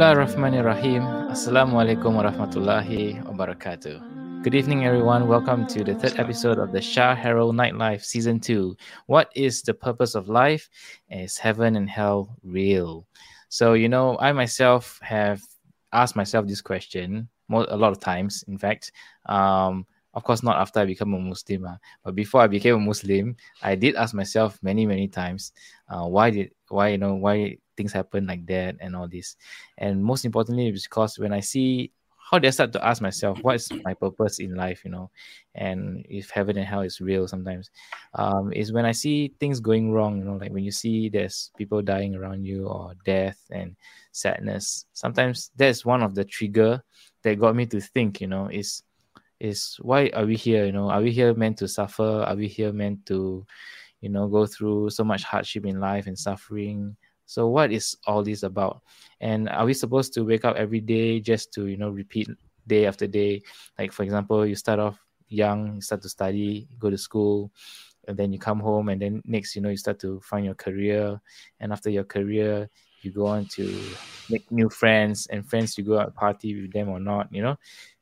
Bismillahirrahmanirrahim. Assalamualaikum warahmatullahi wabarakatuh. Good evening, everyone. Welcome to the third episode of the Shah Herald Nightlife Season 2. What is the purpose of life? Is heaven and hell real? So, you know, I myself have asked myself this question a lot of times, in fact. Um, of course, not after I become a Muslim, uh, but before I became a Muslim, I did ask myself many, many times, uh, why did, why, you know, why things happen like that and all this. And most importantly, it's because when I see how did I start to ask myself, what is my purpose in life, you know, and if heaven and hell is real sometimes, um, is when I see things going wrong, you know, like when you see there's people dying around you or death and sadness. Sometimes that's one of the trigger that got me to think, you know, is is why are we here? You know, are we here meant to suffer? Are we here meant to, you know, go through so much hardship in life and suffering? So what is all this about? And are we supposed to wake up every day just to, you know, repeat day after day? Like for example, you start off young, you start to study, go to school, and then you come home and then next, you know, you start to find your career. And after your career, you go on to make new friends and friends you go out party with them or not, you know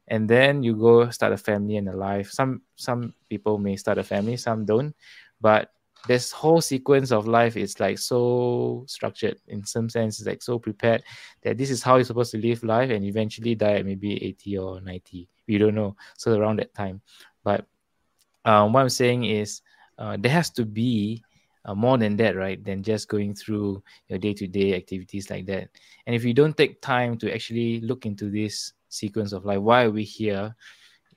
and then you go start a family and a life some some people may start a family some don't but this whole sequence of life is like so structured in some sense, it's like so prepared that this is how you're supposed to live life and eventually die at maybe 80 or 90. We don't know. So around that time. But um, what I'm saying is uh, there has to be uh, more than that, right? Than just going through your day to day activities like that. And if you don't take time to actually look into this sequence of life, why are we here,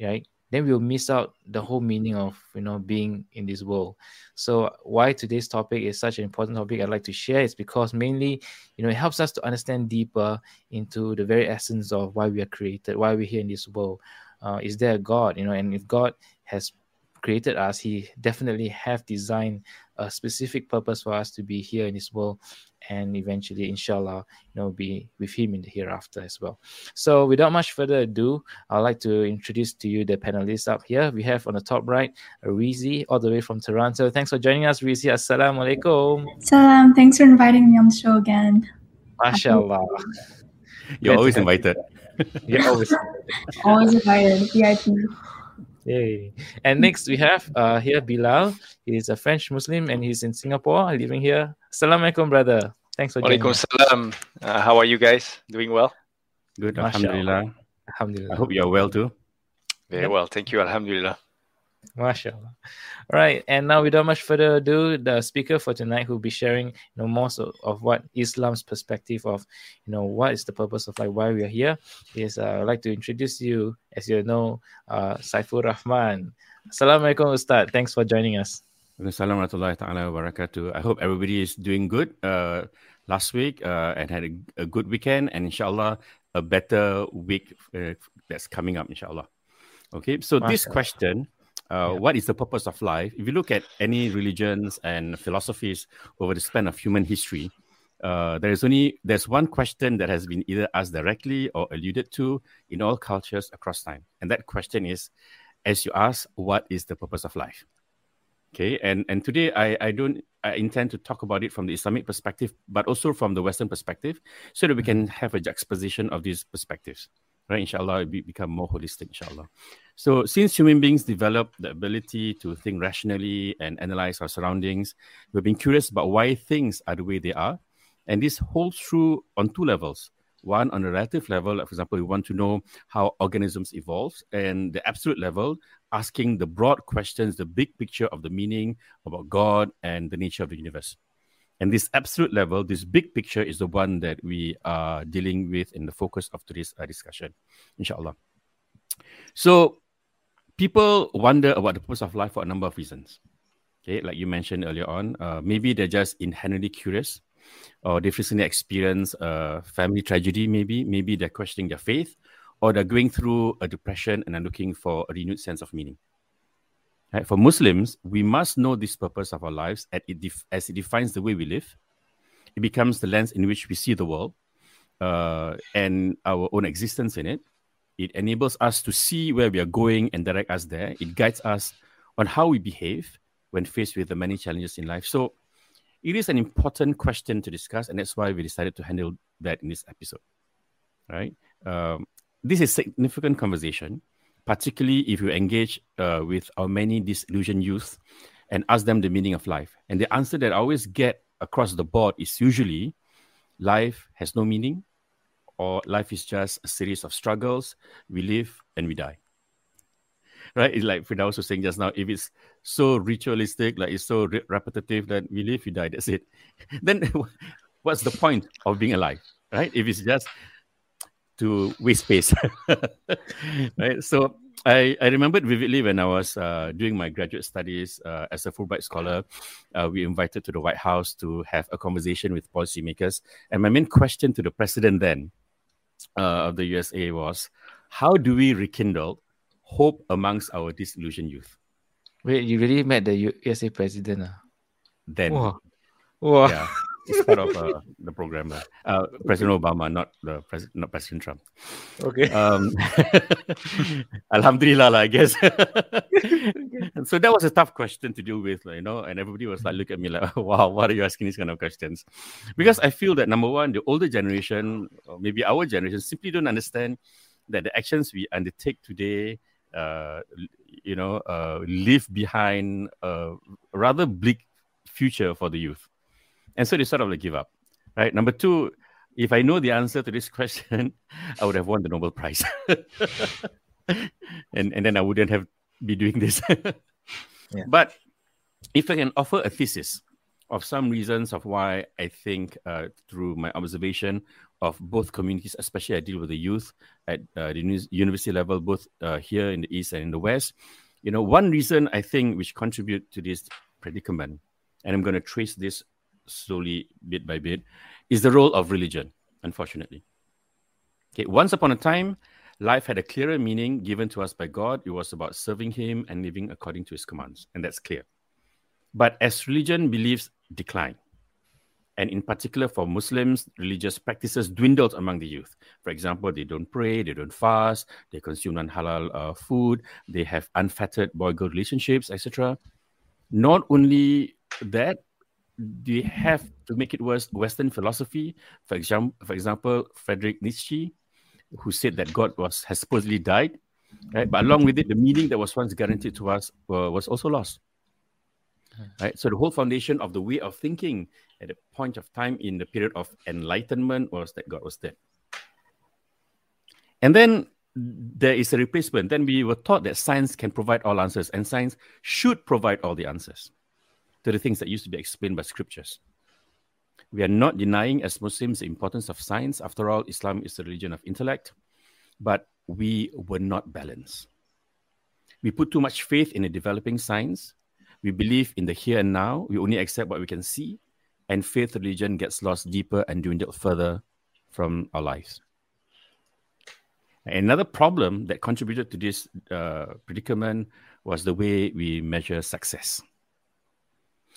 right? then we'll miss out the whole meaning of you know being in this world. So why today's topic is such an important topic i'd like to share is because mainly you know it helps us to understand deeper into the very essence of why we are created why we're here in this world. Uh, is there a god you know and if god has created us he definitely have designed a specific purpose for us to be here in this world and eventually inshallah you know be with him in the hereafter as well. So without much further ado i'd like to introduce to you the panelists up here. We have on the top right Rizi all the way from Toronto thanks for joining us Rizi. Assalamu alaikum salam. Thanks for inviting me on the show again. Mashallah. You're always invited. You're always always invited. VIP Yay. And next we have uh, here Bilal. He's a French Muslim and he's in Singapore, living here. Assalamualaikum, brother. Thanks for joining us. salam. Uh, how are you guys? Doing well? Good, Alhamdulillah. Alhamdulillah. I hope you're well too. Very well. Thank you. Alhamdulillah. MashaAllah. All right, and now without much further ado, the speaker for tonight who'll be sharing, you know, most of, of what Islam's perspective of, you know, what is the purpose of like why we are here is uh, I'd like to introduce you, as you know, uh, Saifur Rahman. Assalamualaikum Ustaz. Thanks for joining us. Assalamualaikum wabarakatuh. I hope everybody is doing good uh, last week uh, and had a, a, good weekend and inshallah a better week uh, that's coming up inshallah. Okay, so Mashallah. this question uh, yeah. what is the purpose of life? If you look at any religions and philosophies over the span of human history, uh, there is only there's one question that has been either asked directly or alluded to in all cultures across time, and that question is, as you ask, what is the purpose of life? Okay, and and today I I don't I intend to talk about it from the Islamic perspective, but also from the Western perspective, so that we can mm-hmm. have a juxtaposition of these perspectives right? Inshallah, it become more holistic, inshallah. So, since human beings develop the ability to think rationally and analyze our surroundings, we've been curious about why things are the way they are. And this holds true on two levels. One, on a relative level, for example, we want to know how organisms evolve, and the absolute level, asking the broad questions, the big picture of the meaning about God and the nature of the universe. And this absolute level, this big picture is the one that we are dealing with in the focus of today's uh, discussion, inshallah. So, people wonder about the purpose of life for a number of reasons. Okay, like you mentioned earlier on, uh, maybe they're just inherently curious, or they've recently experienced a family tragedy, maybe, maybe they're questioning their faith, or they're going through a depression and are looking for a renewed sense of meaning. Right? For Muslims, we must know this purpose of our lives as it, def- as it defines the way we live. It becomes the lens in which we see the world uh, and our own existence in it. It enables us to see where we are going and direct us there. It guides us on how we behave when faced with the many challenges in life. So, it is an important question to discuss, and that's why we decided to handle that in this episode. right? Um, this is a significant conversation, particularly if you engage uh, with our many disillusioned youth and ask them the meaning of life. And the answer that I always get across the board is usually life has no meaning or life is just a series of struggles. We live and we die. Right? It's like Firdaus was saying just now, if it's so ritualistic, like it's so re- repetitive that we live, we die, that's it. then what's the point of being alive? Right? If it's just to waste space. right? So I, I remembered vividly when I was uh, doing my graduate studies uh, as a Fulbright scholar, uh, we invited to the White House to have a conversation with policymakers. And my main question to the president then uh, of the USA was, how do we rekindle hope amongst our disillusioned youth? Wait, you really met the USA president? Uh? Then. Wow. wow. Yeah it's part of uh, the program. Uh, President Obama, not the pres- not President Trump. Okay. Um, Alhamdulillah, I guess. so that was a tough question to deal with, you know, and everybody was like, look at me like, wow, what are you asking these kind of questions? Because I feel that number one, the older generation, or maybe our generation, simply don't understand that the actions we undertake today, uh, you know, uh, leave behind a rather bleak future for the youth. And so they sort of like give up, right? Number two, if I know the answer to this question, I would have won the Nobel Prize. and, and then I wouldn't have be doing this. yeah. But if I can offer a thesis of some reasons of why I think uh, through my observation of both communities, especially I deal with the youth at uh, the university level, both uh, here in the East and in the West. You know, one reason I think which contribute to this predicament, and I'm going to trace this slowly, bit by bit, is the role of religion, unfortunately. Okay, once upon a time, life had a clearer meaning given to us by God. It was about serving Him and living according to His commands, and that's clear. But as religion beliefs decline, and in particular for Muslims, religious practices dwindled among the youth. For example, they don't pray, they don't fast, they consume non-halal uh, food, they have unfettered boy-girl relationships, etc. Not only that, they have to make it worse Western philosophy. For example, for example, Friedrich Nietzsche, who said that God was has supposedly died, right? But along with it, the meaning that was once guaranteed to us uh, was also lost. Right. So the whole foundation of the way of thinking at a point of time in the period of enlightenment was that God was dead. And then there is a replacement. Then we were taught that science can provide all answers, and science should provide all the answers to the things that used to be explained by scriptures. We are not denying as Muslims the importance of science. After all, Islam is a religion of intellect, but we were not balanced. We put too much faith in a developing science. We believe in the here and now. We only accept what we can see. And faith religion gets lost deeper and dwindled further from our lives. Another problem that contributed to this uh, predicament was the way we measure success.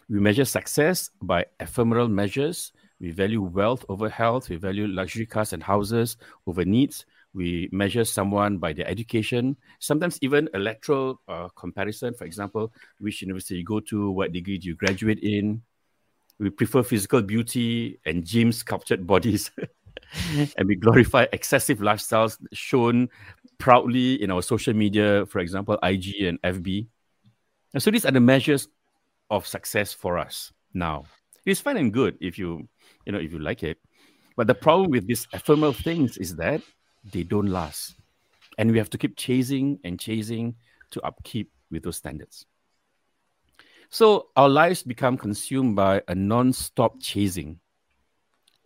We measure success by ephemeral measures. We value wealth over health. We value luxury cars and houses over needs. We measure someone by their education, sometimes even electoral uh, comparison. For example, which university you go to, what degree do you graduate in. We prefer physical beauty and gym sculptured bodies. and we glorify excessive lifestyles shown proudly in our social media, for example, IG and FB. And so these are the measures of success for us now. It's fine and good if you, you know, if you like it. But the problem with these ephemeral things is that they don't last. And we have to keep chasing and chasing to upkeep with those standards. So our lives become consumed by a non-stop chasing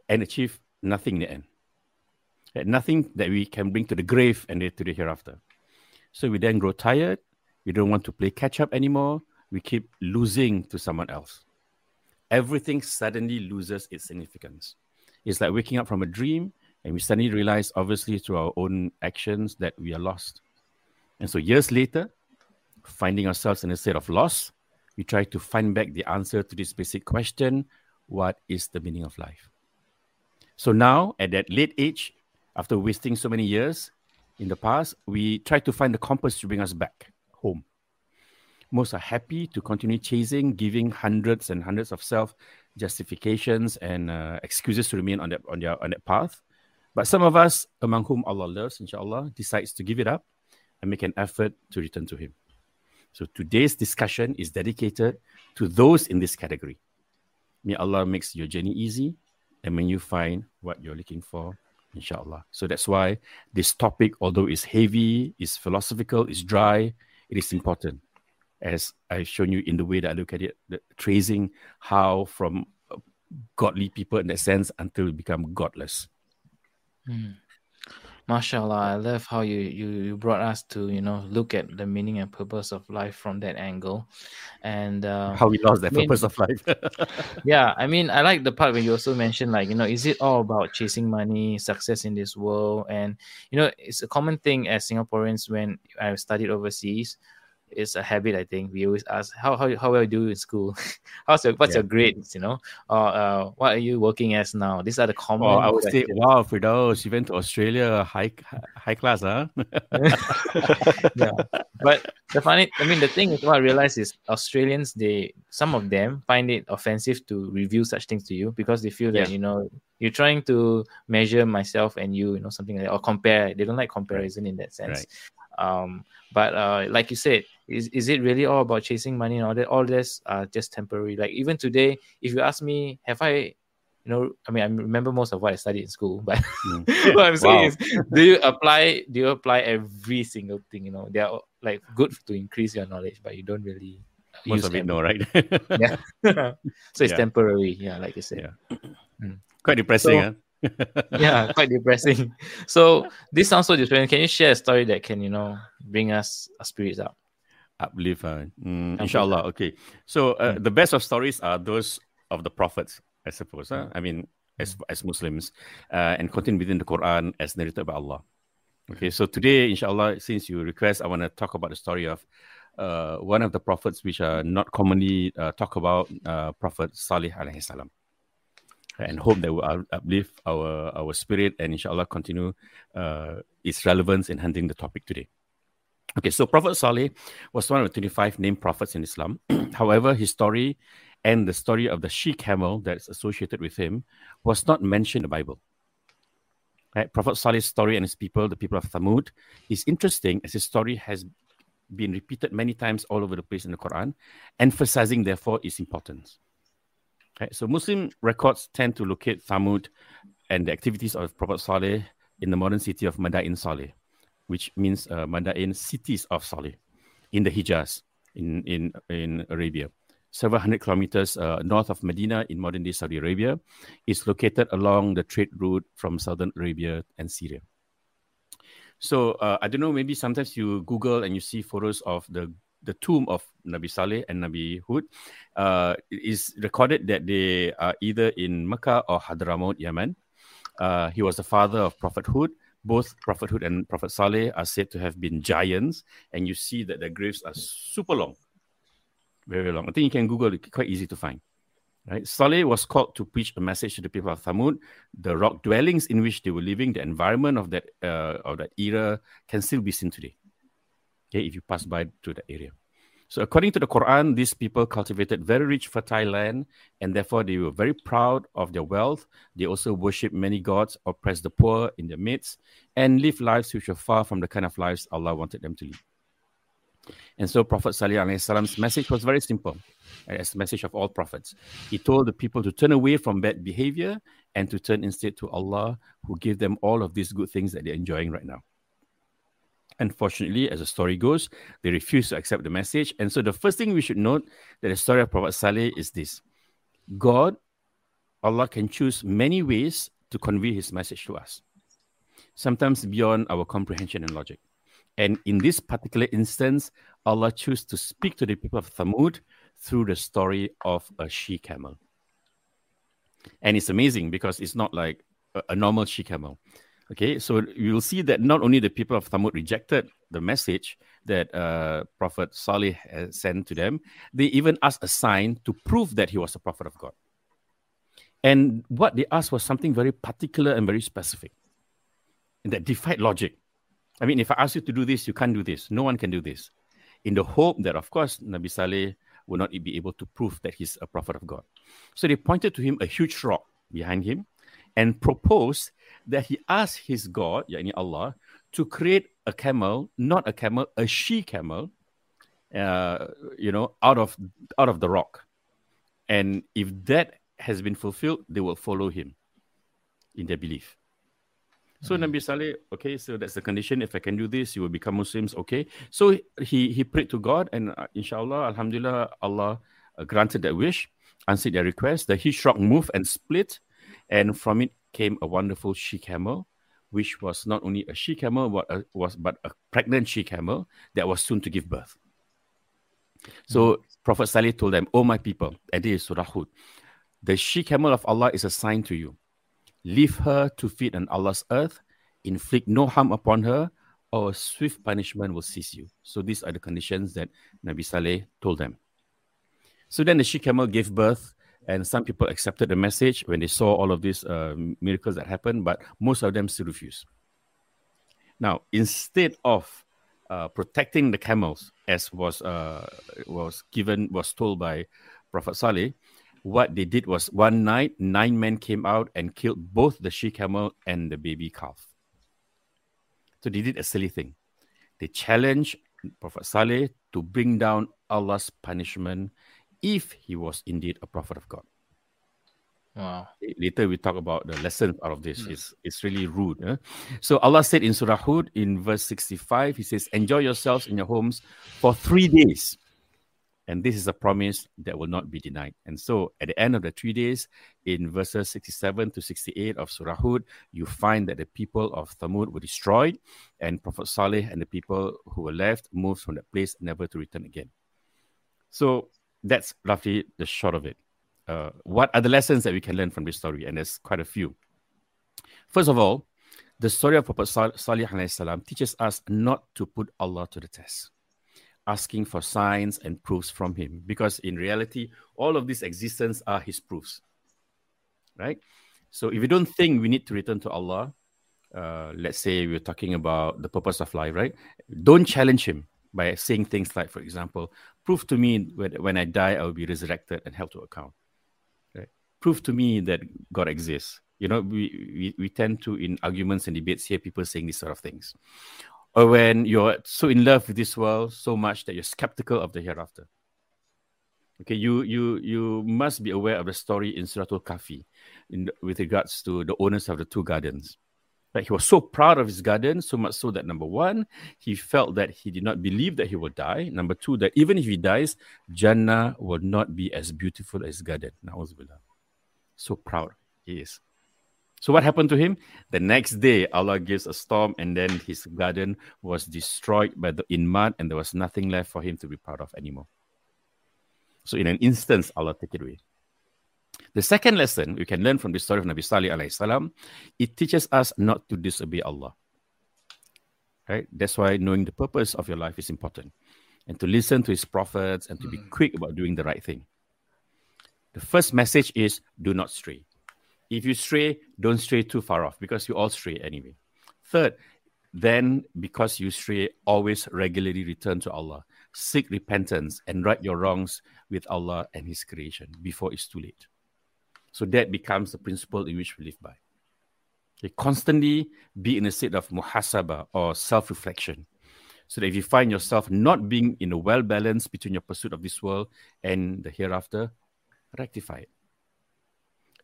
and achieve nothing in the end. Nothing that we can bring to the grave and to the hereafter. So we then grow tired. We don't want to play catch up anymore we keep losing to someone else. Everything suddenly loses its significance. It's like waking up from a dream and we suddenly realize, obviously, through our own actions, that we are lost. And so, years later, finding ourselves in a state of loss, we try to find back the answer to this basic question what is the meaning of life? So, now at that late age, after wasting so many years in the past, we try to find the compass to bring us back home. Most are happy to continue chasing, giving hundreds and hundreds of self justifications and uh, excuses to remain on that on their on that path. But some of us, among whom Allah loves, inshallah, decides to give it up and make an effort to return to Him. So today's discussion is dedicated to those in this category. May Allah makes your journey easy and when you find what you're looking for, inshallah. So that's why this topic, although it's heavy, it's philosophical, it's dry, it is important. As I've shown you in the way that I look at it, the, tracing how from godly people in that sense until we become godless. Hmm. Mashallah, I love how you, you you brought us to you know look at the meaning and purpose of life from that angle, and uh, how we lost the I mean- purpose of life. yeah, I mean I like the part when you also mentioned like you know is it all about chasing money, success in this world, and you know it's a common thing as Singaporeans when I've studied overseas. It's a habit, I think. We always ask, "How how how well do you in school? How's your what's Yeah. your grades? You know, or uh, what are you working as now? These are the common. oh, I would say, wow, Firdaus, you went to Australia, high high class, huh? yeah. But the funny, I mean, the thing is, what I realize is Australians, they some of them find it offensive to review such things to you because they feel that Yeah. you know you're trying to measure myself and you, you know, something like that, or compare. They don't like comparison in that sense. Um, but uh, like you said, is is it really all about chasing money and all that? All this are just temporary. Like even today, if you ask me, have I you know, I mean, I remember most of what I studied in school, but Mm. what I'm saying Wow. is, do you apply? Do you apply every single thing? You know, they are like good to increase your knowledge, but you don't really Most use of it, them. no, right? Yeah. so it's Yeah. temporary. Yeah, like you said. Yeah. Quite depressing, So- huh? Yeah, quite depressing. So this sounds so different. Can you share a story that can you know bring us our spirits up? uplift. Uh, mm, inshallah. Okay. So uh, Mm. the best of stories are those of the prophets, I suppose. Huh? I mean, as Mm. as Muslims, uh, and contained within the Quran as narrated by Allah. Okay. So today, inshallah, since you request, I want to talk about the story of uh, one of the prophets which are not commonly uh, talked about, uh, Prophet Salih alaihi salam. And hope that up- uplift our our spirit and inshallah continue uh, its relevance in handling the topic today. Okay, so Prophet Saleh was one of the 25 named prophets in Islam. However, his story and the story of the she camel that's associated with him was not mentioned in the Bible. Right? Prophet Saleh's story and his people, the people of Thamud, is interesting as his story has been repeated many times all over the place in the Quran, emphasizing therefore its importance. Right? So Muslim records tend to locate Thamud and the activities of Prophet Saleh in the modern city of Madain Saleh which means uh, Madain cities of Saleh in the Hijaz in, in, in Arabia. Several hundred kilometers uh, north of Medina in modern day Saudi Arabia, is located along the trade route from southern Arabia and Syria. So uh, I don't know, maybe sometimes you Google and you see photos of the the tomb of Nabi Saleh and Nabi Hud. Uh, is recorded that they are either in Mecca or Hadramaut, Yemen. Uh, he was the father of Prophet Hud both Prophet Hud and Prophet Saleh are said to have been giants, and you see that their graves are super long, very long. I think you can Google it; quite easy to find. Right? Saleh was called to preach a message to the people of Thamud. The rock dwellings in which they were living, the environment of that uh, of that era, can still be seen today. Okay, if you pass by to the area. So, according to the Quran, these people cultivated very rich, fertile land, and therefore they were very proud of their wealth. They also worshipped many gods, oppressed the poor in their midst, and live lives which were far from the kind of lives Allah wanted them to live. And so, Prophet Salih Alaihi Salam's message was very simple, as the message of all prophets. He told the people to turn away from bad behavior and to turn instead to Allah, who gave them all of these good things that they're enjoying right now. Unfortunately, as the story goes, they refuse to accept the message. And so the first thing we should note that the story of Prophet Saleh is this. God, Allah can choose many ways to convey his message to us, sometimes beyond our comprehension and logic. And in this particular instance, Allah chose to speak to the people of Thamud through the story of a she camel. And it's amazing because it's not like a, a normal she camel. Okay, so you will see that not only the people of Thamud rejected the message that uh, Prophet Salih sent to them, they even asked a sign to prove that he was a prophet of God. And what they asked was something very particular and very specific, and that defied logic. I mean, if I ask you to do this, you can't do this. No one can do this. In the hope that, of course, Nabi Saleh will not be able to prove that he's a prophet of God. So they pointed to him a huge rock behind him and proposed that he asked his God, yani Allah, to create a camel, not a camel, a she camel, uh, you know, out of out of the rock. And if that has been fulfilled, they will follow him in their belief. So mm. Nabi Saleh, okay, so that's the condition. If I can do this, you will become Muslims. Okay. So he he prayed to God, and uh, inshallah, Alhamdulillah, Allah uh, granted that wish, answered their request. The huge rock moved and split, and from it came a wonderful she camel, which was not only a she camel, but a, was but a pregnant she camel that was soon to give birth. So mm. Prophet Saleh told them, "O my people, and this is Surah Hud, the she camel of Allah is a sign to you." Leave her to feed on Allah's earth, inflict no harm upon her, or swift punishment will seize you. So these are the conditions that Nabi Saleh told them. So then the she camel gave birth, and some people accepted the message when they saw all of these uh, miracles that happened, but most of them still refused. Now, instead of uh, protecting the camels, as was uh, was given was told by Prophet Saleh, what they did was one night, nine men came out and killed both the she camel and the baby calf. So they did a silly thing. They challenged Prophet Saleh to bring down Allah's punishment if he was indeed a prophet of God. Wow. Later we talk about the lesson out of this. Mm. It's, it's really rude. Eh? So Allah said in Surah Hud in verse 65, He says, Enjoy yourselves in your homes for three days. And this is a promise that will not be denied. And so at the end of the three days, in verses 67 to 68 of Surah Hud, you find that the people of Thamud were destroyed, and Prophet Saleh and the people who were left moved from that place never to return again. So that's roughly the short of it. Uh, what are the lessons that we can learn from this story? And there's quite a few. First of all, the story of Prophet Salih teaches us not to put Allah to the test asking for signs and proofs from him because in reality all of these existence are his proofs right so if you don't think we need to return to allah uh, let's say we're talking about the purpose of life right don't challenge him by saying things like for example prove to me when, when i die i will be resurrected and held to account right prove to me that god exists you know we, we, we tend to in arguments and debates hear people saying these sort of things or when you're so in love with this world so much that you're skeptical of the hereafter. Okay, you you you must be aware of the story in Surah Al-Kahfi in with regards to the owners of the two gardens. Like he was so proud of his garden, so much so that number one, he felt that he did not believe that he would die. Number two, that even if he dies, Jannah will not be as beautiful as his garden. Na'uzubillah. So proud he is. So what happened to him? The next day, Allah gives a storm, and then his garden was destroyed by the in mud, and there was nothing left for him to be proud of anymore. So in an instance, Allah take it away. The second lesson we can learn from the story of Nabi Salih alayhi salam, it teaches us not to disobey Allah. Right? That's why knowing the purpose of your life is important. And to listen to his prophets and to be mm. quick about doing the right thing. The first message is do not stray. If you stray, don't stray too far off because you all stray anyway. Third, then because you stray, always regularly return to Allah. Seek repentance and right your wrongs with Allah and His creation before it's too late. So that becomes the principle in which we live by. Okay, constantly be in a state of muhasabah or self reflection. So that if you find yourself not being in a well balance between your pursuit of this world and the hereafter, rectify it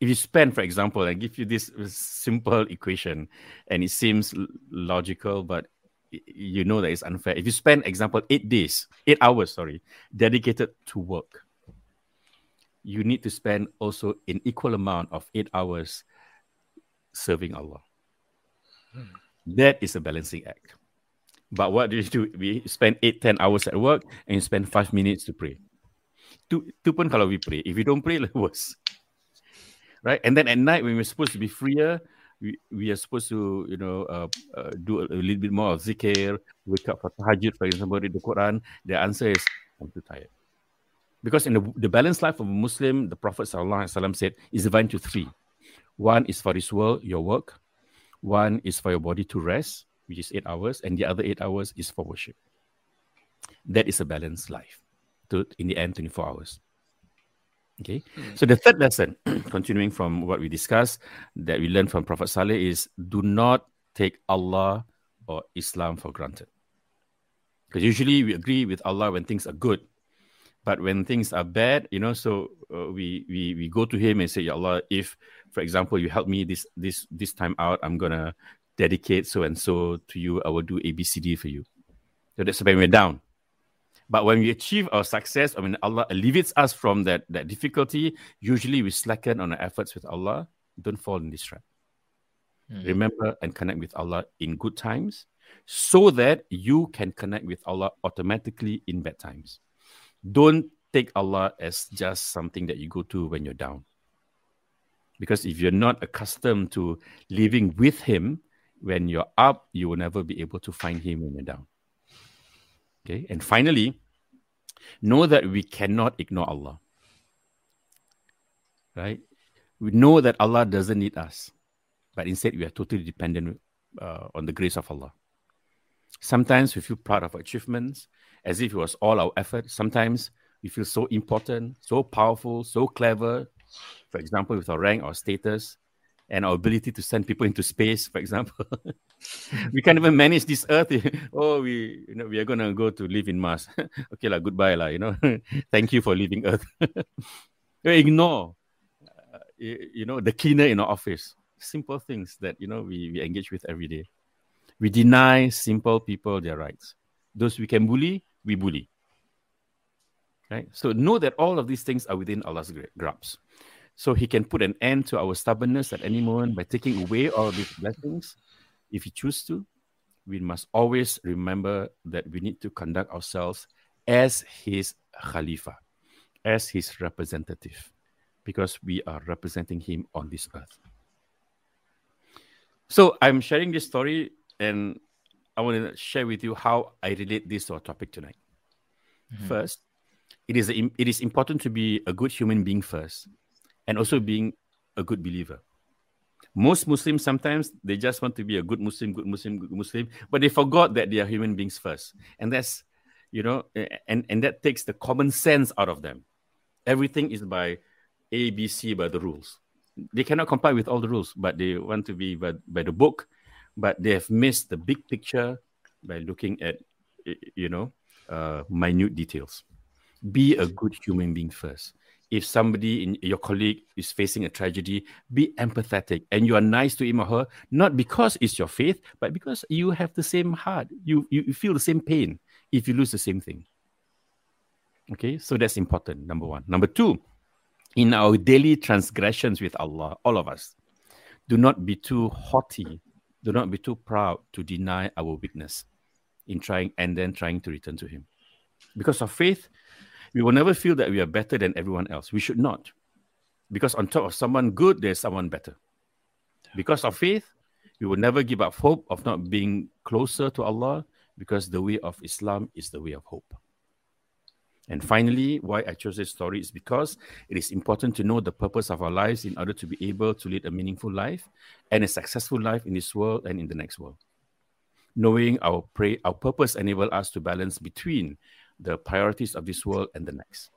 if you spend, for example, I give you this simple equation, and it seems logical, but you know that it's unfair. If you spend, example, eight days, eight hours, sorry, dedicated to work, you need to spend also an equal amount of eight hours serving Allah. Hmm. That is a balancing act. But what do you do? We spend eight, ten hours at work, and you spend five minutes to pray. Tu, tu pun kalau we pray. If you don't pray, like worse right? And then at night when we're supposed to be freer, we, we are supposed to, you know, uh, uh, do a, a, little bit more of zikr, wake up for tahajjud, for example, read the Quran. The answer is, I'm too tired. Because in the, the balanced life of a Muslim, the Prophet ﷺ said, is divided into three. One is for this world, your work. One is for your body to rest, which is eight hours. And the other eight hours is for worship. That is a balanced life. To, in the end, 24 hours. Okay. Hmm. So the third lesson, continuing from what we discussed, that we learned from Prophet Saleh is do not take Allah or Islam for granted. Because usually we agree with Allah when things are good, but when things are bad, you know, so uh, we we we go to Him and say, Ya Allah, if, for example, you help me this this this time out, I'm gonna dedicate so and so to you. I will do A B C D for you. So that's when we're down. But when we achieve our success, I mean, Allah alleviates us from that, that difficulty. Usually we slacken on our efforts with Allah. Don't fall in this trap. Mm. Remember and connect with Allah in good times so that you can connect with Allah automatically in bad times. Don't take Allah as just something that you go to when you're down. Because if you're not accustomed to living with Him, when you're up, you will never be able to find Him when you're down. Okay. And finally, know that we cannot ignore Allah. Right? We know that Allah doesn't need us, but instead we are totally dependent uh, on the grace of Allah. Sometimes we feel proud of our achievements as if it was all our effort. Sometimes we feel so important, so powerful, so clever. For example, with our rank or status, and our ability to send people into space, for example. we can't even manage this earth. oh, we you know we are gonna go to live in Mars. okay, lah, goodbye, lah, you know. Thank you for leaving Earth. ignore uh, you know the cleaner in our office. Simple things that you know we, we engage with every day. We deny simple people their rights. Those we can bully, we bully. Right? So know that all of these things are within Allah's grasp. So he can put an end to our stubbornness at any moment by taking away all these blessings. If he chooses to, we must always remember that we need to conduct ourselves as his Khalifa, as his representative, because we are representing him on this earth. So I'm sharing this story and I want to share with you how I relate this to our topic tonight. Mm-hmm. First, it is, a, it is important to be a good human being first and also being a good believer. Most Muslims sometimes they just want to be a good Muslim, good Muslim, good Muslim, but they forgot that they are human beings first. And that's, you know, and, and that takes the common sense out of them. Everything is by A, B, C by the rules. They cannot comply with all the rules, but they want to be by, by the book, but they have missed the big picture by looking at, you know, uh, minute details. Be a good human being first if somebody in your colleague is facing a tragedy, be empathetic and you are nice to him or her, not because it's your faith, but because you have the same heart. You, you, you feel the same pain if you lose the same thing. Okay, so that's important, number one. Number two, in our daily transgressions with Allah, all of us, do not be too haughty, do not be too proud to deny our weakness in trying and then trying to return to Him. Because of faith, we will never feel that we are better than everyone else. We should not. Because on top of someone good, there's someone better. Because of faith, we will never give up hope of not being closer to Allah because the way of Islam is the way of hope. And finally, why I chose this story is because it is important to know the purpose of our lives in order to be able to lead a meaningful life and a successful life in this world and in the next world. Knowing our pray, our purpose enable us to balance between the priorities of this world and the next.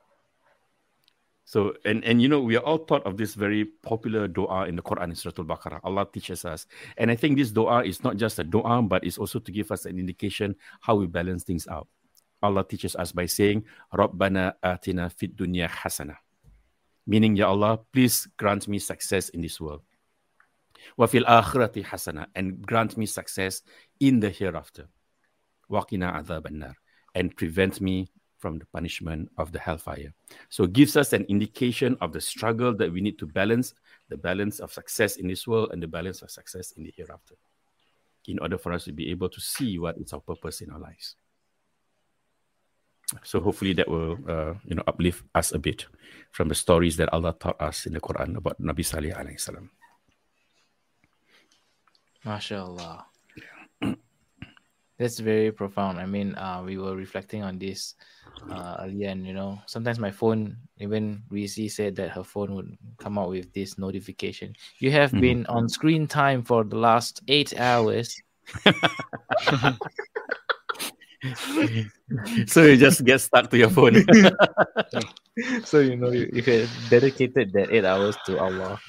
So, and, and you know, we are all taught of this very popular dua in the Quran in Surah Al-Baqarah. Allah teaches us. And I think this dua is not just a dua, but it's also to give us an indication how we balance things out. Allah teaches us by saying, Rabbana atina fid dunya hasana. Meaning, Ya Allah, please grant me success in this world. Wa fil akhirati hasana. And grant me success in the hereafter. Waqina adhab an-nar and prevent me from the punishment of the hellfire. So it gives us an indication of the struggle that we need to balance the balance of success in this world and the balance of success in the hereafter in order for us to be able to see what is our purpose in our lives. So hopefully that will uh, you know uplift us a bit from the stories that Allah taught us in the Quran about Nabi Salih alayhi salam. MashaAllah. That's very profound. I mean, uh, we were reflecting on this uh, earlier, and you know, sometimes my phone, even Rizzi said that her phone would come out with this notification. You have mm-hmm. been on screen time for the last eight hours. so you just get stuck to your phone. so you know you, you had dedicated that eight hours to Allah.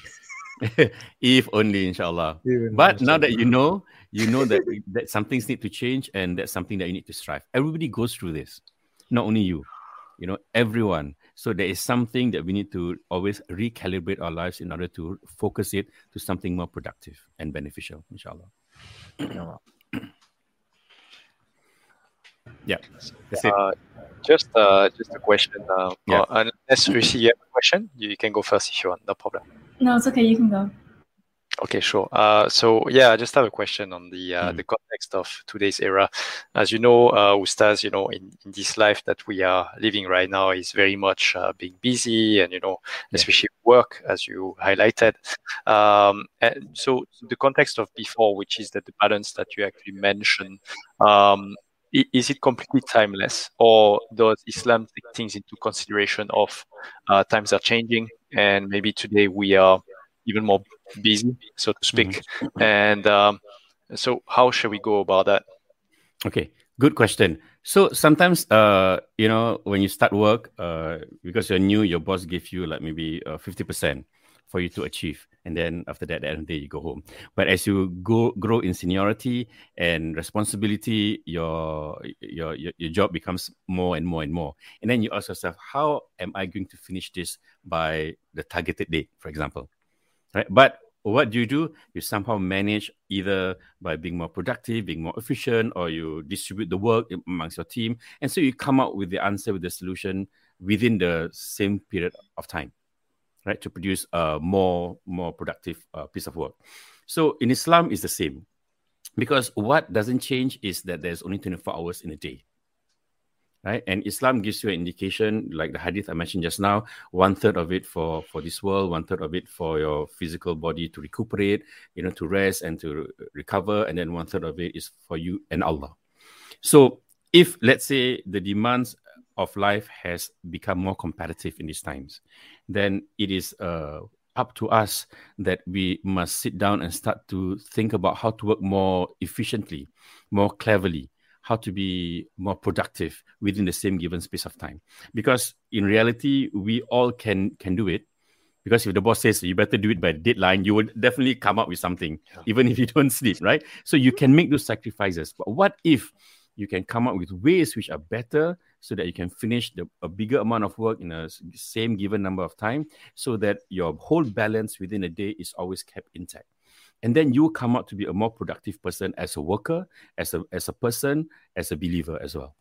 if only, inshallah. Even but now that you know, you know that that some things need to change and that's something that you need to strive. Everybody goes through this, not only you. You know, everyone. So there is something that we need to always recalibrate our lives in order to focus it to something more productive and beneficial, inshallah. Yeah, that's it. Uh, just, uh, just a question. Uh, yeah. Uh, unless Rishi, you have a question, you can go first if you want. No problem. No, it's okay. You can go. Okay, sure. Uh, so yeah, I just have a question on the uh, mm. the context of today's era. As you know, uh, Ustaz, you know, in, in this life that we are living right now is very much uh, being busy, and you know, yeah. especially work, as you highlighted. Um, and so the context of before, which is that the balance that you actually mentioned. Um, is it completely timeless, or does Islam take things into consideration of uh, times are changing, and maybe today we are even more busy, so to speak. Mm-hmm. And um, so, how should we go about that? Okay, good question. So sometimes, uh, you know, when you start work, uh, because you're new, your boss gives you like maybe uh, fifty percent for you to achieve, and then after that, at the end of the day, you go home. But as you go grow in seniority and responsibility, your your your, your job becomes more and more and more, and then you ask yourself, how am I going to finish this by the targeted date, for example? right? But what do you do? You somehow manage either by being more productive, being more efficient, or you distribute the work amongst your team. And so you come up with the answer, with the solution within the same period of time, right? To produce a more, more productive uh, piece of work. So in Islam, it's the same. Because what doesn't change is that there's only 24 hours in a day right? And Islam gives you an indication, like the hadith I mentioned just now, one third of it for for this world, one third of it for your physical body to recuperate, you know, to rest and to recover, and then one third of it is for you and Allah. So, if let's say the demands of life has become more competitive in these times, then it is uh, up to us that we must sit down and start to think about how to work more efficiently, more cleverly, how to be more productive within the same given space of time. Because in reality we all can can do it. Because if the boss says you better do it by deadline you would definitely come up with something yeah. even if you don't sleep right? So you can make those sacrifices. But what if you can come up with ways which are better so that you can finish the, a bigger amount of work in a same given number of time so that your whole balance within a day is always kept intact. And then you come out to be a more productive person as a worker as a as a person as a believer as well.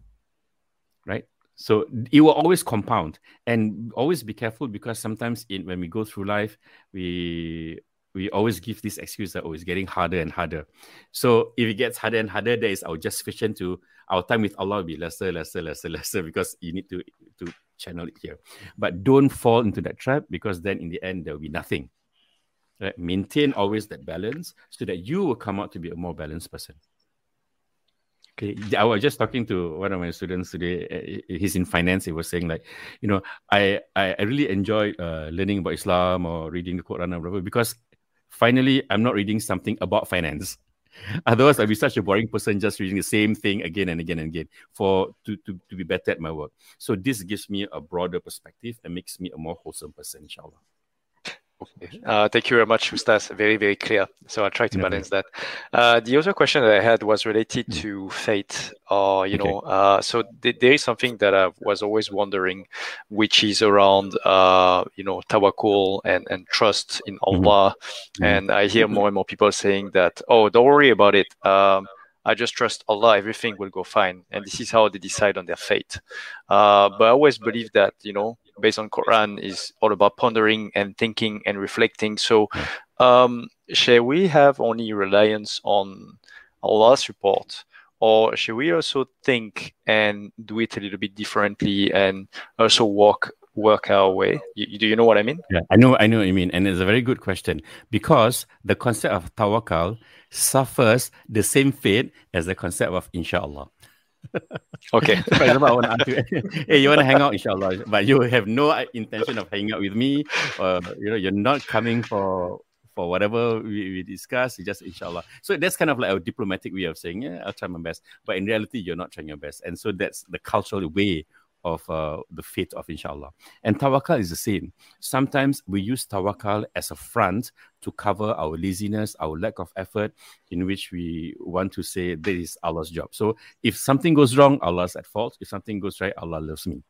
Right? So it will always compound. And always be careful because sometimes in when we go through life we we always give this excuse that oh it's getting harder and harder. So if it gets harder and harder there is our justification to our time with allah will be lesser lesser lesser lesser because you need to to channel it here but don't fall into that trap because then in the end there will be nothing Right? Maintain always that balance so that you will come out to be a more balanced person. Okay, I was just talking to one of my students today. Uh, he's in finance. He was saying like, you know, I I, really enjoy uh, learning about Islam or reading the Quran or whatever because finally I'm not reading something about finance. Otherwise, I'd be such a boring person just reading the same thing again and again and again for to, to, to be better at my work. So this gives me a broader perspective and makes me a more wholesome person, inshallah. Okay. Uh, thank you very much, Ustaz. Very, very clear. So I'll try to balance that. Uh, the other question that I had was related mm. to fate, or, you okay. know, uh, so th- there is something that I was always wondering, which is around, uh, you know, tawakkul and, and trust in mm-hmm. Allah. Mm-hmm. And I hear more and more people saying that, oh, don't worry about it. Um, I just trust Allah, everything will go fine. And this is how they decide on their fate. Uh, but I always believe that, you know, based on Quran is all about pondering and thinking and reflecting. So, um, shall we have only reliance on Allah's report, or shall we also think and do it a little bit differently and also walk work our way? You, do you know what I mean? Yeah, I know, I know what you mean, and it's a very good question because the concept of tawakal suffers the same fate as the concept of inshallah okay. For example, I want to ask you, hey, you want to hang out, inshallah, but you have no intention of hanging out with me, or you know, you're not coming for for whatever we, we discuss, you just inshallah. So that's kind of like a diplomatic way of saying, yeah, I'll try my best. But in reality, you're not trying your best. And so that's the cultural way of uh, the faith of inshallah. And tawakal is the same. Sometimes we use tawakal as a front to cover our laziness, our lack of effort, in which we want to say this is Allah's job. So if something goes wrong, Allah's at fault. If something goes right, Allah loves me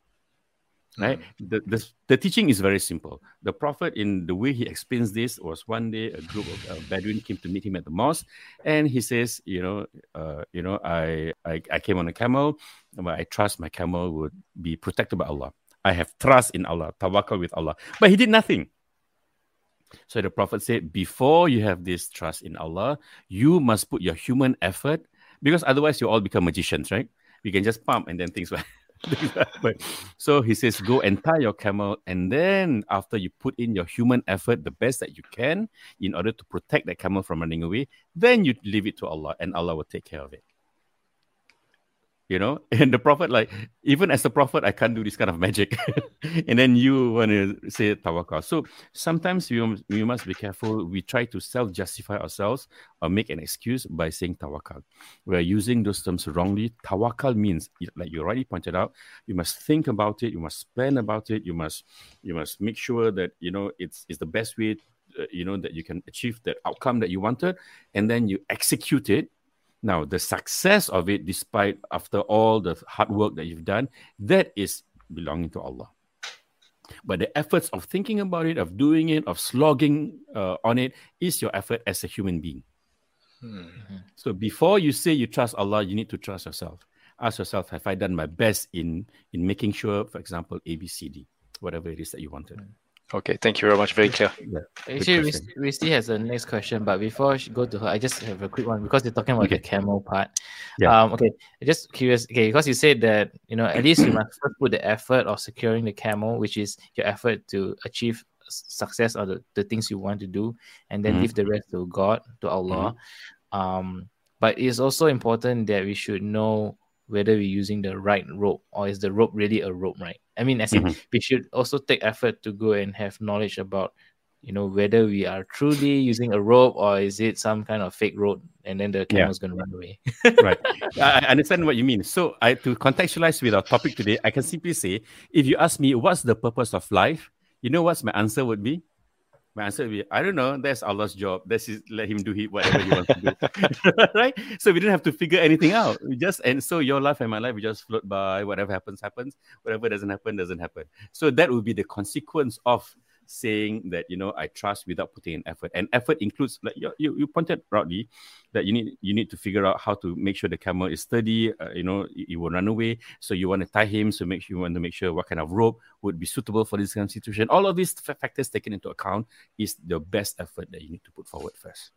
right? Mm. the, the, the teaching is very simple. The prophet in the way he explains this was one day a group of uh, bedouin came to meet him at the mosque and he says you know uh, you know I, I i came on a camel but i trust my camel would be protected by allah. I have trust in allah tawakkul with allah. But he did nothing. So the prophet said before you have this trust in allah you must put your human effort because otherwise you all become magicians right? We can just pump and then things will but, so he says, go and tie your camel, and then after you put in your human effort, the best that you can, in order to protect that camel from running away, then you leave it to Allah, and Allah will take care of it you know? And the prophet like even as a prophet i can't do this kind of magic. And then you want to say tawakal. So sometimes we, we must be careful. We try to self-justify ourselves or make an excuse by saying tawakal. We're using those terms wrongly. Tawakal means like you already pointed out you must think about it you must plan about it you must you must make sure that you know it's it's the best way uh, you know that you can achieve that outcome that you wanted and then you execute it now, the success of it, despite after all the hard work that you've done, that is belonging to Allah. But the efforts of thinking about it, of doing it, of slogging uh, on it, is your effort as a human being. Mm-hmm. So before you say you trust Allah, you need to trust yourself. Ask yourself, have I done my best in in making sure, for example, A, B, C, D, whatever it is that you wanted. Mm-hmm. Okay, thank you very much. Very clear. Yeah. Actually, Risty has a next question, but before I go to her, I just have a quick one because you're talking about okay. the camel part. Yeah. Um, okay, just curious. Okay, because you said that you know at least you must first put the effort of securing the camel, which is your effort to achieve success or the, the things you want to do, and then mm-hmm. leave the rest to God, to Allah. Mm-hmm. Um, but it's also important that we should know whether we're using the right rope or is the rope really a rope, right? I mean, as mm-hmm. in, we should also take effort to go and have knowledge about, you know, whether we are truly using a rope or is it some kind of fake rope, and then the camel's yeah. going to run away. right. I understand what you mean. So, I to contextualize with our topic today, I can simply say, if you ask me what's the purpose of life, you know what my answer would be? My answer would be, I don't know. That's Allah's job. That's his, let him do whatever he wants to do. right? So we don't have to figure anything out. We just and so your life and my life, we just float by. Whatever happens, happens. Whatever doesn't happen, doesn't happen. So that would be the consequence of saying that you know I trust without putting in effort. And effort includes like you, you, you pointed proudly that you need you need to figure out how to make sure the camel is sturdy. Uh, you know, it, it will run away. So you want to tie him. So make sure you want to make sure what kind of rope would be suitable for this kind of situation. All of these factors taken into account is the best effort that you need to put forward first.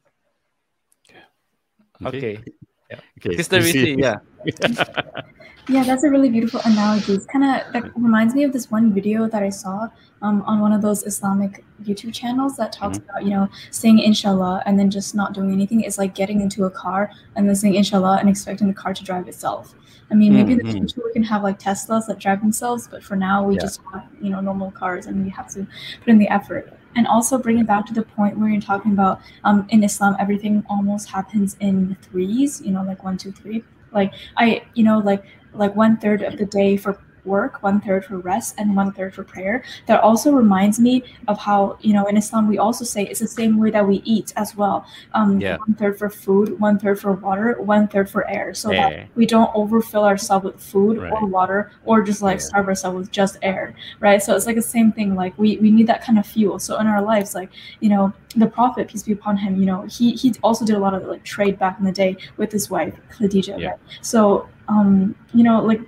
Okay. okay. Yeah. Okay. Sister Risi, yeah. yeah, that's a really beautiful analogy. It's kind of that reminds me of this one video that I saw um, on one of those Islamic YouTube channels that talks mm-hmm. about, you know, saying inshallah and then just not doing anything is like getting into a car and then saying inshallah and expecting the car to drive itself. I mean, maybe mm-hmm. in the mm-hmm. future we can have like Teslas that drive themselves, but for now we yeah. just have, you know, normal cars and we have to put in the effort. And also bring it back to the point where you're talking about um, in Islam, everything almost happens in threes, you know, like one, two, three. Like I, you know, like like one third of the day for work, one third for rest, and one third for prayer. That also reminds me of how, you know, in Islam, we also say it's the same way that we eat as well. Um, yeah. One third for food, one third for water, one third for air. So that we don't overfill ourselves with food right. or water or just like starve ourselves with just air, right? So it's like the same thing. Like we, we need that kind of fuel. So in our lives, like, you know, the Prophet, peace be upon him, you know, he, he also did a lot of like trade back in the day with his wife, Khadija, yeah. right? So, um, you know, like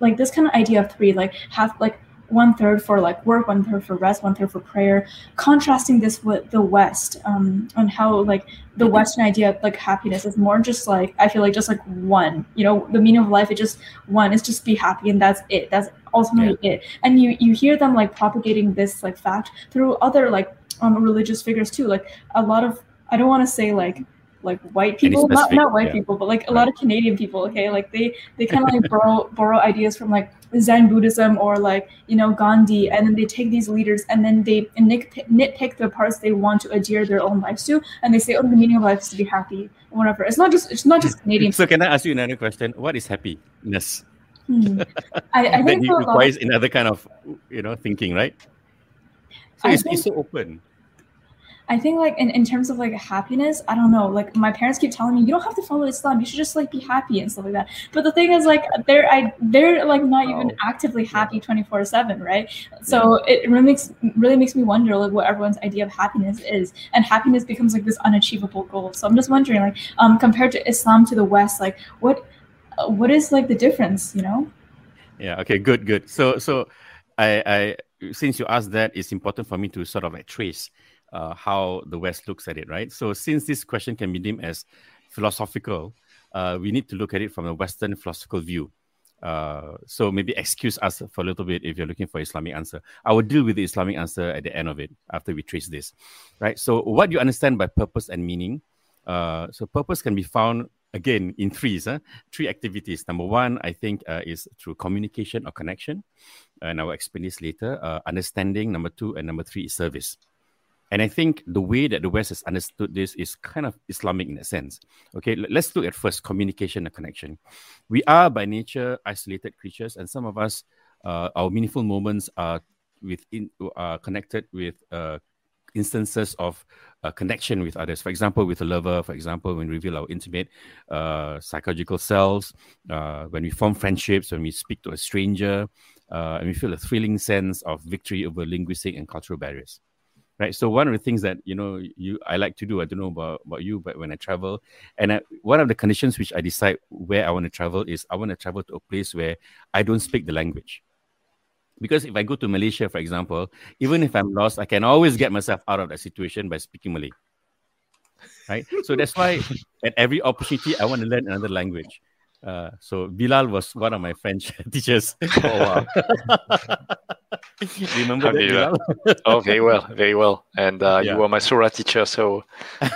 like this kind of idea of three, like half like one third for like work, one third for rest, one third for prayer. Contrasting this with the West, um, on how like the Western idea of like happiness is more just like I feel like just like one. You know, the meaning of life is just one. It's just be happy and that's it. That's ultimately yeah. it. And you you hear them like propagating this like fact through other like um religious figures too. Like a lot of I don't want to say like like white people, not not white yeah. people, but like a lot of Canadian people. Okay, like they they kind of like borrow borrow ideas from like Zen Buddhism or like you know Gandhi, and then they take these leaders and then they nitpick, nitpick the parts they want to adhere their own lives to, and they say, "Oh, the meaning of life is to be happy." Whatever. It's not just it's not just Canadian. So can I ask you another question? What is happiness? Hmm. I, I think that requires another kind of you know thinking, right? So it's, think, it's so open. I think like in, in terms of like happiness, I don't know. Like my parents keep telling me you don't have to follow Islam. You should just like be happy and stuff like that. But the thing is like they're I they're like not oh. even actively happy twenty four seven, right? So it really makes really makes me wonder like what everyone's idea of happiness is, and happiness becomes like this unachievable goal. So I'm just wondering like um compared to Islam to the West, like what what is like the difference? You know? Yeah. Okay. Good. Good. So so I I since you asked that, it's important for me to sort of like trace uh, how the West looks at it, right? So, since this question can be deemed as philosophical, uh, we need to look at it from a Western philosophical view. Uh, so maybe excuse us for a little bit if you're looking for Islamic answer. I will deal with the Islamic answer at the end of it after we trace this, right? So, what you understand by purpose and meaning? Uh, so, purpose can be found again in threes, huh? three activities. Number one, I think, uh, is through communication or connection, and I will explain this later. Uh, understanding, number two, and number three is service. And I think the way that the West has understood this is kind of Islamic in a sense. Okay, let's look at first communication and connection. We are by nature isolated creatures, and some of us, uh, our meaningful moments are within are connected with uh, instances of uh, connection with others. For example, with a lover. For example, when we reveal our intimate uh, psychological selves, uh, when we form friendships, when we speak to a stranger, uh, and we feel a thrilling sense of victory over linguistic and cultural barriers right so one of the things that you know you i like to do i don't know about, about you but when i travel and I, one of the conditions which i decide where i want to travel is i want to travel to a place where i don't speak the language. Because if i go to malaysia for example even if i'm lost i can always get myself out of that situation by speaking malay. Right? So that's why at every opportunity i want to learn another language uh, so Bilal was one of my French teachers. Oh wow! remember that, oh, very well, very well. And uh, yeah. you were my Surah teacher, so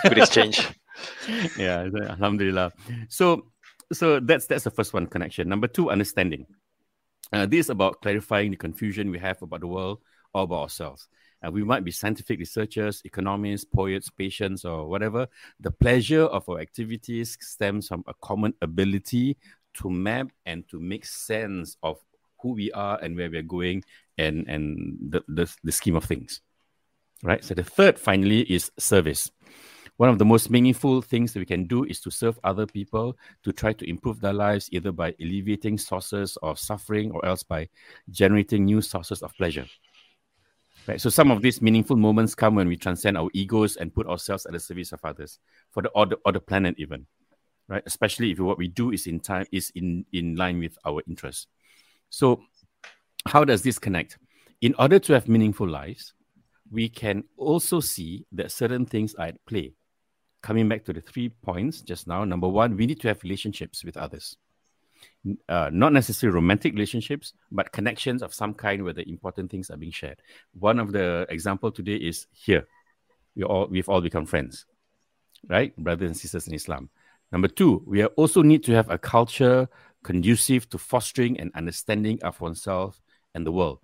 good exchange. yeah, Alhamdulillah. So, so that's that's the first one connection. Number two, understanding. Uh, this is about clarifying the confusion we have about the world or about ourselves. Uh, we might be scientific researchers, economists, poets, patients, or whatever. The pleasure of our activities stems from a common ability to map and to make sense of who we are and where we're going and, and the, the, the scheme of things. Right? So the third, finally, is service. One of the most meaningful things that we can do is to serve other people, to try to improve their lives, either by alleviating sources of suffering or else by generating new sources of pleasure. Right. So some of these meaningful moments come when we transcend our egos and put ourselves at the service of others, for the or the, or the planet even. Right. Especially if what we do is in time is in in line with our interests. So, how does this connect? In order to have meaningful lives, we can also see that certain things are at play. Coming back to the three points just now, number one, we need to have relationships with others uh, not necessarily romantic relationships, but connections of some kind where the important things are being shared. One of the example today is here. We all we've all become friends, right, brothers and sisters in Islam. Number two, we also need to have a culture conducive to fostering and understanding of oneself and the world.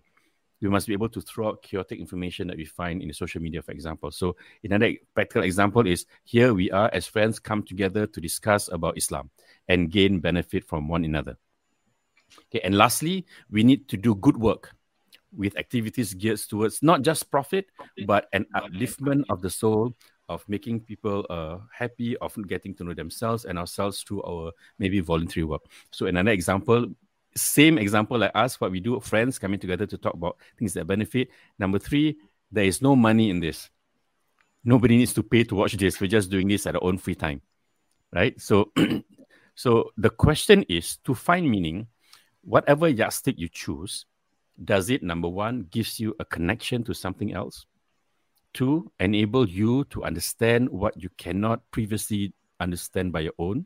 We must be able to throw out chaotic information that we find in the social media, for example. So, another practical example is here we are as friends come together to discuss about Islam and gain benefit from one another. Okay, and lastly, we need to do good work with activities geared towards not just profit, but an upliftment of the soul, of making people uh, happy, of getting to know themselves and ourselves through our maybe voluntary work. So, another example, same example like us, what we do, friends coming together to talk about things that benefit. Number three, there is no money in this. Nobody needs to pay to watch this. We're just doing this at our own free time, right? So So the question is to find meaning, whatever yardstick you choose, does it number one gives you a connection to something else? Two, enable you to understand what you cannot previously understand by your own.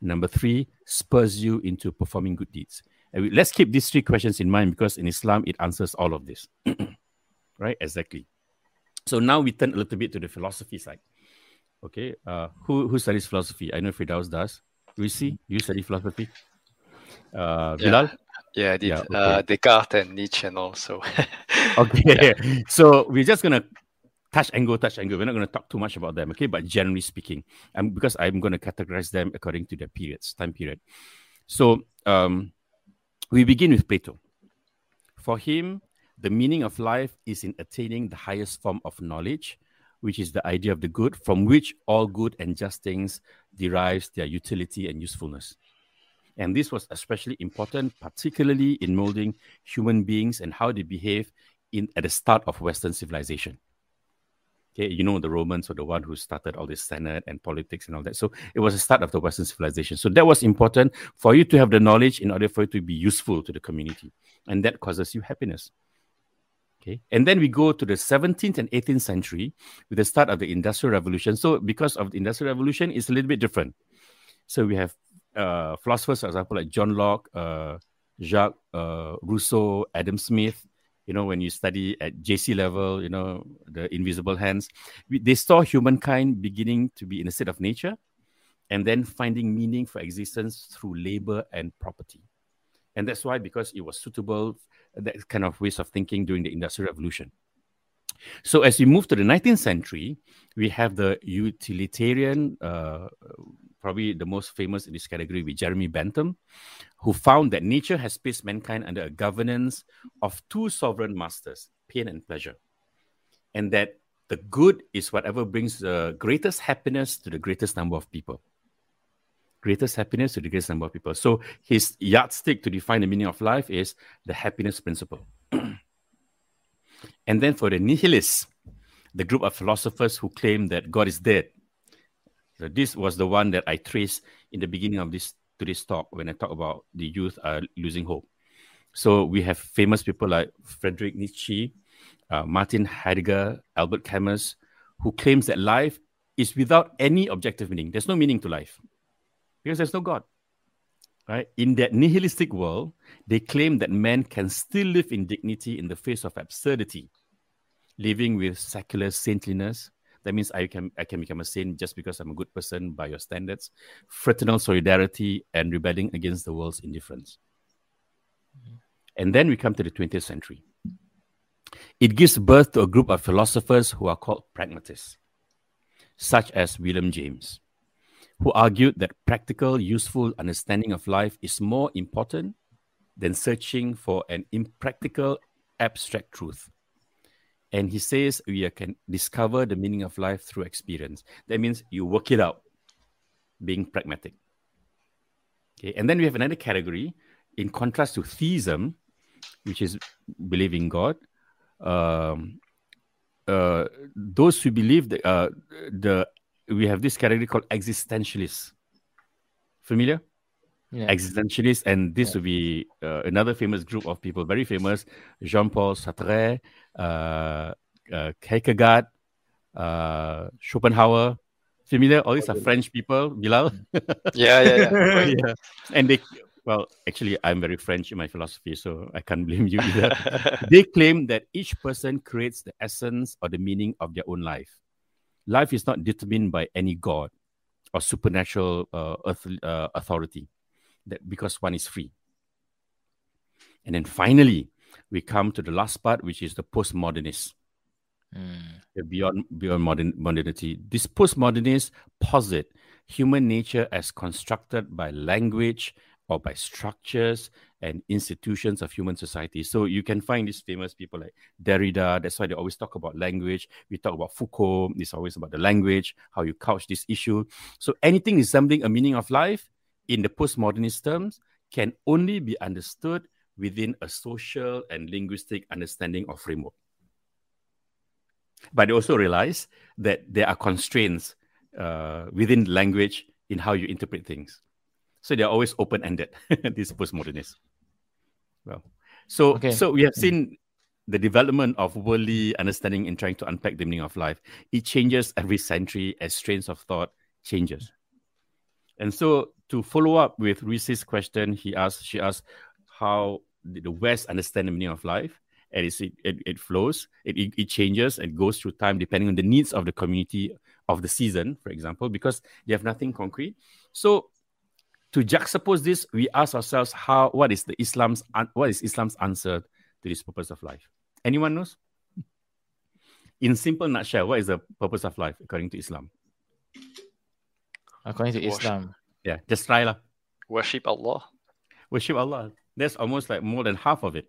Number three, spurs you into performing good deeds. Let's keep these three questions in mind because in Islam it answers all of this. right? Exactly. So now we turn a little bit to the philosophy side. Okay. Uh, who who studies philosophy? I know Firdaus does. Risi, you study philosophy. Uh, Bilal? Yeah, I did. Yeah, okay. uh, Descartes and Nietzsche and also. okay, yeah. so we're just gonna touch and go, touch and go. We're not gonna talk too much about them, okay? But generally speaking, um, because I'm gonna categorize them according to their periods, time period. So um, we begin with Plato. For him, the meaning of life is in attaining the highest form of knowledge, which is the idea of the good, from which all good and just things derives their utility and usefulness. And this was especially important, particularly in molding human beings and how they behave in, at the start of Western civilization. Okay, you know, the Romans were the one who started all this Senate and politics and all that. So it was the start of the Western civilization. So that was important for you to have the knowledge in order for it to be useful to the community. And that causes you happiness. Okay. And then we go to the 17th and 18th century with the start of the Industrial Revolution. So because of the Industrial Revolution, it's a little bit different. So we have uh, philosophers, for example, like John Locke, uh, Jacques uh, Rousseau, Adam Smith. You know, when you study at JC level, you know, the invisible hands, they saw humankind beginning to be in a state of nature and then finding meaning for existence through labor and property. And that's why, because it was suitable, that kind of ways of thinking during the Industrial Revolution. So as we move to the 19th century, we have the utilitarian uh, probably the most famous in this category with Jeremy Bentham, who found that nature has placed mankind under a governance of two sovereign masters, pain and pleasure, and that the good is whatever brings the greatest happiness to the greatest number of people. Greatest happiness to the greatest number of people. So his yardstick to define the meaning of life is the happiness principle. and then for the nihilists, the group of philosophers who claim that God is dead so this was the one that I traced in the beginning of this today's talk when I talk about the youth are losing hope. So we have famous people like Friedrich Nietzsche, uh, Martin Heidegger, Albert Camus, who claims that life is without any objective meaning. There's no meaning to life because there's no God. Right? In that nihilistic world, they claim that man can still live in dignity in the face of absurdity, living with secular saintliness, that means I can I can become a saint just because I'm a good person by your standards. Fraternal solidarity and rebelling against the world's indifference. Mm-hmm. And then we come to the 20th century. It gives birth to a group of philosophers who are called pragmatists, such as William James, who argued that practical, useful understanding of life is more important than searching for an impractical, abstract truth. And he says we can discover the meaning of life through experience. That means you work it out, being pragmatic. Okay, and then we have another category in contrast to theism, which is believing God. Um, uh, those who believe uh, the we have this category called existentialists. Familiar? Yeah. Existentialists, and this yeah. will be uh, another famous group of people, very famous, Jean-Paul Sartre, uh, uh, Kierkegaard, uh, Schopenhauer. Familiar? All these are French people, Bilal. yeah, yeah, yeah. yeah. And they, well, actually, I'm very French in my philosophy, so I can't blame you either. they claim that each person creates the essence or the meaning of their own life. Life is not determined by any god or supernatural uh, earth, uh, authority, that because one is free. And then finally, we come to the last part, which is the postmodernists. Mm. Beyond beyond modern modernity, this postmodernists posit human nature as constructed by language or by structures and institutions of human society. So you can find these famous people like Derrida. That's why they always talk about language. We talk about Foucault. It's always about the language, how you couch this issue. So anything resembling a meaning of life in the postmodernist terms can only be understood within a social and linguistic understanding of framework. But they also realize that there are constraints uh, within language in how you interpret things. So they're always open-ended, these postmodernists. Well, so okay. so we have seen the development of worldly understanding in trying to unpack the meaning of life. It changes every century as strains of thought changes. And so to follow up with Reese's question, he asked, she asked, how the West understand the meaning of life, and it, it, it flows, it, it changes, and goes through time depending on the needs of the community of the season, for example, because they have nothing concrete. So to juxtapose this, we ask ourselves how what is the Islam's what is Islam's answer to this purpose of life? Anyone knows? In simple nutshell, what is the purpose of life according to Islam? According to Islam. Yeah, just try lah. Worship Allah. Worship Allah. That's almost like more than half of it.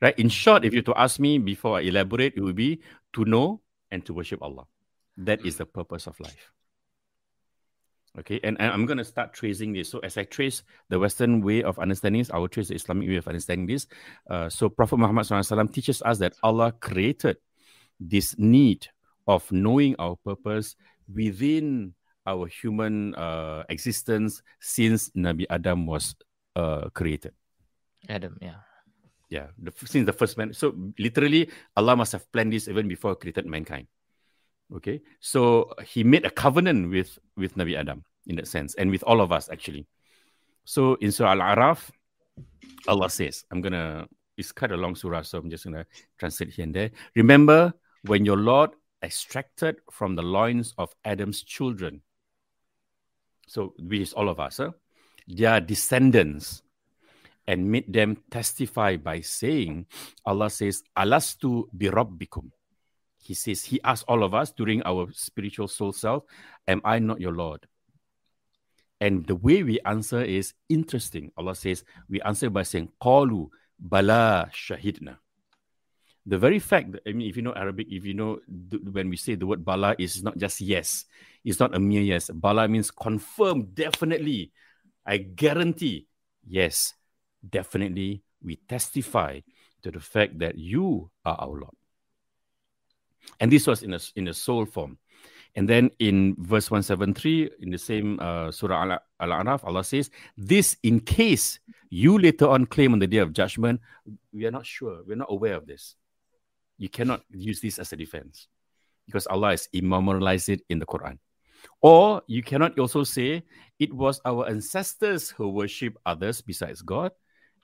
Right? In short, if you to ask me before I elaborate, it would be to know and to worship Allah. That is the purpose of life. Okay, and, and I'm going to start tracing this. So as I trace the Western way of understanding this, I will trace the Islamic way of understanding this. Uh, so Prophet Muhammad SAW teaches us that Allah created this need of knowing our purpose within our human uh, existence since Nabi Adam was uh, created. Adam, yeah. Yeah, the, since the first man. So literally, Allah must have planned this even before created mankind. Okay, so he made a covenant with with Nabi Adam in that sense, and with all of us actually. So in Surah Al-Araf, Allah says, I'm gonna. It's quite a long surah, so I'm just gonna translate here and there. Remember when your Lord extracted from the loins of Adam's children. So which is all of us, huh? their descendants, and made them testify by saying, Allah says, Alastu bi he says, He asked all of us during our spiritual soul self, Am I not your Lord? And the way we answer is interesting. Allah says, We answer by saying, Qalu bala shahidna. The very fact that, I mean, if you know Arabic, if you know when we say the word bala, is not just yes, it's not a mere yes. Bala means confirm, definitely. I guarantee, yes, definitely, we testify to the fact that you are our Lord. And this was in a, in a soul form. And then in verse 173, in the same uh, Surah Al Araf, Allah says, This in case you later on claim on the day of judgment, we are not sure, we're not aware of this. You cannot use this as a defense because Allah has immortalized it in the Quran. Or you cannot also say it was our ancestors who worship others besides God,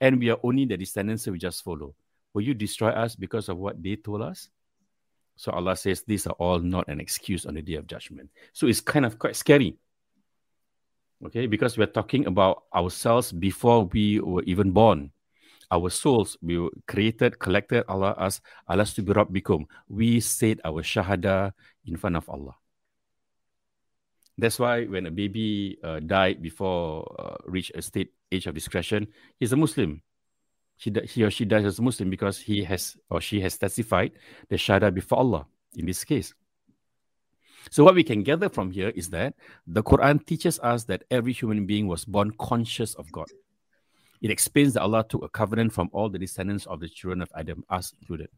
and we are only the descendants who we just follow. Will you destroy us because of what they told us? So Allah says these are all not an excuse on the day of judgment. So it's kind of quite scary. Okay, because we're talking about ourselves before we were even born. Our souls, we were created, collected, Allah Allah to be become. We said our shahada in front of Allah. That's why when a baby uh, died before uh, reach a state age of discretion, he's a Muslim he, he or she dies as a Muslim because he has or she has testified the Shahada before Allah in this case. So, what we can gather from here is that the Quran teaches us that every human being was born conscious of God. It explains that Allah took a covenant from all the descendants of the children of Adam, us included.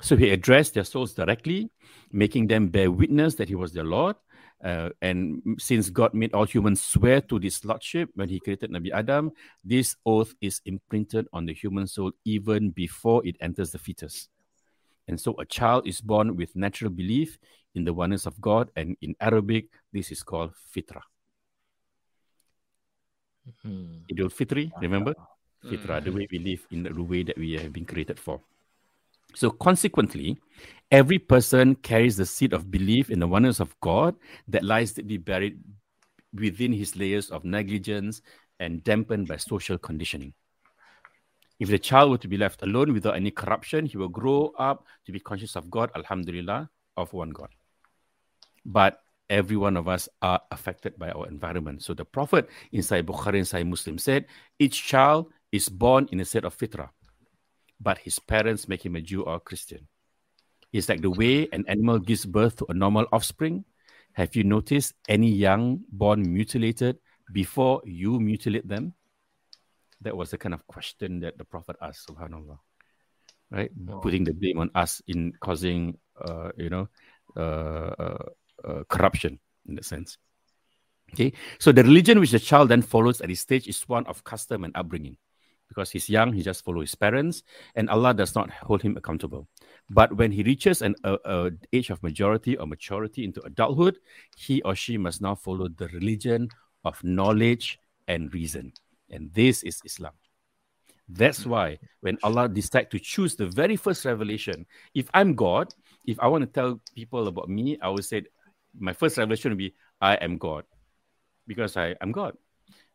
So, He addressed their souls directly, making them bear witness that He was their Lord uh, and since God made all humans swear to this lordship when He created Nabi Adam, this oath is imprinted on the human soul even before it enters the fetus. And so a child is born with natural belief in the oneness of God, and in Arabic, this is called fitra. Mm-hmm. Idul Fitri, remember? Fitra, the way we live in the way that we have been created for. So, consequently, every person carries the seed of belief in the oneness of God that lies deeply buried within his layers of negligence and dampened by social conditioning. If the child were to be left alone without any corruption, he will grow up to be conscious of God, Alhamdulillah, of one God. But every one of us are affected by our environment. So the Prophet inside Bukhari and Sahih Muslim said, each child is born in a state of fitrah but his parents make him a Jew or a Christian. It's like the way an animal gives birth to a normal offspring. Have you noticed any young born mutilated before you mutilate them? That was the kind of question that the Prophet asked, subhanAllah. Right? Wow. Putting the blame on us in causing, uh, you know, uh, uh corruption in that sense. Okay, so the religion which the child then follows at this stage is one of custom and upbringing because he's young, he just follows his parents, and Allah does not hold him accountable. But when he reaches an uh, uh, age of majority or maturity into adulthood, he or she must now follow the religion of knowledge and reason. And this is Islam. That's why when Allah decided to choose the very first revelation, if I'm God, if I want to tell people about me, I will say my first revelation would be, I am God. because I, I'm God.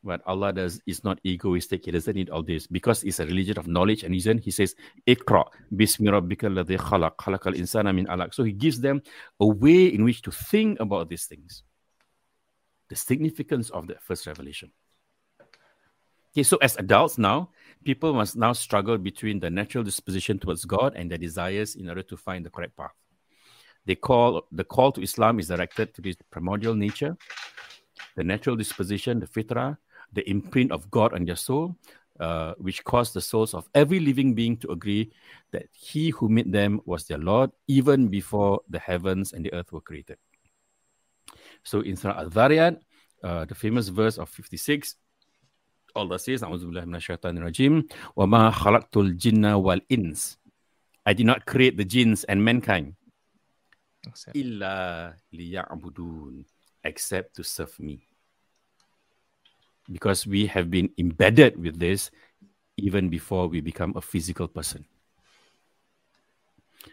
But Allah does is not egoistic. He doesn't need all this because it's a religion of knowledge and reason. He says, "Ikra khalaq khalaqal insana min alaq." So he gives them a way in which to think about these things, the significance of the first revelation. Okay, so as adults now, people must now struggle between the natural disposition towards God and their desires in order to find the correct path. They call the call to Islam is directed to this primordial nature, the natural disposition, the fitrah, the imprint of God on their soul, uh, which caused the souls of every living being to agree that He who made them was their Lord, even before the heavens and the earth were created. So in Surah Al-Dhariyat, uh, the famous verse of 56, Allah says, rajim, khalaqtul jinna wal ins. I did not create the jinns and mankind. Illa liya'budun. Except to serve me because we have been embedded with this even before we become a physical person.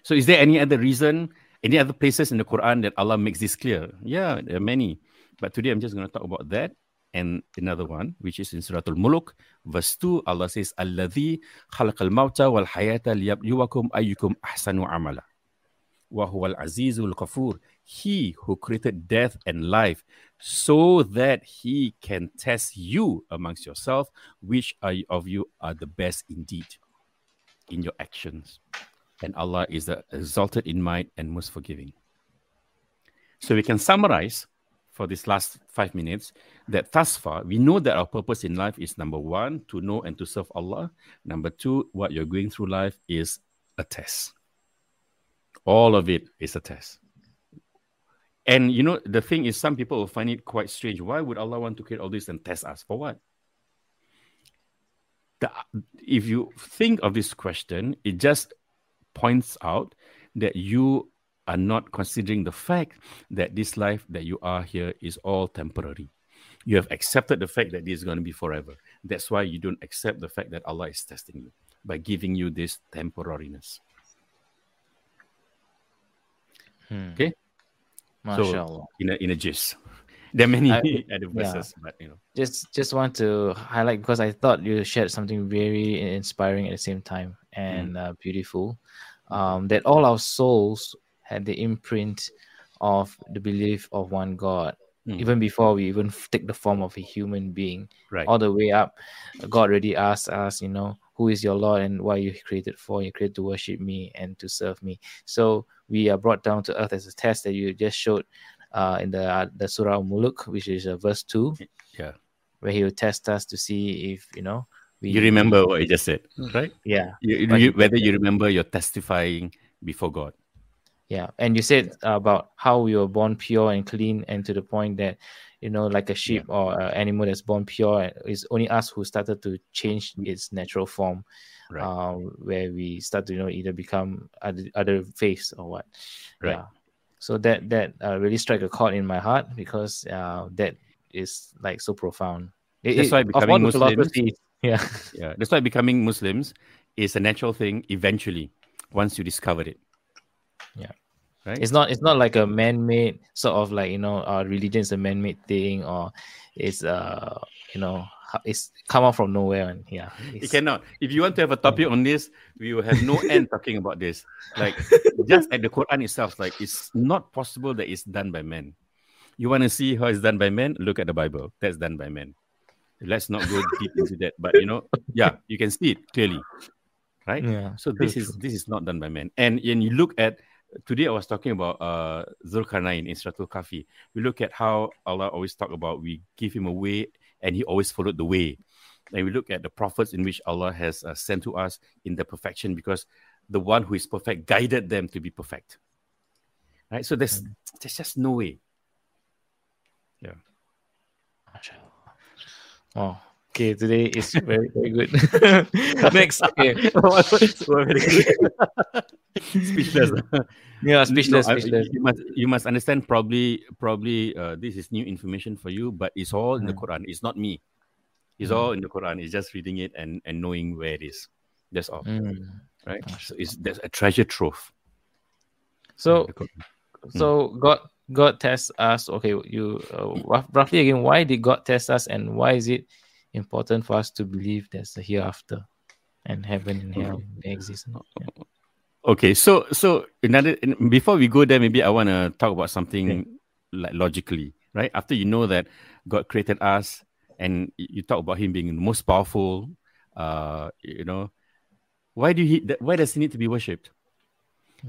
So, is there any other reason, any other places in the Quran that Allah makes this clear? Yeah, there are many. But today I'm just going to talk about that and another one, which is in Surah Al-Mulk, verse 2, Allah says, Alladhi khalaqal mawta wal hayata liyabluwakum ayyukum ahsanu amala. Wa huwa al-azizul ghafur. He who created death and life so that he can test you amongst yourself, which of you are the best indeed in your actions. And Allah is the exalted in might and most forgiving. So we can summarize for this last five minutes that thus far we know that our purpose in life is number one, to know and to serve Allah. Number two, what you're going through life is a test. All of it is a test. And you know, the thing is, some people will find it quite strange. Why would Allah want to create all this and test us? For what? The, if you think of this question, it just points out that you are not considering the fact that this life that you are here is all temporary. You have accepted the fact that this is going to be forever. That's why you don't accept the fact that Allah is testing you by giving you this temporariness. Hmm. Okay. So in a in a gist. There are many I, other verses, yeah. but you know. Just just want to highlight because I thought you shared something very inspiring at the same time and mm. uh, beautiful. Um, that all our souls had the imprint of the belief of one God. Mm. Even before we even take the form of a human being, right. all the way up, God already asked us, you know, who is your Lord and why you created for? You created to worship me and to serve me. So we are brought down to earth as a test that you just showed uh, in the uh, the Surah Al Muluk, which is uh, verse two. Yeah, where he will test us to see if you know. We, you remember what you just said, right? Yeah. You, you, whether you remember you're testifying before God. Yeah, and you said about how we were born pure and clean, and to the point that you know, like a sheep yeah. or an animal that's born pure, it's only us who started to change its natural form right. um, where we start to you know either become other, other faiths or what. Right. Yeah. So that that uh, really struck a chord in my heart because uh, that is like so profound. It, that's why becoming Muslims. Yeah, yeah. That's why becoming Muslims is a natural thing. Eventually, once you discover it. Yeah. Right? It's not. It's not like a man-made sort of like you know, uh, religion is a man-made thing, or it's uh, you know, it's come out from nowhere and yeah. It cannot. If you want to have a topic on this we will have no end talking about this. Like just at the quran itself like it's not possible that it's done by men you want to see how it's done by men look at the bible. That's done by men let's not go deep into that but you know yeah you can see it clearly. Right? Yeah so this is this is not done by men and when you look at today I was talking about uh Zulkarnain in Suratul Kahfi. We look at how Allah always talk about we give him a way and he always followed the way. And we look at the prophets in which Allah has uh, sent to us in the perfection because the one who is perfect guided them to be perfect. Right? So there's mm. there's just no way. Yeah. Oh, okay. Today is very very good. Next, okay. very good. speechless. Yeah, speechless. No, speechless. I, you must you must understand. Probably probably uh, this is new information for you, but it's all in mm. the Quran. It's not me. It's mm. all in the Quran. It's just reading it and and knowing where it is. That's all. Mm. Right. So it's there's a treasure trove. So, so God God tests us? Okay, you uh, roughly again, why did God test us, and why is it important for us to believe there's a hereafter and heaven and hell they exist? Yeah. Okay, so so another before we go there, maybe I want to talk about something like logically, right? After you know that God created us, and you talk about Him being the most powerful, uh, you know, why do he? Why does He need to be worshipped?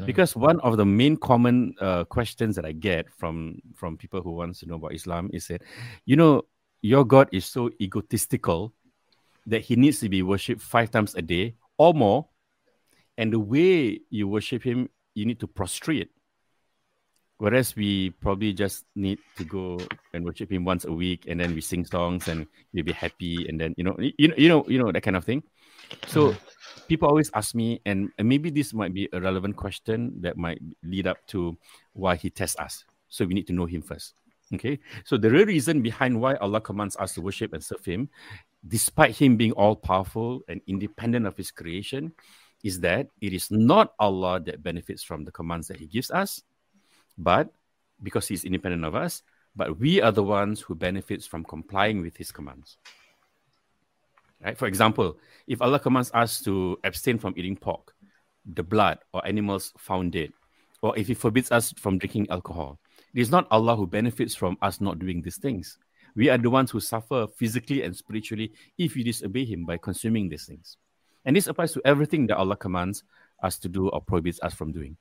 Because one of the main common uh, questions that I get from from people who wants to know about Islam is that, you know, your God is so egotistical that he needs to be worshipped five times a day or more, and the way you worship him, you need to prostrate. Whereas we probably just need to go and worship him once a week, and then we sing songs and we'll be happy, and then you know, you know, you know, you know that kind of thing. So mm. people always ask me, and, and maybe this might be a relevant question that might lead up to why he tests us. So we need to know him first. Okay. So the real reason behind why Allah commands us to worship and serve him, despite him being all powerful and independent of his creation, is that it is not Allah that benefits from the commands that he gives us, but because he's independent of us, but we are the ones who benefits from complying with his commands. Right? For example, if Allah commands us to abstain from eating pork, the blood, or animals found dead, or if He forbids us from drinking alcohol, it is not Allah who benefits from us not doing these things. We are the ones who suffer physically and spiritually if we disobey Him by consuming these things. And this applies to everything that Allah commands us to do or prohibits us from doing.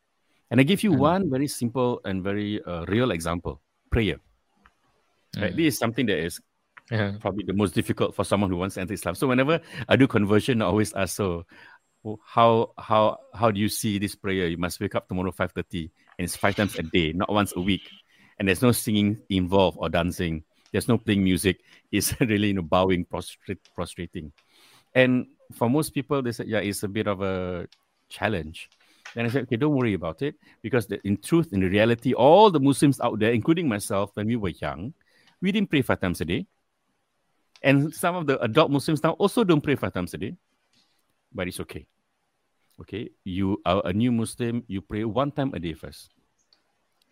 And I give you mm. one very simple and very uh, real example prayer. Mm. Right? This is something that is yeah. probably the most difficult for someone who wants to enter Islam. So whenever I do conversion, I always ask, so how how how do you see this prayer? You must wake up tomorrow five thirty, and it's five times a day, not once a week, and there's no singing involved or dancing. There's no playing music. It's really you know bowing, prostrate, prostrating, and for most people, they said, yeah, it's a bit of a challenge. Then I said, okay, don't worry about it, because the, in truth, in reality, all the Muslims out there, including myself, when we were young, we didn't pray five times a day. And some of the adult Muslims now also don't pray five times a day, but it's okay. Okay, you are a new Muslim, you pray one time a day first.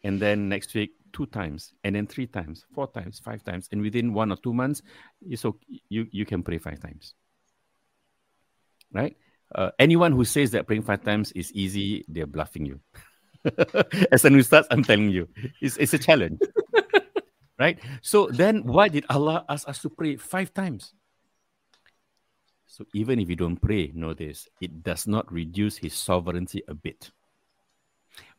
And then next week, two times, and then three times, four times, five times. And within one or two months, okay, you, you can pray five times. Right? Uh, anyone who says that praying five times is easy, they're bluffing you. As an ustad, I'm telling you, it's, it's a challenge right? So then why did Allah ask us to pray five times? So even if you don't pray, know this, it does not reduce his sovereignty a bit.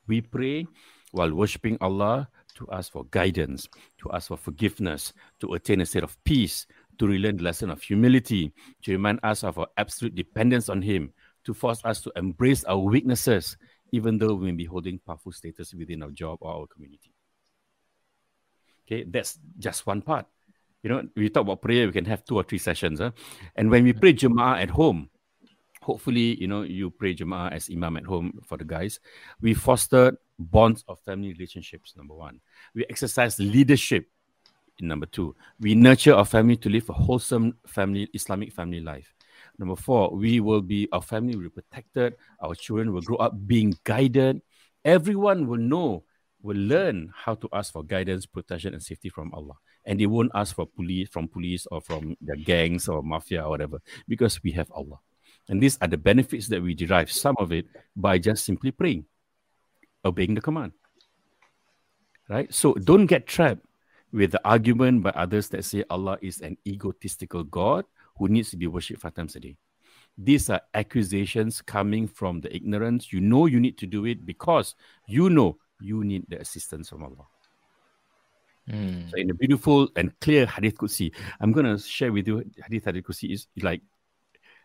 We pray while worshiping Allah to ask for guidance, to ask for forgiveness, to attain a state of peace, to relearn the lesson of humility, to remind us of our absolute dependence on Him, to force us to embrace our weaknesses, even though we may be holding powerful status within our job or our community. Okay, that's just one part. You know, we talk about prayer, we can have two or three sessions. Huh? And when we pray Jama'ah at home, hopefully, you know, you pray Jama'ah as Imam at home for the guys. We foster bonds of family relationships, number one. We exercise leadership, number two. We nurture our family to live a wholesome family, Islamic family life. Number four, we will be, our family will be protected. Our children will grow up being guided. Everyone will know will learn how to ask for guidance, protection, and safety from Allah. And they won't ask for police from police or from their gangs or mafia or whatever, because we have Allah. And these are the benefits that we derive, some of it by just simply praying, obeying the command. Right? So don't get trapped with the argument by others that say Allah is an egotistical God who needs to be worshipped five times a day. These are accusations coming from the ignorance. You know you need to do it because you know you need the assistance from Allah. Mm. So in a beautiful and clear Hadith Qudsi, I'm gonna share with you Hadith Hadith Qudsi is like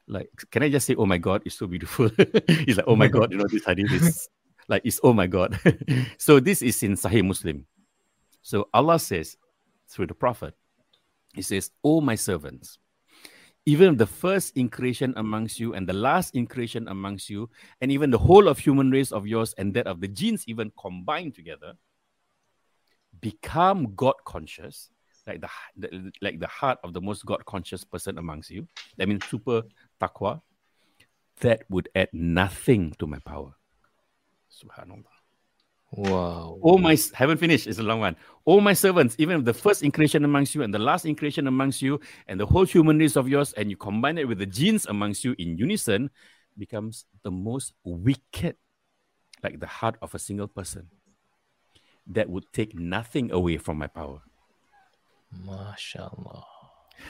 like can I just say oh my god it's so beautiful it's like oh my god you know this hadith is like it's oh my god so this is in Sahih Muslim so Allah says through the Prophet He says oh my servants even the first increation amongst you and the last increation amongst you, and even the whole of human race of yours and that of the jinns even combined together, become God conscious, like the, the like the heart of the most God conscious person amongst you. That means super taqwa. That would add nothing to my power. Subhanallah. Wow. Oh my haven't finished, it's a long one. All my servants, even the first increation amongst you and the last increation amongst you, and the whole human race of yours, and you combine it with the jinns amongst you in unison, becomes the most wicked, like the heart of a single person, that would take nothing away from my power. MashaAllah.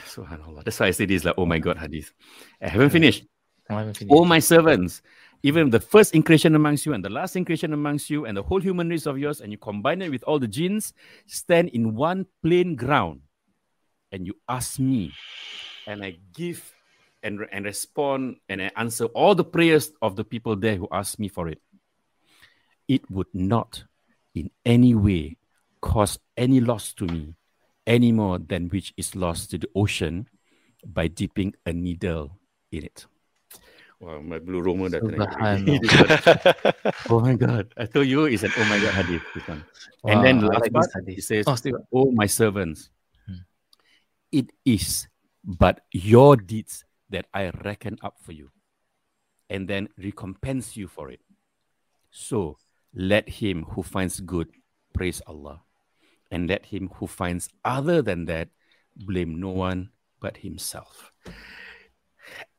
Subhanallah. That's why I say this like, oh my God, hadith. I haven't finished. I haven't finished. All my servants, even the first increation amongst you and the last increation amongst you and the whole human race of yours, and you combine it with all the jinns, stand in one plain ground, and you ask me, and I give and, and respond and I answer all the prayers of the people there who ask me for it. It would not in any way cause any loss to me any more than which is lost to the ocean by dipping a needle in it. Wow, my blue Roma datang. oh my God. I told you it's an oh my God hadith. This one. Wow, and then the last like part, he says, oh, oh my servants, hmm. it is but your deeds that I reckon up for you and then recompense you for it. So let him who finds good praise Allah, and let him who finds other than that blame no one but himself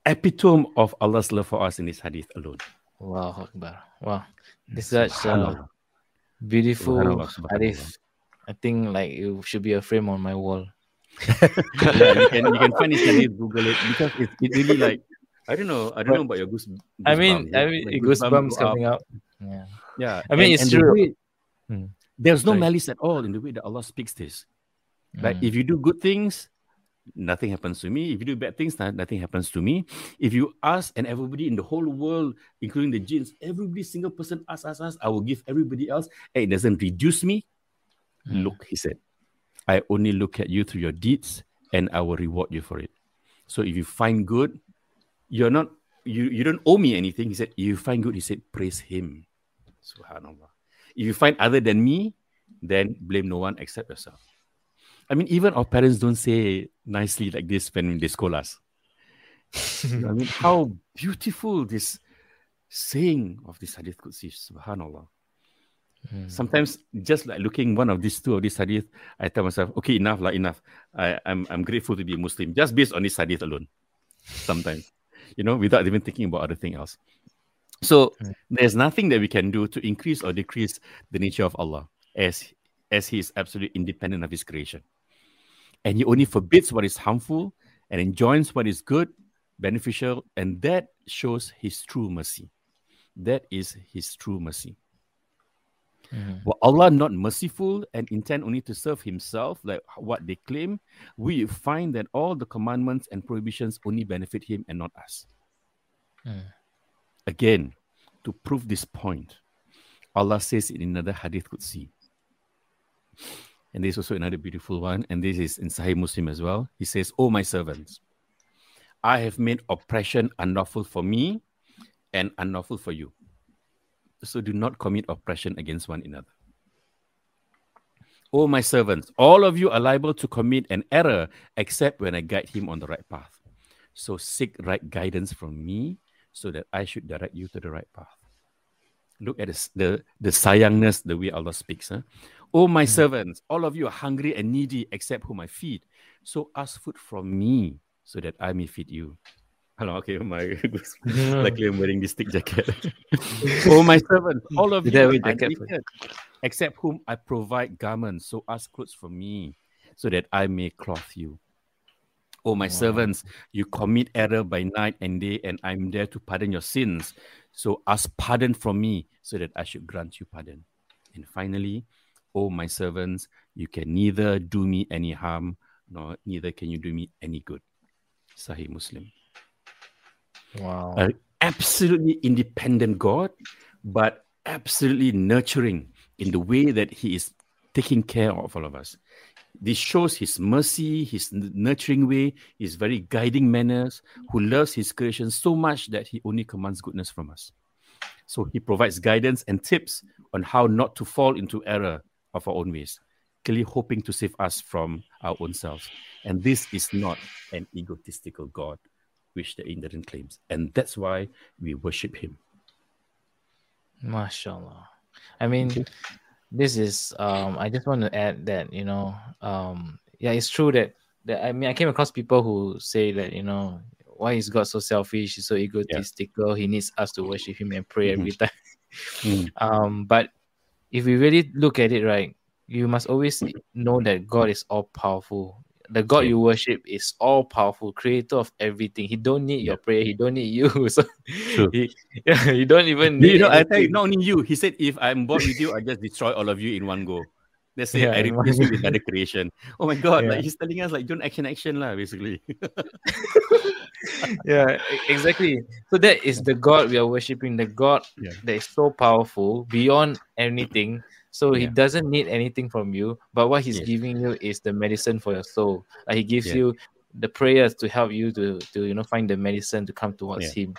epitome of Allah's love for us in this hadith alone. Wow, Akbar. Wow. This is such a beautiful hadith. I think like it should be a frame on my wall. yeah, you can you can find this hadith, Google it because it, it really like I don't know. I don't know about your goose. goose I mean, I mean, like goosebumps coming up. Yeah, yeah. I mean, and, it's and true. The way, there's no Sorry. malice at all in the way that Allah speaks this. Like mm. if you do good things, nothing happens to me. If you do bad things, nothing happens to me. If you ask and everybody in the whole world, including the jinns, every single person asks, asks, asks, I will give everybody else, and it doesn't reduce me. Mm. Look, he said, I only look at you through your deeds, and I will reward you for it. So if you find good, you're not you you don't owe me anything. He said, if you find good, he said, praise him. Subhanallah. If you find other than me, then blame no one except yourself. I mean, even our parents don't say nicely like this when they scold us. I mean, how beautiful this saying of this hadith could see, subhanallah. Mm. Sometimes just like looking one of these two of these hadith, I tell myself, okay, enough, like enough. I, I'm I'm grateful to be a Muslim just based on this hadith alone. Sometimes, you know, without even thinking about other thing else. So mm. there's nothing that we can do to increase or decrease the nature of Allah as as He is absolutely independent of His creation and he only forbids what is harmful and enjoins what is good, beneficial, and that shows his true mercy. That is his true mercy. Mm-hmm. Were Allah not merciful and intend only to serve himself, like what they claim, we find that all the commandments and prohibitions only benefit him and not us. Mm. Again, to prove this point, Allah says in another hadith Qudsi, and there's also another beautiful one, and this is in Sahih Muslim as well. He says, Oh, my servants, I have made oppression unlawful for me and unlawful for you. So do not commit oppression against one another. Oh, my servants, all of you are liable to commit an error except when I guide him on the right path. So seek right guidance from me so that I should direct you to the right path. Look at this, the, the sayangness, the way Allah speaks. Huh? Oh, my mm. servants, all of you are hungry and needy except whom I feed. So ask food from me so that I may feed you. Hello, okay, my luckily I'm wearing this thick jacket. oh, my servant, all of you are naked, except whom I provide garments. So ask clothes from me so that I may clothe you. Oh, my wow. servants, you commit error by night and day, and I'm there to pardon your sins. So ask pardon from me so that I should grant you pardon. And finally, O my servants, you can neither do me any harm, nor neither can you do me any good. Sahih Muslim. Wow. An absolutely independent God, but absolutely nurturing in the way that He is taking care of all of us. This shows His mercy, His nurturing way, His very guiding manners, who loves His creation so much that He only commands goodness from us. So He provides guidance and tips on how not to fall into error of our own ways, clearly hoping to save us from our own selves. And this is not an egotistical God, which the Indian claims. And that's why we worship him. MashaAllah. I mean, okay. this is um I just want to add that, you know, um yeah, it's true that that I mean I came across people who say that, you know, why is God so selfish, He's so egotistical, yeah. he needs us to worship him and pray mm-hmm. every time. mm. Um, but if we really look at it right, you must always know that God is all powerful the God you worship is all powerful, creator of everything. He don't need your prayer. He don't need you. So he, yeah, you don't even need. You know, I tell you, not only you. He said, if I'm bored with you, I just destroy all of you in one go. Let's say yeah, I replace you with other creation. Oh my God! Yeah. Like he's telling us, like don't action, action lah, basically. yeah, exactly. So that is the God we are worshiping. The God yeah. that is so powerful beyond anything so he doesn't need anything from you, but what he's giving you is the medicine for your soul. Like he gives you the prayers to help you to to you know find the medicine to come towards him.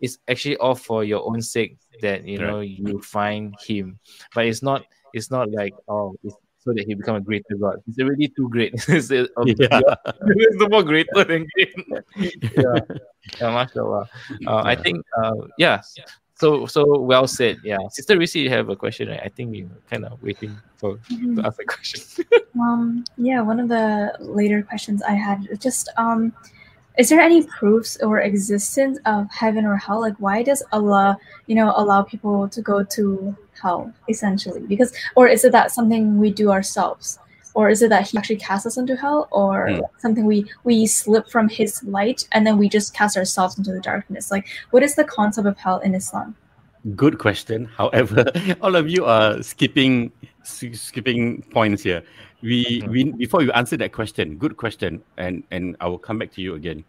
It's actually all for your own sake that you know you find him. But it's not it's not like oh it's so that he become a greater God. He's already too great. it's, a, yeah. it's more greater than great. yeah. yeah, mashallah. Uh, I think uh, yeah, so so well said. Yeah, Sister Risi, you have a question, right? I think we are kind of waiting for mm-hmm. to ask a question. um, yeah, one of the later questions I had just um, is there any proofs or existence of heaven or hell? Like, why does Allah, you know, allow people to go to hell essentially? Because, or is it that something we do ourselves? or is it that he actually casts us into hell or mm. something we we slip from his light and then we just cast ourselves into the darkness like what is the concept of hell in islam good question however all of you are skipping skipping points here we mm-hmm. we before you answer that question good question and and i will come back to you again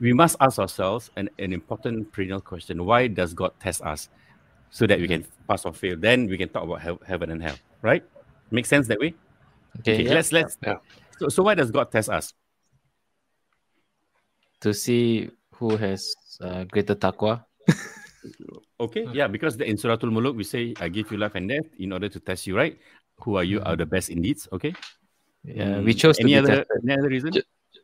we must ask ourselves an, an important perennial question why does god test us so that we can pass or fail then we can talk about heaven and hell right make sense that way Okay, okay let's let's. Yeah. So, so why does God test us? To see who has uh, greater taqwa. okay, yeah, because the, in Suratul Muluk we say, "I give you life and death in order to test you." Right? Who are you? Mm-hmm. Are the best in deeds? Okay. Yeah, we chose any other tested. any other reason.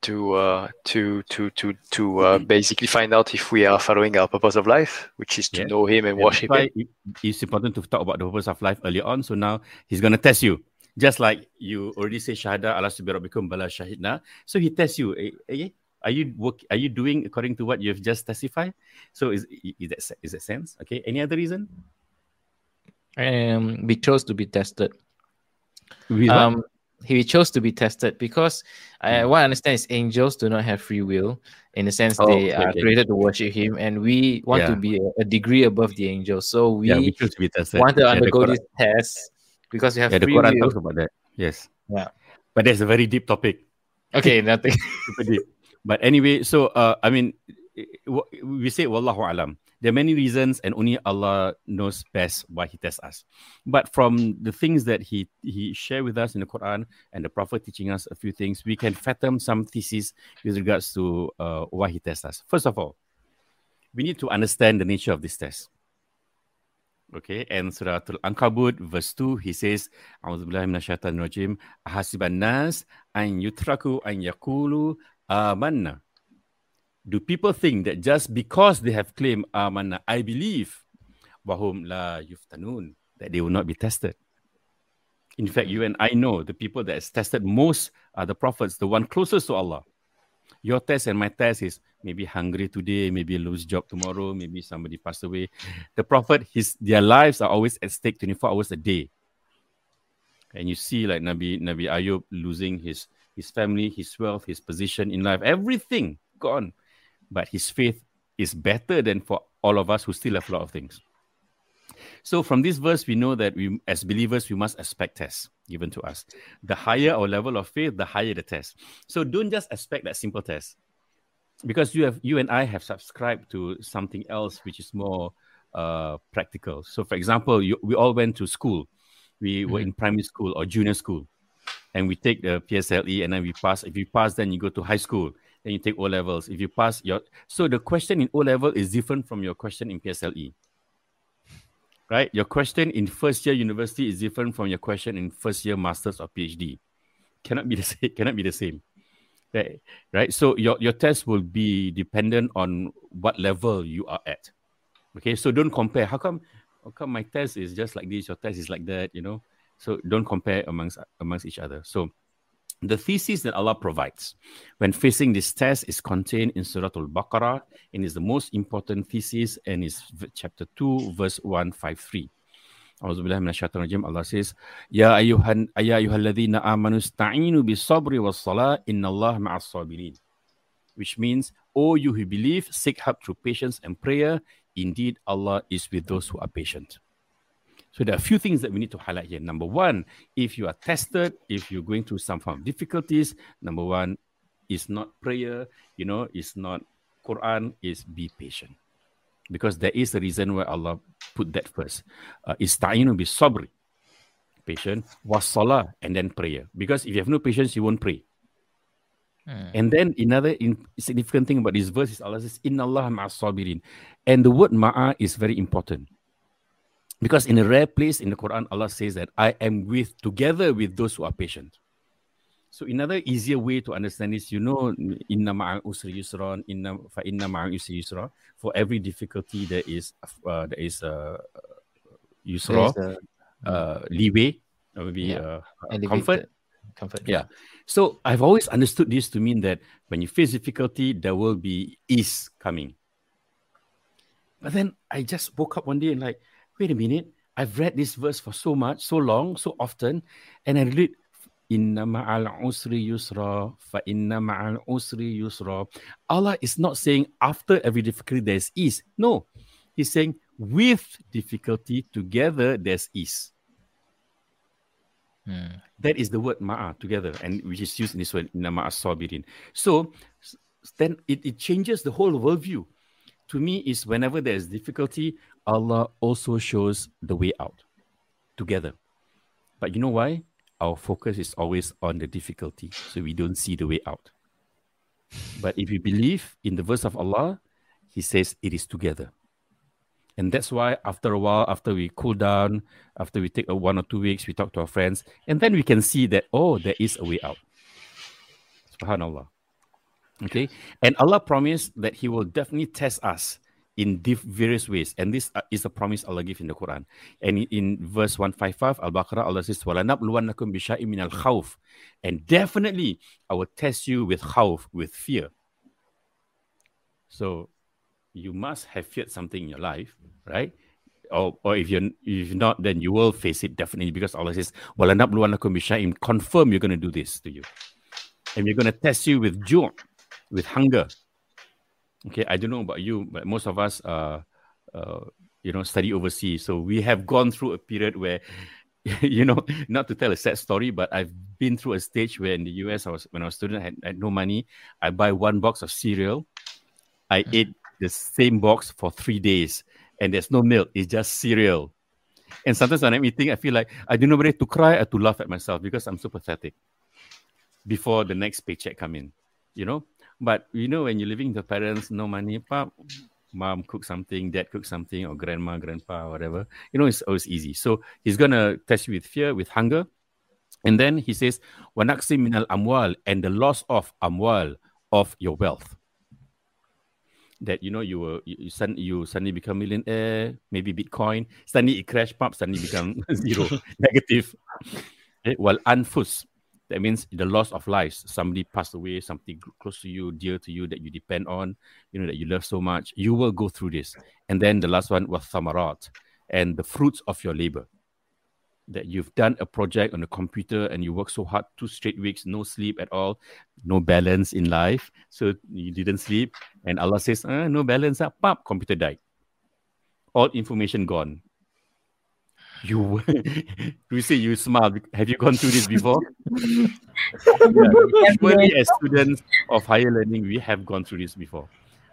To uh, to to to to uh, basically find out if we are following our purpose of life, which is to yeah. know Him and yeah, worship Him. It's important to talk about the purpose of life earlier on. So now He's going to test you just like you already say shahada ala subirabikum bala shahidna. So he tests you. Eh, eh, are you work? Are you doing according to what you've just testified? So is is that is that sense? Okay. Any other reason? Um, we chose to be tested. um, he chose to be tested because I, hmm. what I understand is angels do not have free will in the sense oh, they okay, are created to worship him, and we want yeah. to be a, a, degree above the angels. So we, yeah, we choose to be tested. want to undergo this test because you have yeah, the Quran talks about that. Yes. Yeah. But that's a very deep topic. Okay, nothing. Super deep. But anyway, so uh, I mean, we say wallahu alam. There are many reasons, and only Allah knows best why He tests us. But from the things that He He shared with us in the Quran and the Prophet teaching us a few things, we can fathom some theses with regards to uh, why He tests us. First of all, we need to understand the nature of this test. Okay, and Surah Al-Ankabut, verse 2, he says, A'udzubillahi minasyaitanir rajim, Ahasiban nas an yutraku an yakulu amanna. Do people think that just because they have claimed amanna, I believe, wahum la yuftanun, that they will not be tested? In fact, you and I know the people that is tested most are the prophets, the one closest to Allah. Your test and my test is maybe hungry today, maybe lose job tomorrow, maybe somebody passed away. The Prophet, his their lives are always at stake 24 hours a day. And you see like Nabi Nabi Ayub losing his his family, his wealth, his position in life, everything gone. But his faith is better than for all of us who still have a lot of things. So from this verse, we know that we, as believers, we must expect tests given to us. The higher our level of faith, the higher the test. So don't just expect that simple test because you have you and I have subscribed to something else which is more uh, practical. So, for example, you, we all went to school. We mm-hmm. were in primary school or junior school, and we take the PSLE, and then we pass. If you pass, then you go to high school. Then you take O levels. If you pass, your so the question in O level is different from your question in PSLE. Right, your question in first year university is different from your question in first year masters or PhD. Cannot be the same. Cannot be the same right? So your, your test will be dependent on what level you are at. Okay, so don't compare. How come How come my test is just like this, your test is like that, you know? So don't compare amongst amongst each other. So the thesis that Allah provides when facing this test is contained in Surah Al-Baqarah and is the most important thesis and is chapter 2 verse 153. Auzubillah minasyaitonir Allah says, "Ya ayuhan ya ayyuhalladzina amanu ista'inu bis-sabri was-salah innallaha ma'as sabirin." Which means, "O you who believe, seek help through patience and prayer. Indeed, Allah is with those who are patient." So there are a few things that we need to highlight here. Number one, if you are tested, if you're going through some form of difficulties, number one is not prayer, you know, it's not Quran, is be patient. Because there is a reason why Allah put that first. Uh, Ista'inu be sabri, patient, was salah, and then prayer. Because if you have no patience, you won't pray. Hmm. And then another significant thing about this verse is Allah says, Inna Allah ma'as sabirin. And the word ma'a is very important. Because in a rare place in the Quran, Allah says that I am with together with those who are patient. So another easier way to understand is, you know, inna ma'al usri yusra, inna fa inna ma'al usri yusra. For every difficulty, there is uh, there is a uh, yusra, uh, leeway, or maybe yeah. uh, comfort. Comfort. Yeah. So I've always understood this to mean that when you face difficulty, there will be ease coming. But then I just woke up one day and like, wait a minute, I've read this verse for so much, so long, so often, and I read Inna ma'al usri yusra fa inna ma'al usri yusra. Allah is not saying after every difficulty there's ease. No, He's saying with difficulty together there's ease. Hmm. That is the word ma'a together, and which is used in this word inna ma'as sabirin. So then it, it changes the whole worldview. To me, is whenever there's difficulty, Allah also shows the way out together. But you know why? Our focus is always on the difficulty, so we don't see the way out. But if we believe in the verse of Allah, He says it is together. And that's why after a while, after we cool down, after we take a one or two weeks, we talk to our friends, and then we can see that, oh, there is a way out. Subhanallah. Okay. And Allah promised that He will definitely test us in diff- various ways. And this uh, is a promise Allah gives in the Quran. And in, in verse 155, Al Baqarah, Allah says, وَلَنَبْلُوَنَّكُمْ بِشَيْءٍ مِنَ الْخَوْفِ And definitely, I will test you with khawf, with fear. So, you must have feared something in your life, right? Or, or if you're if not, then you will face it definitely because Allah says, وَلَنَبْلُوَنَّكُمْ بِشَيْءٍ Confirm you're going to do this to you. And we're going to test you with joy, with hunger, Okay, I don't know about you, but most of us, uh, uh, you know, study overseas. So we have gone through a period where, you know, not to tell a sad story, but I've been through a stage where in the US, I was when I was a student, I had, I had no money. I buy one box of cereal. I mm-hmm. ate the same box for three days, and there's no milk. It's just cereal. And sometimes when I'm eating, I feel like I don't know whether to cry or to laugh at myself because I'm so pathetic. Before the next paycheck come in, you know. But you know, when you're living with the parents, no money, pop, mom cook something, dad cook something, or grandma, grandpa, whatever. You know, it's always easy. So he's gonna test you with fear, with hunger, and then he says, "Wanaksi minal amwal," and the loss of amwal of your wealth. That you know you were you, you, you suddenly become millionaire, maybe Bitcoin, suddenly it crash, pop, suddenly become zero, negative. Eh, well, anfus that means the loss of lives. Somebody passed away, something close to you, dear to you that you depend on, you know, that you love so much. You will go through this. And then the last one was thamarat and the fruits of your labor. That you've done a project on a computer and you work so hard, two straight weeks, no sleep at all, no balance in life. So you didn't sleep. And Allah says, ah, no balance, ah, pop, computer died. All information gone you you say you smile. Have you gone through this before? yeah, usually, as students of higher learning, we have gone through this before,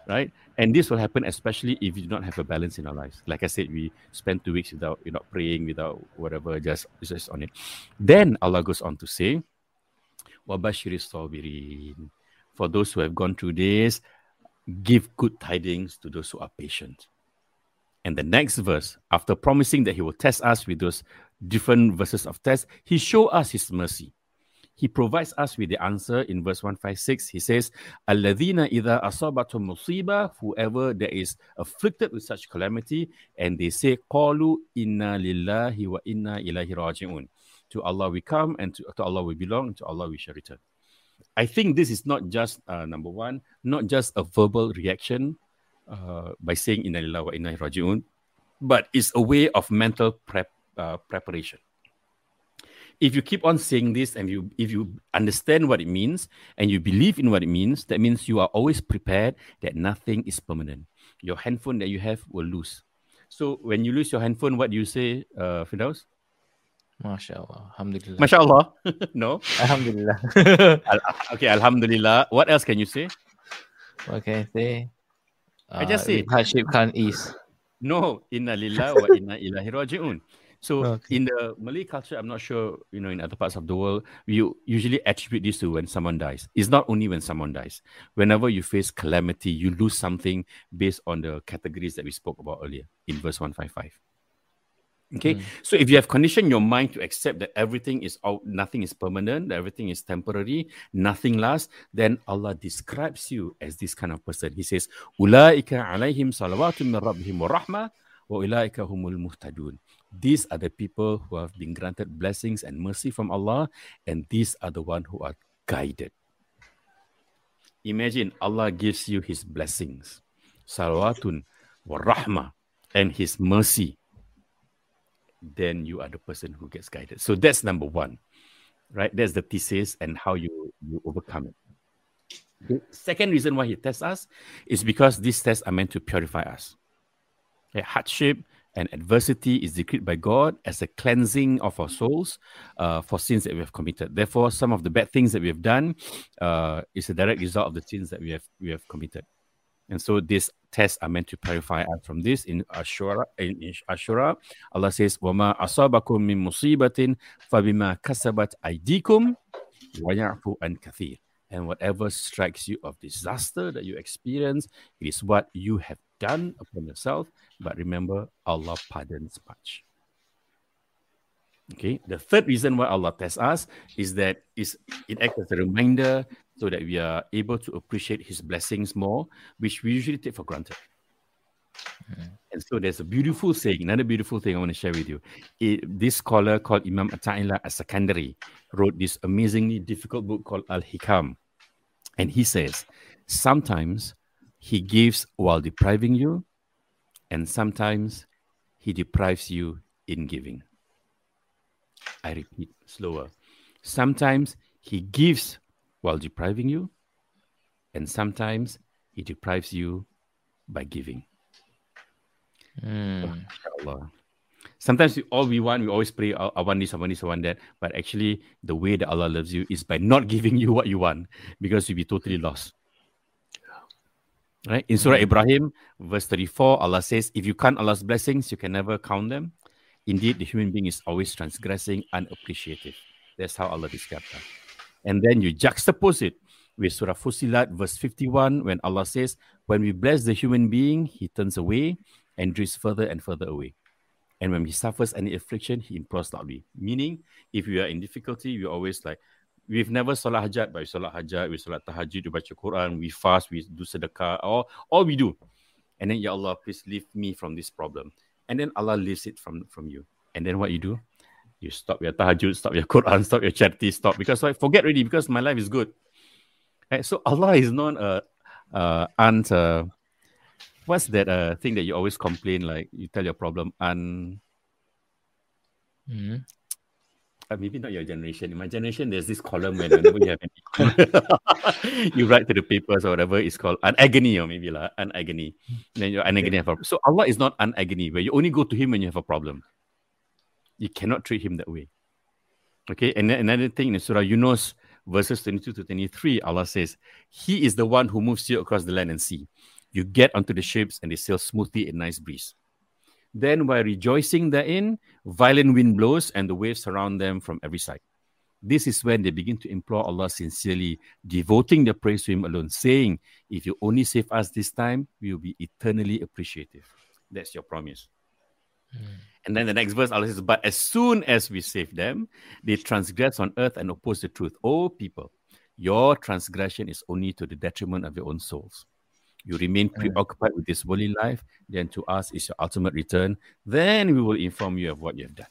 right? And this will happen especially if you do not have a balance in our lives. Like I said, we spend two weeks without you know praying, without whatever, just just on it. Then Allah goes on to say. For those who have gone through this, give good tidings to those who are patient. And the next verse, after promising that he will test us with those different verses of test, he show us his mercy. he provides us with the answer in verse 156. He says, Alladhina idha asabatum musiba, whoever that is afflicted with such calamity, and they say, Qalu inna lillahi wa inna ilahi raji'un. To Allah we come, and to, to Allah we belong, to Allah we shall return. I think this is not just, uh, number one, not just a verbal reaction uh, by saying inna lillahi wa inna raji'un, but it's a way of mental prep, uh, preparation if you keep on saying this and you if you understand what it means and you believe in what it means that means you are always prepared that nothing is permanent your handphone that you have will lose so when you lose your handphone what do you say uh Fidaus? MashaAllah. Alhamdulillah. MashaAllah. no. Alhamdulillah. okay, Alhamdulillah. What else can you say? What can I say? I just uh, say hardship can't ease. No, inna lillah wa inna ilahi raji'un. So okay. in the Malay culture, I'm not sure, you know, in other parts of the world, we usually attribute this to when someone dies. It's not only when someone dies. Whenever you face calamity, you lose something based on the categories that we spoke about earlier in verse 155. Okay, mm. so if you have conditioned your mind to accept that everything is out, nothing is permanent, that everything is temporary, nothing lasts, then Allah describes you as this kind of person. He says, "Ulaika alaihim salawatun min rabbihim wa rahmah, wa ulaika humul muhtadun." These are the people who have been granted blessings and mercy from Allah, and these are the ones who are guided. Imagine Allah gives you His blessings, salawatun wa rahmah, and His mercy. Then you are the person who gets guided. So that's number one, right? That's the thesis and how you, you overcome it. The second reason why He tests us is because these tests are meant to purify us. Okay, hardship, and adversity is decreed by God as a cleansing of our souls uh, for sins that we have committed. Therefore, some of the bad things that we have done uh, is a direct result of the sins that we have we have committed. And so these tests are meant to purify us from this. In Ashura, in Ashura, Allah says, "Wama asabakum min musibatin, fabima kasabat wa ya'fu an kathir." And whatever strikes you of disaster that you experience, it is what you have done upon yourself. But remember, Allah pardons much. Okay. The third reason why Allah tests us is that it acts as a reminder so that we are able to appreciate His blessings more, which we usually take for granted. Mm-hmm. And so there's a beautiful saying, another beautiful thing I want to share with you. It, this scholar called Imam Ata'illah as-Sakandari wrote this amazingly difficult book called Al-Hikam. And he says, sometimes he gives while depriving you, and sometimes he deprives you in giving. I repeat slower. Sometimes he gives while depriving you, and sometimes he deprives you by giving. Mm. Sometimes we, all we want, we always pray, I, I want this, I want this, I want that. But actually, the way that Allah loves you is by not giving you what you want because you'll be totally lost. Right? In Surah mm. Ibrahim, verse 34, Allah says, If you count Allah's blessings, you can never count them. Indeed, the human being is always transgressing, unappreciative. That's how Allah describes that. And then you juxtapose it with Surah Fussilat, verse 51, when Allah says, When we bless the human being, he turns away and drifts further and further away. And when he suffers any affliction, he implores loudly. Meaning, if you are in difficulty, we always like, we've never salat hajat, but we salat hajat, we salat tahajud, we baca Quran, we fast, we do sedekah, all, all we do. And then, Ya Allah, please lift me from this problem. And then Allah lifts it from, from you. And then what you do? You stop your tahajud, stop your Quran, stop your charity, stop. Because I forget already, because my life is good. Right? So Allah is not a, uh, and uh, what's that uh, thing that you always complain, like you tell your problem, and mm-hmm uh, maybe not your generation. In my generation, there's this column where whenever you have any, you write to the papers or whatever it's called an agony or maybe like an agony. Then your an agony have a, so Allah is not an agony where you only go to Him when you have a problem. You cannot treat Him that way. Okay, and then another thing in Surah Yunus, verses 22 to 23, Allah says, He is the one who moves you across the land and sea. You get onto the ships and they sail smoothly in a nice breeze. Then, while rejoicing therein, violent wind blows and the waves surround them from every side. This is when they begin to implore Allah sincerely, devoting their praise to Him alone, saying, If you only save us this time, we will be eternally appreciative. That's your promise. Mm. And then the next verse, Allah says, But as soon as we save them, they transgress on earth and oppose the truth. O people, your transgression is only to the detriment of your own souls. You remain preoccupied with this worldly life, then to us is your ultimate return. Then we will inform you of what you have done.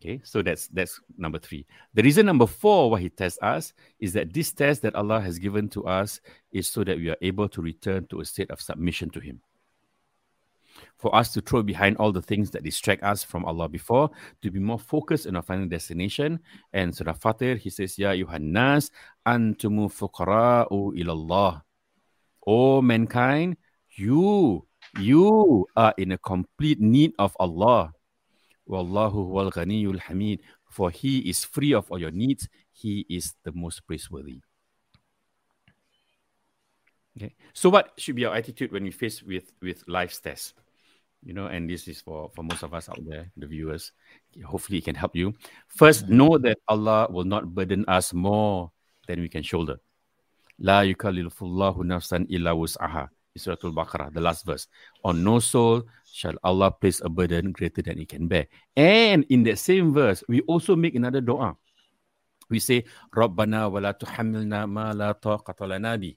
Okay, so that's that's number three. The reason number four, why he tests us, is that this test that Allah has given to us is so that we are able to return to a state of submission to Him for us to throw behind all the things that distract us from Allah before, to be more focused on our final destination. And Surah Fatir, he says, Ya Yuhannas, antumu fuqara'u ilallah. O mankind, you, you are in a complete need of Allah. Wallahu wal ghaniyul hamid. For he is free of all your needs. He is the most praiseworthy. Okay. So what should be our attitude when we face with with life's tests? You know, and this is for, for most of us out there, the viewers. Hopefully, it can help you. First, mm-hmm. know that Allah will not burden us more than we can shoulder. La yukallifullahu nafsan illa wus'aha. Surah Al-Baqarah, the last verse. On no soul shall Allah place a burden greater than it can bear. And in that same verse, we also make another dua. We say, Rabbana wa la tuhamilna ma la taqata lana bi.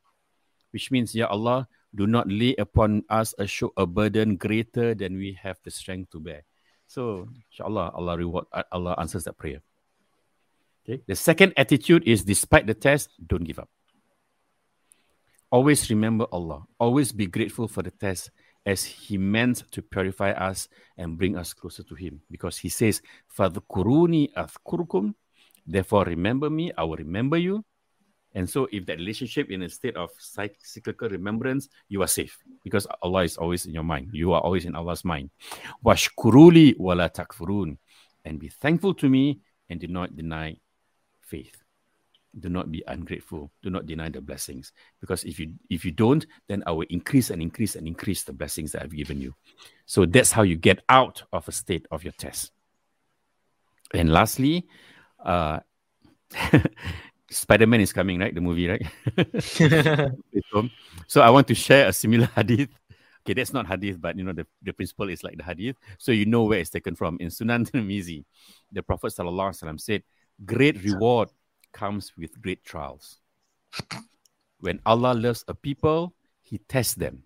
Which means, Ya Allah, do not lay upon us a show a burden greater than we have the strength to bear. So, inshallah, Allah reward uh, Allah answers that prayer. Okay. The second attitude is despite the test, don't give up. Always remember Allah. Always be grateful for the test as He meant to purify us and bring us closer to Him. Because He says, Fadhkuruni athkurkum. Therefore, remember me, I will remember you. And so, if that relationship in a state of cyclical remembrance, you are safe because Allah is always in your mind. You are always in Allah's mind. Washkuruli wala takfurun. And be thankful to me and do not deny faith. Do not be ungrateful. Do not deny the blessings. Because if you if you don't, then I will increase and increase and increase the blessings that I've given you. So that's how you get out of a state of your test. And lastly, uh, Spider Man is coming, right? The movie, right? so I want to share a similar hadith. Okay, that's not hadith, but you know the, the principle is like the hadith. So you know where it's taken from. In Sunan Tirmizi, the Prophet ﷺ said, Great reward comes with great trials. When Allah loves a people, He tests them.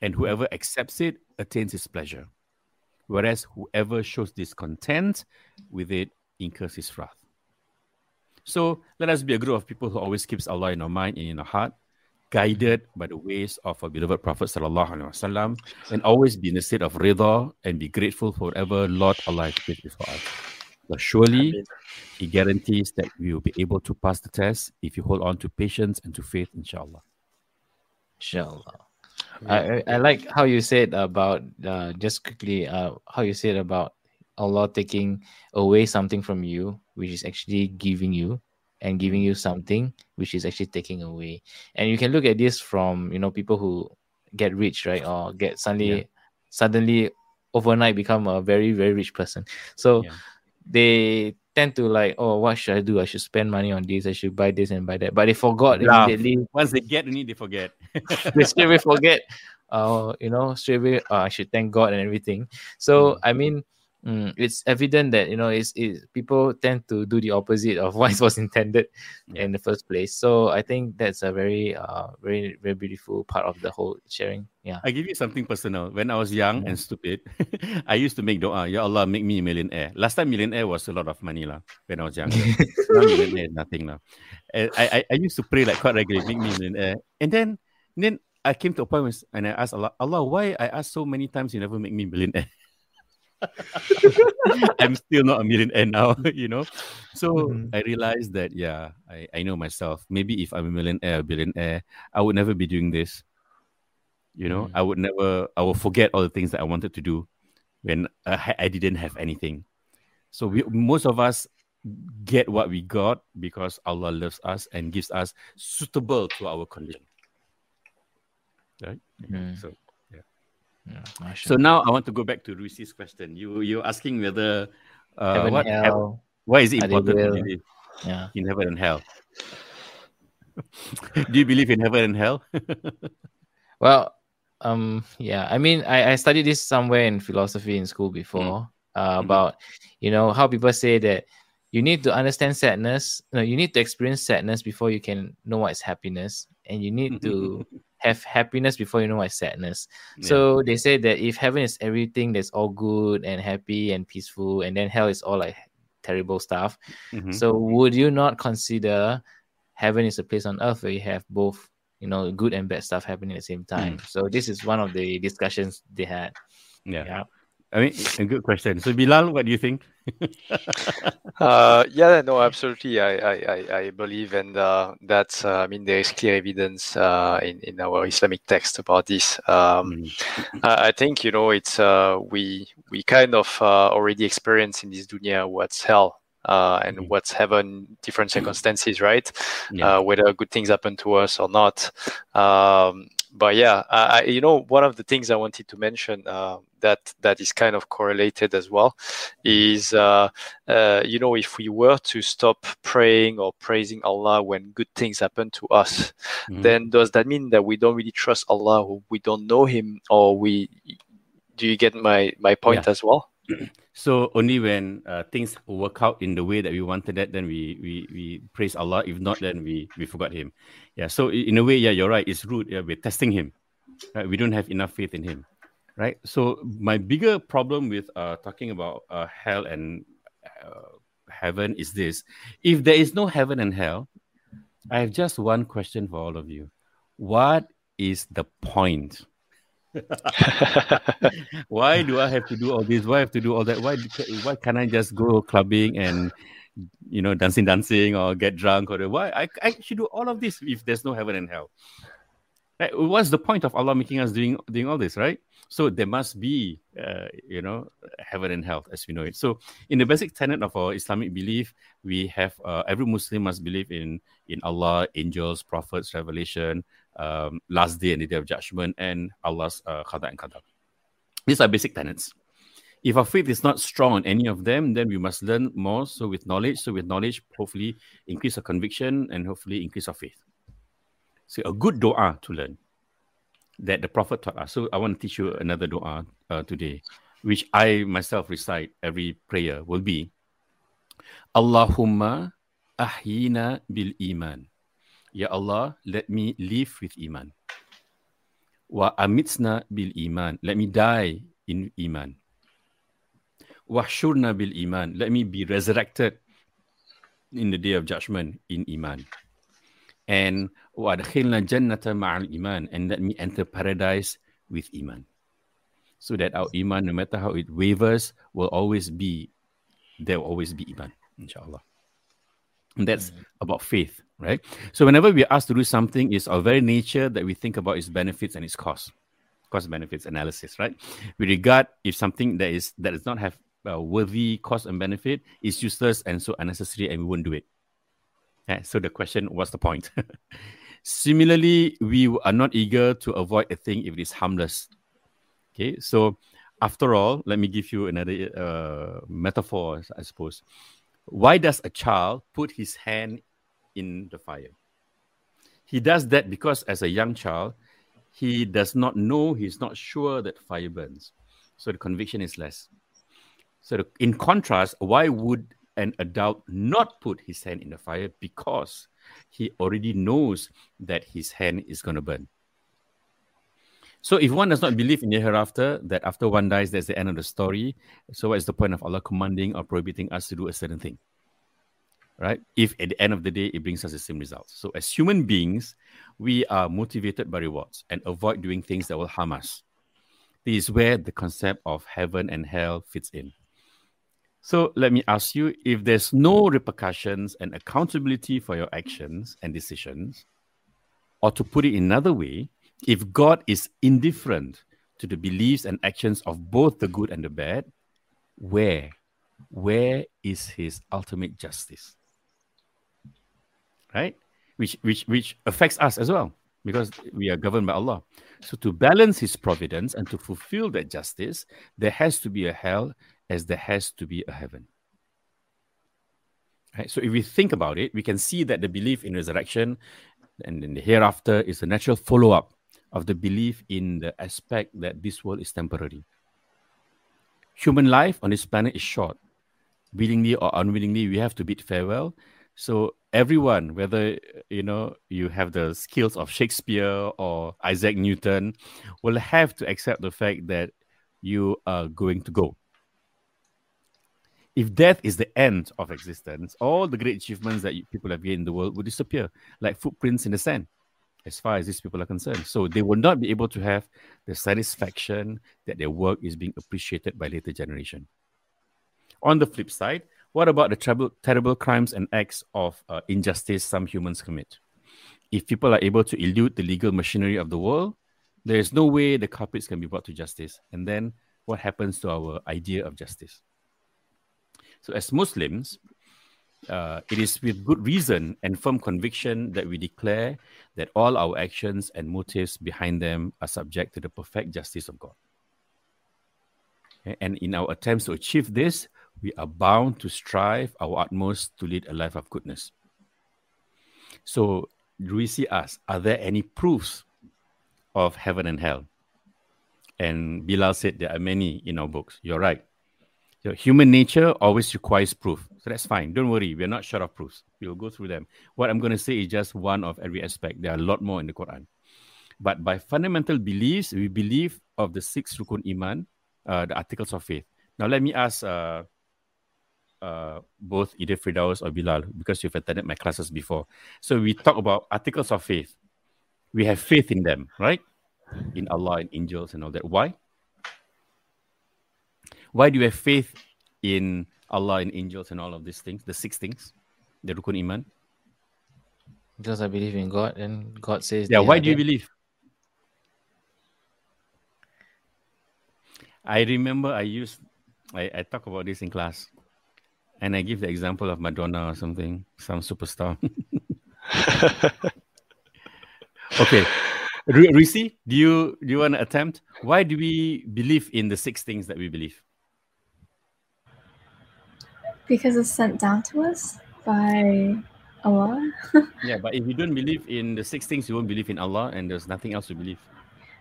And whoever accepts it attains His pleasure. Whereas whoever shows discontent with it incurs His wrath. So let us be a group of people who always keeps Allah in our mind and in our heart, guided by the ways of our beloved Prophet sallallahu alaihi wasallam, and always be in a state of rida and be grateful for whatever Lord Allah has placed before us. But surely, He guarantees that we will be able to pass the test if you hold on to patience and to faith, inshallah. Inshallah. I, I like how you said about uh, just quickly uh, how you said about Allah taking away something from you, which is actually giving you, and giving you something which is actually taking away. And you can look at this from you know people who get rich, right, or get suddenly yeah. suddenly overnight become a very very rich person. So yeah. they tend to like, oh, what should I do? I should spend money on this. I should buy this and buy that. But they forgot yeah. immediately. Once they get money, they forget. they straight away forget. Uh, you know, straight away, uh, I should thank God and everything. So. I mean, Mm, it's evident that you know it's, it's people tend to do the opposite of what was intended yeah. in the first place. So I think that's a very uh very very beautiful part of the whole sharing. Yeah. I give you something personal. When I was young and stupid, I used to make dua, Ya Allah, make me a millionaire. Last time millionaire was a lot of money lah. When I was young, now millionaire nothing lah. I, I I used to pray like quite regularly, make me a millionaire. And then then I came to a point where, and I asked Allah, Allah, why I asked so many times you never make me millionaire? I'm still not a millionaire now, you know. So mm-hmm. I realized that yeah, I, I know myself. Maybe if I'm a millionaire, a billionaire, I would never be doing this. You know, mm-hmm. I would never. I will forget all the things that I wanted to do when I, I didn't have anything. So we most of us get what we got because Allah loves us and gives us suitable to our condition. Right. Mm-hmm. So yeah, so now I want to go back to Lucy's question. You you're asking whether uh, what hell, why is it important to believe yeah. in heaven and hell? Do you believe in heaven and hell? well, um, yeah. I mean, I, I studied this somewhere in philosophy in school before. Mm. Uh, mm-hmm. about you know how people say that you need to understand sadness. You, know, you need to experience sadness before you can know what is happiness, and you need to have happiness before you know what sadness. Yeah. So they say that if heaven is everything that's all good and happy and peaceful, and then hell is all like terrible stuff. Mm-hmm. So would you not consider heaven is a place on earth where you have both, you know, good and bad stuff happening at the same time? Mm. So this is one of the discussions they had. Yeah. yeah. I mean, a good question. So Bilal, what do you think? uh, yeah, no, absolutely. I, I, I believe, and uh, that's. Uh, I mean, there is clear evidence uh, in in our Islamic text about this. Um, mm-hmm. I, think you know it's uh, we we kind of uh, already experience in this dunya what's hell uh, and mm-hmm. what's heaven different circumstances right yeah. uh, whether good things happen to us or not um, but yeah, I, you know, one of the things I wanted to mention uh, that that is kind of correlated as well is, uh, uh, you know, if we were to stop praying or praising Allah when good things happen to us, mm-hmm. then does that mean that we don't really trust Allah, or we don't know Him, or we? Do you get my my point yeah. as well? So only when uh, things work out in the way that we wanted that, then we we we praise Allah. If not, then we we forgot Him. Yeah. So in a way, yeah, you're right. It's rude. Yeah, we're testing Him. Right. We don't have enough faith in Him. Right. So my bigger problem with uh, talking about uh, hell and uh, heaven is this: if there is no heaven and hell, I have just one question for all of you. What is the point? why do I have to do all this? Why have to do all that? Why why can't I just go clubbing and you know dancing, dancing, or get drunk or why I, I should do all of this if there's no heaven and hell? What's the point of Allah making us doing doing all this, right? So there must be, uh, you know, heaven and hell as we know it. So in the basic tenet of our Islamic belief, we have uh, every Muslim must believe in in Allah, angels, prophets, revelation, um, last day and the day of judgment, and Allah's uh, qada and qadar. These are basic tenets. If our faith is not strong on any of them, then we must learn more. So with knowledge, so with knowledge, hopefully increase our conviction and hopefully increase our faith. So a good doa to learn that the Prophet taught us. So I want to teach you another doa uh, today, which I myself recite every prayer will be Allahumma ahyina bil iman. Ya Allah, let me live with iman. Wa amitsna bil iman. Let me die in iman. Wahshurna bil iman. Let me be resurrected in the day of judgment in iman. And wadkhilna jannata ma'al iman. And let me enter paradise with iman. So that our iman, no matter how it wavers, will always be, there will always be iman, inshallah. And that's mm-hmm. about faith, right? So whenever we are asked to do something, it's our very nature that we think about its benefits and its cost, cost benefits analysis, right? We regard if something that is that does not have a worthy cost and benefit is useless and so unnecessary, and we won't do it. Okay, so the question, what's the point? Similarly, we are not eager to avoid a thing if it is harmless. Okay, so after all, let me give you another uh, metaphor, I suppose. Why does a child put his hand in the fire? He does that because, as a young child, he does not know, he's not sure that fire burns. So the conviction is less. So, the, in contrast, why would an adult not put his hand in the fire? Because he already knows that his hand is going to burn. So if one does not believe in the hereafter, that after one dies, that's the end of the story. So what is the point of Allah commanding or prohibiting us to do a certain thing? Right? If at the end of the day it brings us the same results. So as human beings, we are motivated by rewards and avoid doing things that will harm us. This is where the concept of heaven and hell fits in. So let me ask you if there's no repercussions and accountability for your actions and decisions, or to put it another way, if God is indifferent to the beliefs and actions of both the good and the bad, where, where is his ultimate justice? Right? Which, which, which affects us as well, because we are governed by Allah. So, to balance his providence and to fulfill that justice, there has to be a hell as there has to be a heaven. Right? So, if we think about it, we can see that the belief in resurrection and in the hereafter is a natural follow up of the belief in the aspect that this world is temporary. Human life on this planet is short. Willingly or unwillingly, we have to bid farewell. So everyone, whether you know you have the skills of Shakespeare or Isaac Newton, will have to accept the fact that you are going to go. If death is the end of existence, all the great achievements that people have gained in the world will disappear, like footprints in the sand, as far as these people are concerned. So they will not be able to have the satisfaction that their work is being appreciated by later generation. On the flip side, what about the terrible, terrible crimes and acts of uh, injustice some humans commit? If people are able to elude the legal machinery of the world, there is no way the culprits can be brought to justice. And then what happens to our idea of justice? So, as Muslims, uh, it is with good reason and firm conviction that we declare that all our actions and motives behind them are subject to the perfect justice of God. And in our attempts to achieve this, we are bound to strive our utmost to lead a life of goodness. So, Ruisi asks, are there any proofs of heaven and hell? And Bilal said there are many in our books. You're right. So human nature always requires proof. So that's fine. Don't worry. We're not short of proofs. We'll go through them. What I'm going to say is just one of every aspect. There are a lot more in the Quran. But by fundamental beliefs, we believe of the six rukun iman, uh, the articles of faith. Now, let me ask uh, uh, both either Firdaus or Bilal because you've attended my classes before. So we talk about articles of faith. We have faith in them, right? In Allah and angels and all that. Why? Why do you have faith in Allah and angels and all of these things, the six things, the Rukun Iman? Because I believe in God and God says. Yeah, why do you believe? I remember I used, I, I talk about this in class and I give the example of Madonna or something, some superstar. okay. Risi, do you do you want to attempt? Why do we believe in the six things that we believe? Because it's sent down to us by Allah. yeah, but if you don't believe in the six things, you won't believe in Allah, and there's nothing else to believe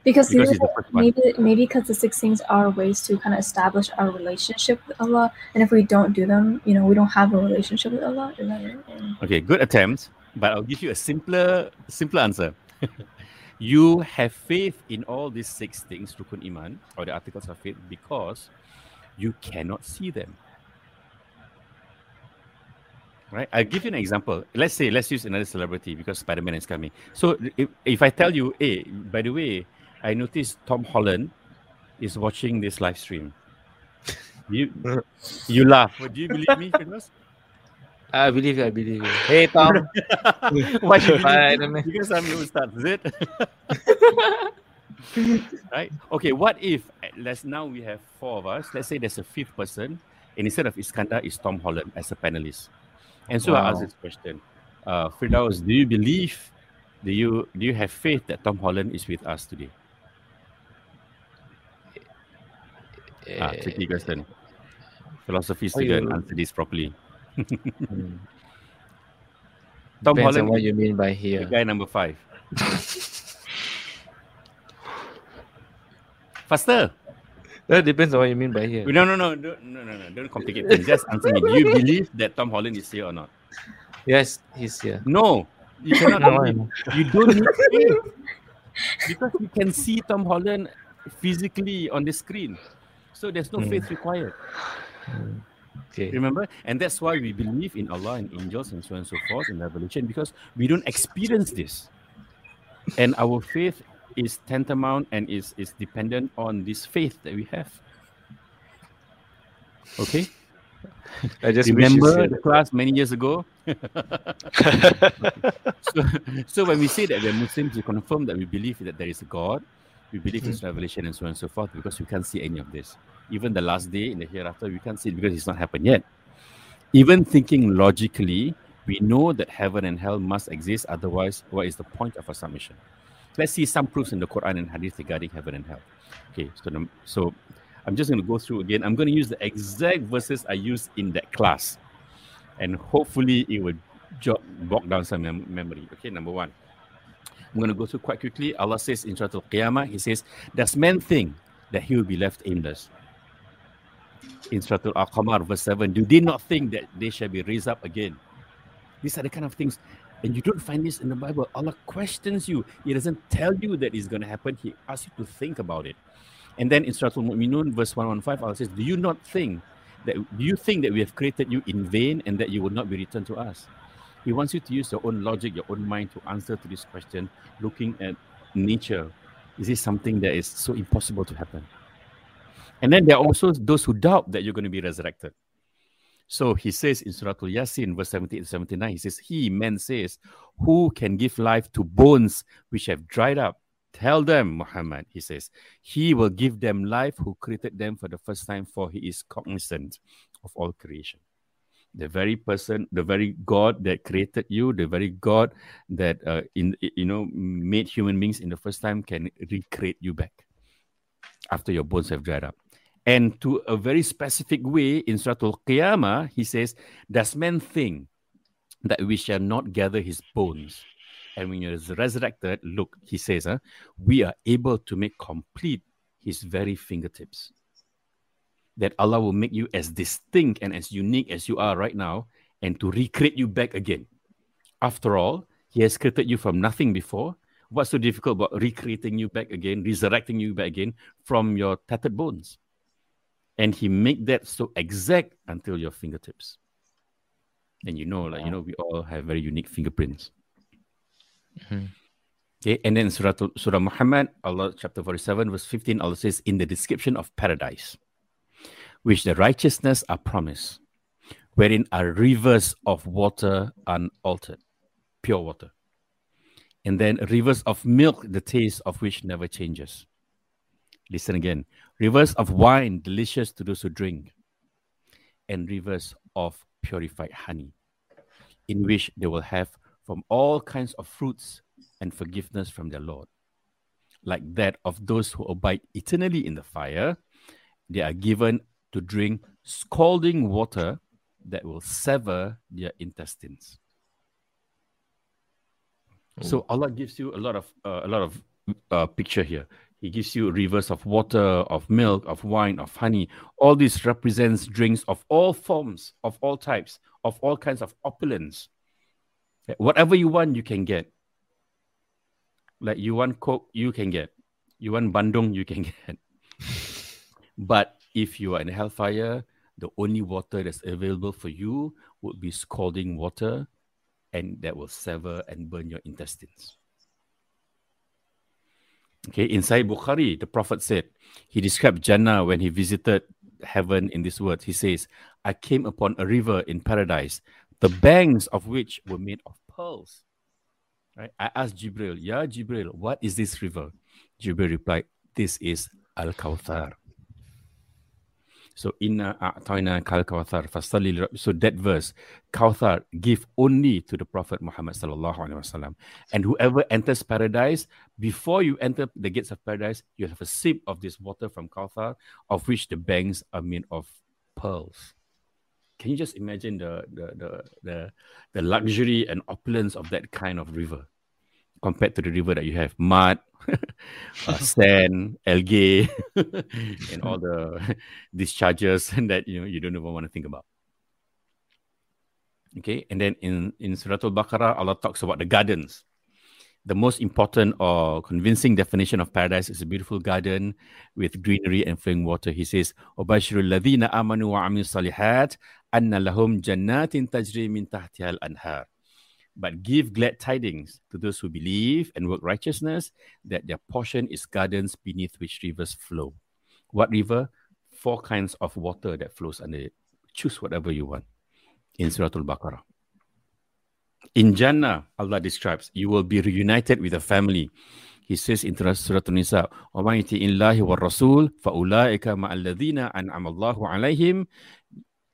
because, because maybe maybe because the six things are ways to kind of establish our relationship with Allah, and if we don't do them, you know, we don't have a relationship with Allah. Okay, good attempt, but I'll give you a simpler simpler answer. you have faith in all these six things, rukun iman or the articles of faith, because you cannot see them. Right? I'll give you an example. Let's say, let's use another celebrity because Spider Man is coming. So if, if I tell you, hey, by the way, I noticed Tom Holland is watching this live stream. You you laugh. But do you believe me, Firdaus? I believe you, I believe you. Hey Tom. Why you believe me? Because I'm your start, is it? right? Okay, what if let's now we have four of us. Let's say there's a fifth person, and instead of Iskandar, is Tom Holland as a panelist. And so wow. I ask this question. Uh Firdaus, do you believe do you do you have faith that Tom Holland is with us today? Ah, tricky question. Philosophy student you... answer this properly. hmm. Tom Depends Holland. what you mean by here. Guy number five. Faster. That depends on what you mean by here. No, no, no, no, no, no, no. Don't complicate things. Just answer me. Do you believe that Tom Holland is here or not? Yes, he's here. No, you cannot. no, you don't need faith because you can see Tom Holland physically on the screen. So there's no mm. faith required. Mm. Okay. Remember? And that's why we believe in Allah and angels and so on and so forth in Revelation because we don't experience this. And our faith is tantamount and is, is dependent on this faith that we have. Okay? I just remember the class many years ago. so, so when we say that we're Muslims, we confirm that we believe that there is a God, we believe mm-hmm. in revelation and so on and so forth because we can't see any of this even the last day in the hereafter, we can't see it because it's not happened yet. Even thinking logically, we know that heaven and hell must exist. Otherwise, what is the point of our submission? Let's see some proofs in the Quran and Hadith regarding heaven and hell. Okay, so, so I'm just going to go through again. I'm going to use the exact verses I used in that class, and hopefully it will jog, bog down some mem- memory. Okay, number one. I'm going to go through quite quickly. Allah says in Surah Al-Qiyamah, He says, Does man think that he will be left aimless? In Surah Al-Qamar, verse 7, Do they not think that they shall be raised up again? These are the kind of things, and you don't find this in the Bible. Allah questions you. He doesn't tell you that it's going to happen. He asks you to think about it. And then in Surah Al-Mu'minun, verse 115, Allah says, Do you not think that, do you think that we have created you in vain and that you will not be returned to us? He wants you to use your own logic, your own mind to answer to this question, looking at nature. Is this something that is so impossible to happen? And then there are also those who doubt that you're going to be resurrected. So he says in Surah Al Yasin, verse 78 to 79, he says, He, man says, who can give life to bones which have dried up? Tell them, Muhammad, he says, He will give them life who created them for the first time, for He is cognizant of all creation the very person the very god that created you the very god that uh, in you know made human beings in the first time can recreate you back after your bones have dried up and to a very specific way in surah al-qiyamah he says does man think that we shall not gather his bones and when he is resurrected look he says huh, we are able to make complete his very fingertips that Allah will make you as distinct and as unique as you are right now and to recreate you back again. After all, He has created you from nothing before. What's so difficult about recreating you back again, resurrecting you back again from your tattered bones? And He made that so exact until your fingertips. And you know, like, you know, we all have very unique fingerprints. Mm-hmm. Okay, and then Surah, Surah Muhammad, Allah chapter 47, verse 15, Allah says, in the description of paradise which the righteousness are promised, wherein are rivers of water unaltered, pure water. And then rivers of milk, the taste of which never changes. Listen again. Rivers of wine, delicious to those who drink, and rivers of purified honey, in which they will have from all kinds of fruits and forgiveness from their Lord. Like that of those who abide eternally in the fire, they are given to drink scalding water that will sever their intestines. Oh. So Allah gives you a lot of uh, a lot of uh, picture here. He gives you rivers of water, of milk, of wine, of honey. All this represents drinks of all forms, of all types, of all kinds of opulence. Whatever you want, you can get. Like you want Coke, you can get. You want Bandung, you can get. but if you are in hellfire, the only water that's available for you would be scalding water, and that will sever and burn your intestines. Okay, in Sahih Bukhari, the Prophet said, he described Jannah when he visited heaven in this words. He says, I came upon a river in paradise, the banks of which were made of pearls. Right? I asked Jibril, Ya Jibril, what is this river? Jibril replied, This is Al Kawthar. So inna a'tayna kal kawthar so that verse kawthar give only to the prophet Muhammad sallallahu alaihi wasallam and whoever enters paradise before you enter the gates of paradise you have a sip of this water from kawthar of which the banks are made of pearls can you just imagine the the the the, the luxury and opulence of that kind of river compared to the river that you have mud uh, sand, algae, and all the discharges that you know you don't even want to think about. Okay, and then in in Surah Al-Baqarah, Allah talks about the gardens. The most important or convincing definition of paradise is a beautiful garden with greenery and flowing water. He says, "Obashirul ladina amanu wa amil salihat anna lahum jannatin tajri min tahtiha al-anhar." but give glad tidings to those who believe and work righteousness, that their portion is gardens beneath which rivers flow. What river? Four kinds of water that flows under it. Choose whatever you want. In Surah Al-Baqarah. In Jannah, Allah describes, you will be reunited with a family. He says in Surah An-Nisa, وَمَنْ يَتِئِ اللَّهِ وَالرَّسُولِ فَأُولَٰئِكَ مَعَ الَّذِينَ أَنْعَمَ اللَّهُ عَلَيْهِمْ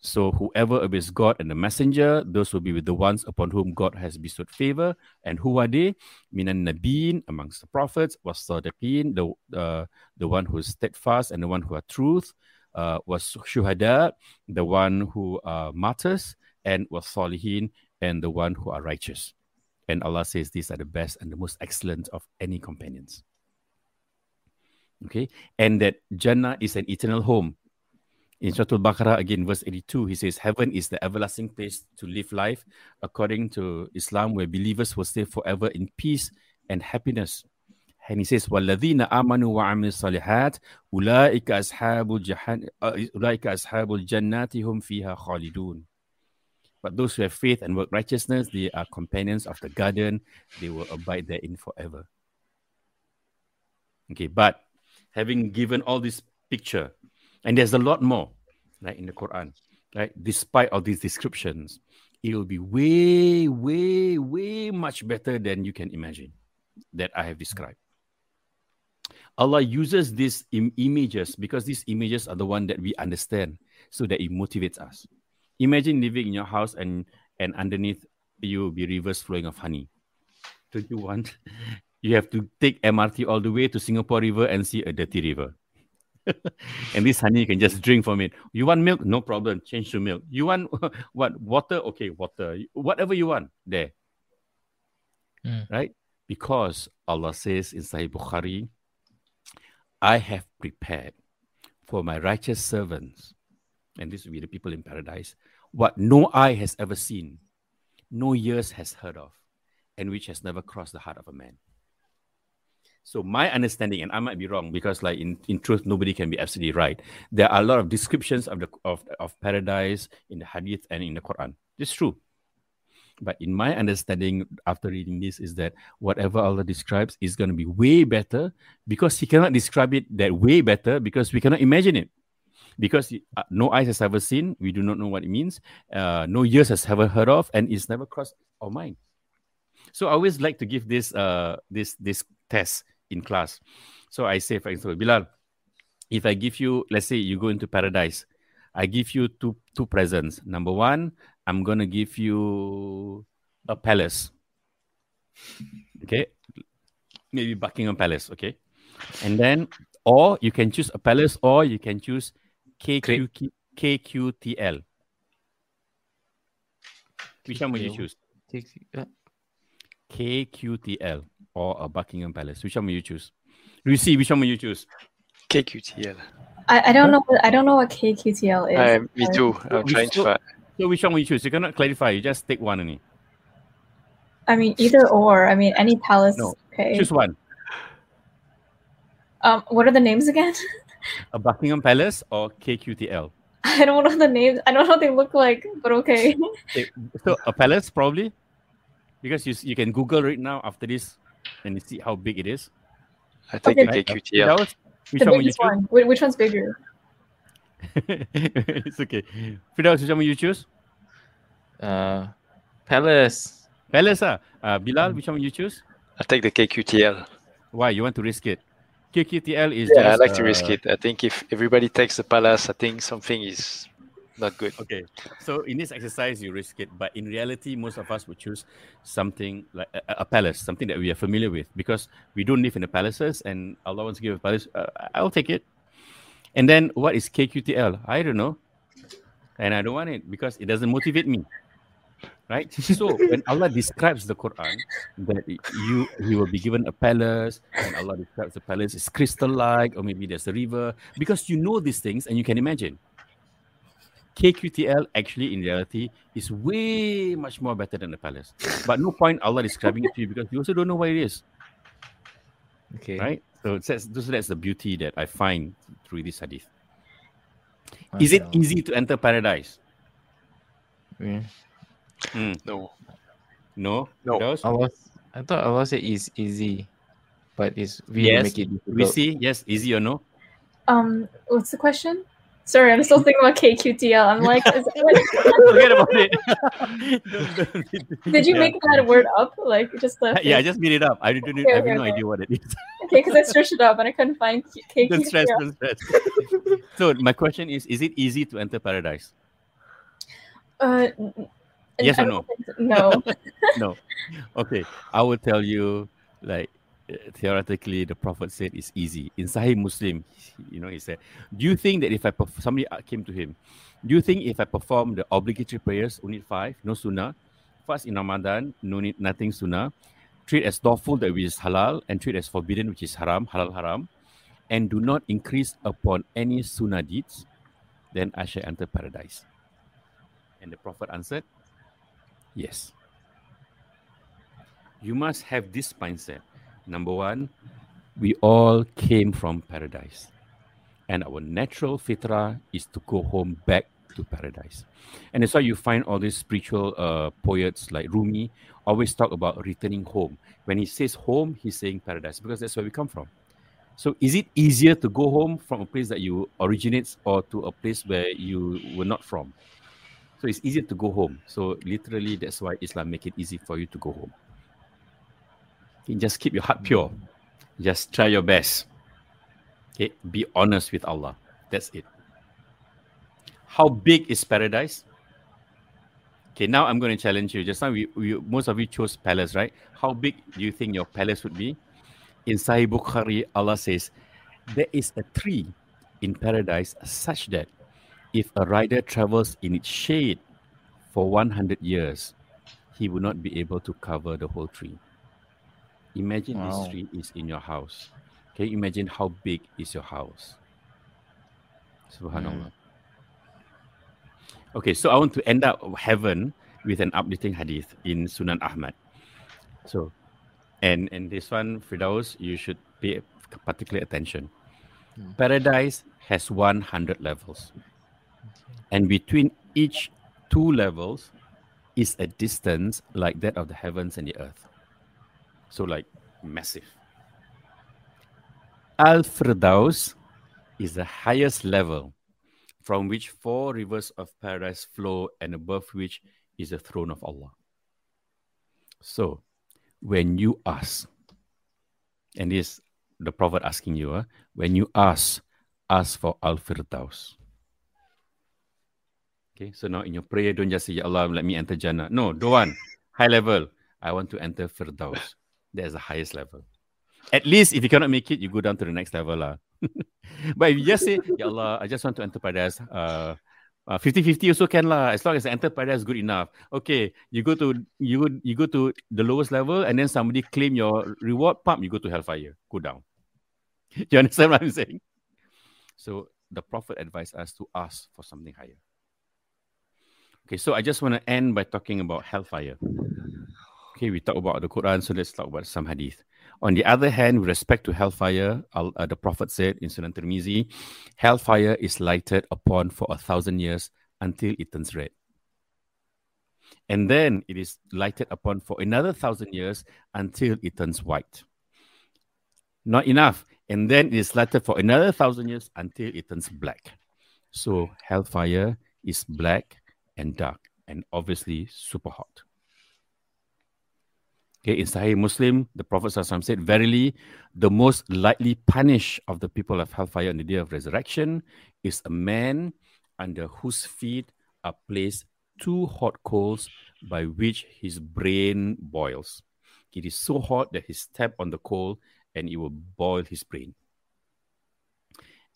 so whoever obeys God and the messenger, those will be with the ones upon whom God has bestowed favor. And who are they? Minan Nabeen, amongst the prophets, was Sadiqeen, the, uh, the one who is steadfast and the one who are truth, uh, was Shuhada, the one who are martyrs, and was Salihin, and the one who are righteous. And Allah says these are the best and the most excellent of any companions. Okay, and that Jannah is an eternal home. In Surah Al-Baqarah, again, verse 82, he says, Heaven is the everlasting place to live life according to Islam, where believers will stay forever in peace and happiness. And he says, وَالَّذِينَ آمَنُوا وَعَمِلُوا الصَّالِحَاتِ أُولَٰئِكَ أَصْحَابُ الجحن... أُولَٰئِكَ أَصْحَابُ الْجَنَّاتِ هُمْ فِيهَا خَالِدُونَ but those who have faith and work righteousness, they are companions of the garden. They will abide therein forever. Okay, but having given all this picture, and there's a lot more, right, in the Quran, right? Despite all these descriptions, it will be way, way, way much better than you can imagine that I have described. Allah uses these Im- images because these images are the one that we understand, so that it motivates us. Imagine living in your house and and underneath you will be rivers flowing of honey. Don't you want? You have to take MRT all the way to Singapore River and see a dirty river. and this honey you can just drink from it. You want milk? No problem. Change to milk. You want what? Water? Okay, water. Whatever you want, there. Mm. Right? Because Allah says in Sahih Bukhari, I have prepared for my righteous servants, and this will be the people in paradise, what no eye has ever seen, no ears has heard of, and which has never crossed the heart of a man. So my understanding, and I might be wrong because, like in, in truth, nobody can be absolutely right. There are a lot of descriptions of the of, of paradise in the Hadith and in the Quran. It's true. But in my understanding, after reading this, is that whatever Allah describes is going to be way better because He cannot describe it that way better because we cannot imagine it. Because uh, no eyes has ever seen, we do not know what it means. Uh, no ears has ever heard of, and it's never crossed our mind. So I always like to give this uh this this test in class. So I say, for example, Bilal, if I give you, let's say you go into paradise, I give you two two presents. Number one, I'm gonna give you a palace. Okay, maybe Buckingham Palace. Okay, and then or you can choose a palace, or you can choose KQ, KQTL. Which one will you choose? uh, KQTL or a Buckingham Palace? Which one will you choose? Lucy, which one will you choose? KQTL. I, I don't know. I don't know what KQTL is. I, me too. I'm trying to still- find. So which one will you choose? You cannot clarify. You just take one only. I mean, either or. I mean, any palace. No, okay. Choose one. Um, what are the names again? A Buckingham Palace or KQTL. I don't know the names. I don't know what they look like, but okay. Okay, So a palace probably, because you you can Google right now after this, and you see how big it is. I think Okay. the KQTL. Firdaus, Which the one will you biggest one. Wh- Which one's bigger? it's okay. Firdaus, which one will you choose? uh, Palace. Palace, ah. Uh, Bilal, which one will you choose? I take the KQTL. Why you want to risk it? KQTL is Yeah, I just, like to risk uh, it. I think if everybody takes the palace, I think something is not good. Okay, so in this exercise, you risk it, but in reality, most of us would choose something like a, a palace, something that we are familiar with, because we don't live in the palaces, and Allah wants to give a palace. Uh, I'll take it. And then, what is KQTL? I don't know, and I don't want it because it doesn't motivate me. Right. So when Allah describes the Quran that you you will be given a palace, and Allah describes the palace is crystal-like, or maybe there's a river, because you know these things and you can imagine. KQTL actually in reality is way much more better than the palace. But no point Allah describing it to you because you also don't know what it is, Okay. right? So it says so that's the beauty that I find through this hadith. Is it easy to enter paradise? Yeah. Mm, No. no. No. Firdaus? Allah, I thought Allah said it's easy, but it's we Yes, make it difficult. We see. Yes, easy or no? Um, what's the question? Sorry, I'm still thinking about KQTL. I'm like, is Forget about it. did you Yeah. make that word up? Like just the Yeah, I just made it up. I don't. Okay, I have okay, no okay. idea what it is. okay because I searched it up and I couldn't find K- don't stress. KQTL. Don't stress. so my question is: Is it easy to enter paradise? Uh, n- n- Yes or so. No. no. Okay, I will tell you like uh, theoretically the prophet said it's easy. In Sahih Muslim, you know, he said, "Do you think that if I perf- somebody uh, came to him, do you think if I perform the obligatory prayers, only five, no sunnah, fast in Ramadan, no need nothing sunnah Treat as lawful that which is halal, and treat as forbidden which is haram, halal haram, and do not increase upon any sunnah deeds, then I shall enter paradise. And the Prophet answered, Yes. You must have this mindset. Number one, we all came from paradise. And our natural fitra is to go home back to paradise. And that's why you find all these spiritual uh, poets like Rumi always talk about returning home. When he says home, he's saying paradise because that's where we come from. So is it easier to go home from a place that you originate or to a place where you were not from? So it's easier to go home. So literally that's why Islam make it easy for you to go home. Just keep your heart pure. Just try your best. Okay, be honest with Allah. That's it. How big is paradise? Okay, now I'm going to challenge you. Just now, we, we most of you chose palace, right? How big do you think your palace would be? In Sahih Bukhari, Allah says, there is a tree in paradise such that if a rider travels in its shade for 100 years, he will not be able to cover the whole tree. Imagine wow. this tree is in your house. Can you imagine how big is your house? Subhanallah. Mm. Okay, so I want to end up heaven with an uplifting hadith in Sunan Ahmad. So, and and this one, Firdaus, you should pay particular attention. Mm. Paradise has 100 levels. And between each two levels is a distance like that of the heavens and the earth. So, like, massive. Al Firdaus is the highest level from which four rivers of paradise flow and above which is the throne of Allah. So, when you ask, and this the Prophet asking you, when you ask, ask for Al Firdaus. Okay, so now in your prayer, don't just say, Ya Allah, let me enter Jannah. No, don't want. High level. I want to enter Firdaus. That's the highest level. At least if you cannot make it, you go down to the next level. lah. but if you just say, Ya Allah, I just want to enter paradise, uh, uh, 50-50 also can lah. As long as the enter paradise is good enough. Okay, you go to you you go to the lowest level and then somebody claim your reward pump, you go to hellfire. Go down. you understand what I'm saying? So the Prophet advised us to ask for something higher. Okay, so I just want to end by talking about hellfire. Okay, we talk about the Quran, so let's talk about some hadith. On the other hand, with respect to hellfire, uh, the Prophet said in Sunan Tirmizi, hellfire is lighted upon for a thousand years until it turns red. And then it is lighted upon for another thousand years until it turns white. Not enough. And then it is lighted for another thousand years until it turns black. So hellfire is black and dark and obviously super hot. Okay, in Sahih Muslim, the Prophet said, Verily, the most lightly punished of the people of hellfire on the day of resurrection is a man under whose feet are placed two hot coals by which his brain boils. It is so hot that he steps on the coal and it will boil his brain.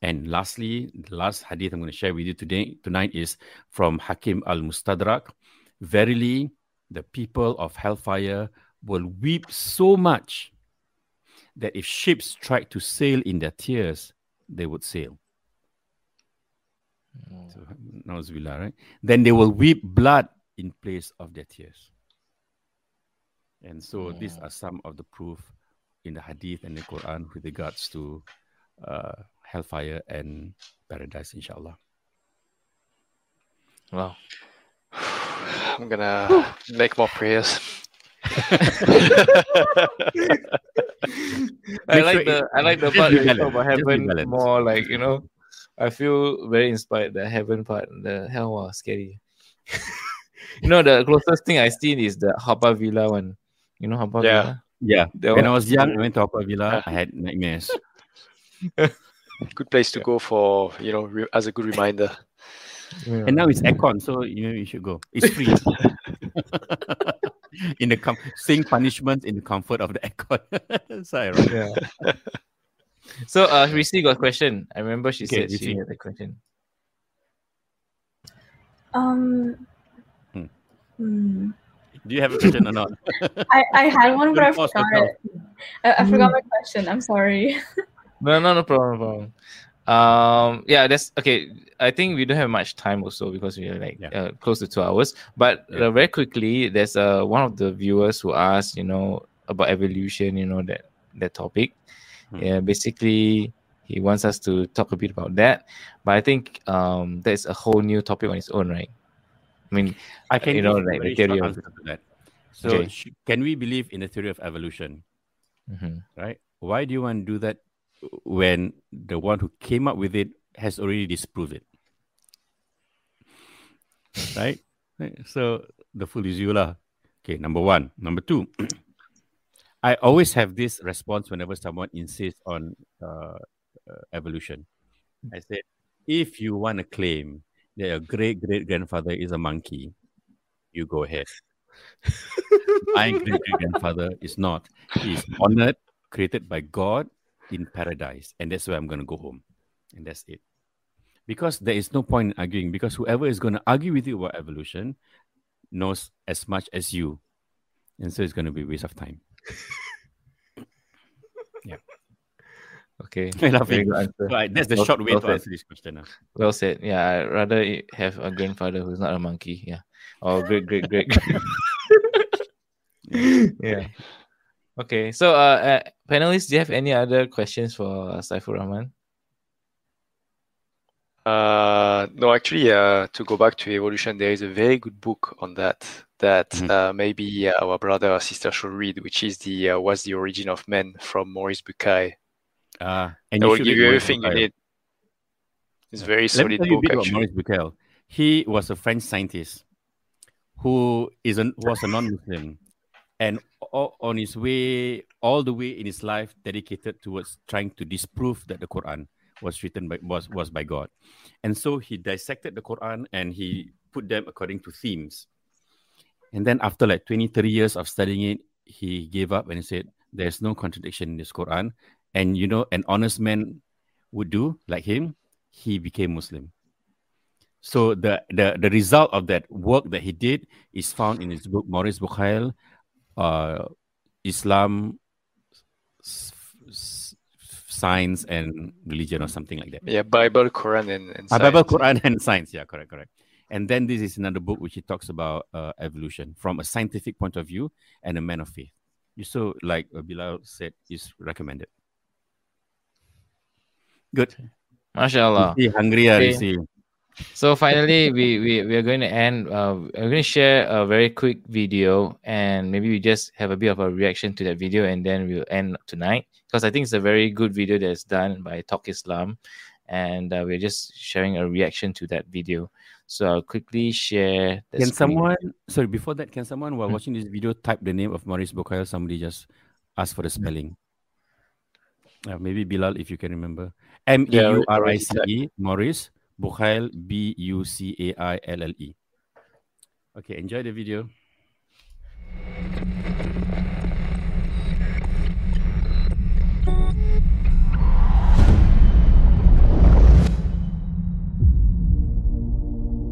And lastly, the last hadith I'm going to share with you today tonight is from Hakim al Mustadrak. Verily, the people of hellfire will weep so much that if ships tried to sail in their tears, they would sail. Oh. So, right? Then they will weep blood in place of their tears. And so these are some of the proof in the Hadith and the Quran with regards to uh, hellfire and paradise, inshallah. Wow. I'm gonna make more prayers. I like the I like the part you talk about heaven more like you know I feel very inspired the heaven part the hell was scary you know the closest thing I seen is the Haw Villa one you know Haw yeah. Villa yeah when one? I was young I went to Haw Villa I had nightmares good place to go for you know re- as a good reminder yeah. and now it's aircon so you know you should go it's free in the com- seeing punishment in the comfort of the aircon. Sorry, right? Yeah. so uh Risi got a question. I remember she okay, said she had a question. Um hmm. Hmm. Do you have a question or not? I, I had one, but I forgot it. I, I forgot my question. I'm sorry. No, no, no problem, problem. Um, yeah, that's okay. I think we don't have much time also because we are like yeah. uh, close to two hours. But yeah. uh, very quickly, there's uh, one of the viewers who asked, you know, about evolution. You know that that topic. Hmm. Yeah, basically, he wants us to talk a bit about that. But I think um, that's a whole new topic on its own, right? I mean, I can you know like the theory of that. So, okay. sh- can we believe in the theory of evolution? Mm-hmm. Right? Why do you want to do that when the one who came up with it has already disproved it? right? So the fool is you lah. Okay, number one. Number two. I always have this response whenever someone insists on uh, uh, evolution. I said, if you want to claim that your great great grandfather is a monkey, you go ahead. My great great grandfather is not. He is honored, created by God in paradise, and that's where I'm going to go home, and that's it. Because there is no point in arguing. Because whoever is going to argue with you about evolution knows as much as you, and so it's going to be a waste of time. yeah. Okay. Very good answer. Right, that's the well, short way well to said. answer this question. Now. Well said. Yeah, I'd rather have a grandfather who's not a monkey. Yeah. Oh, great, great, great. yeah. Okay. So, uh, uh, panelists, do you have any other questions for Saifur Rahman? Uh, no, actually, uh, to go back to evolution, there is a very good book on that that mm-hmm. uh, maybe our brother or sister should read, which is the uh, "What's the Origin of Man" from Maurice Bucaille. Uh, and will give you everything you need. It's very solid Let me book. About Maurice Bucaille. He was a French scientist who is an, was a non-Muslim, and on his way, all the way in his life, dedicated towards trying to disprove that the Quran was written by was was by God, and so he dissected the Quran and he put them according to themes. And then after like 20, 30 years of studying it, he gave up and he said, There's no contradiction in this Quran. And you know an honest man would do like him he became muslim. So the the, the result of that work that he did is found in his book maurice bucaille uh, islam science and religion or something like that. Yeah bible quran and, and uh, bible quran and science. Yeah correct correct. And then this is another book which he talks about uh, evolution from a scientific point of view and a man of faith. You so like bilal said is recommended. Good. MashaAllah. Hungry, okay. So finally, we, we, we are going to end. Uh, I'm going to share a very quick video and maybe we just have a bit of a reaction to that video and then we'll end tonight because I think it's a very good video that's done by Talk Islam and uh, we're just sharing a reaction to that video. So I'll quickly share. can screen. someone, sorry, before that, can someone while hmm. watching this video type the name of Maurice Bucaille? Somebody just ask for the spelling. Uh, maybe Bilal, if you can remember. M E U R I C E, Maurice Bucaille, B U C A I L L E. Okay, enjoy the video.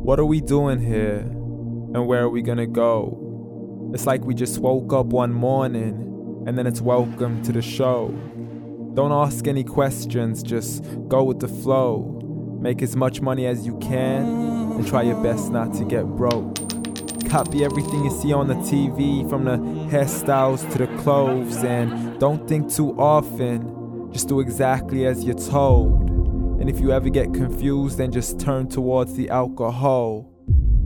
What are we doing here? And where are we gonna go? It's like we just woke up one morning and then it's welcome to the show. Don't ask any questions, just go with the flow. Make as much money as you can and try your best not to get broke. Copy everything you see on the TV, from the hairstyles to the clothes, and don't think too often. Just do exactly as you're told. And if you ever get confused, then just turn towards the alcohol.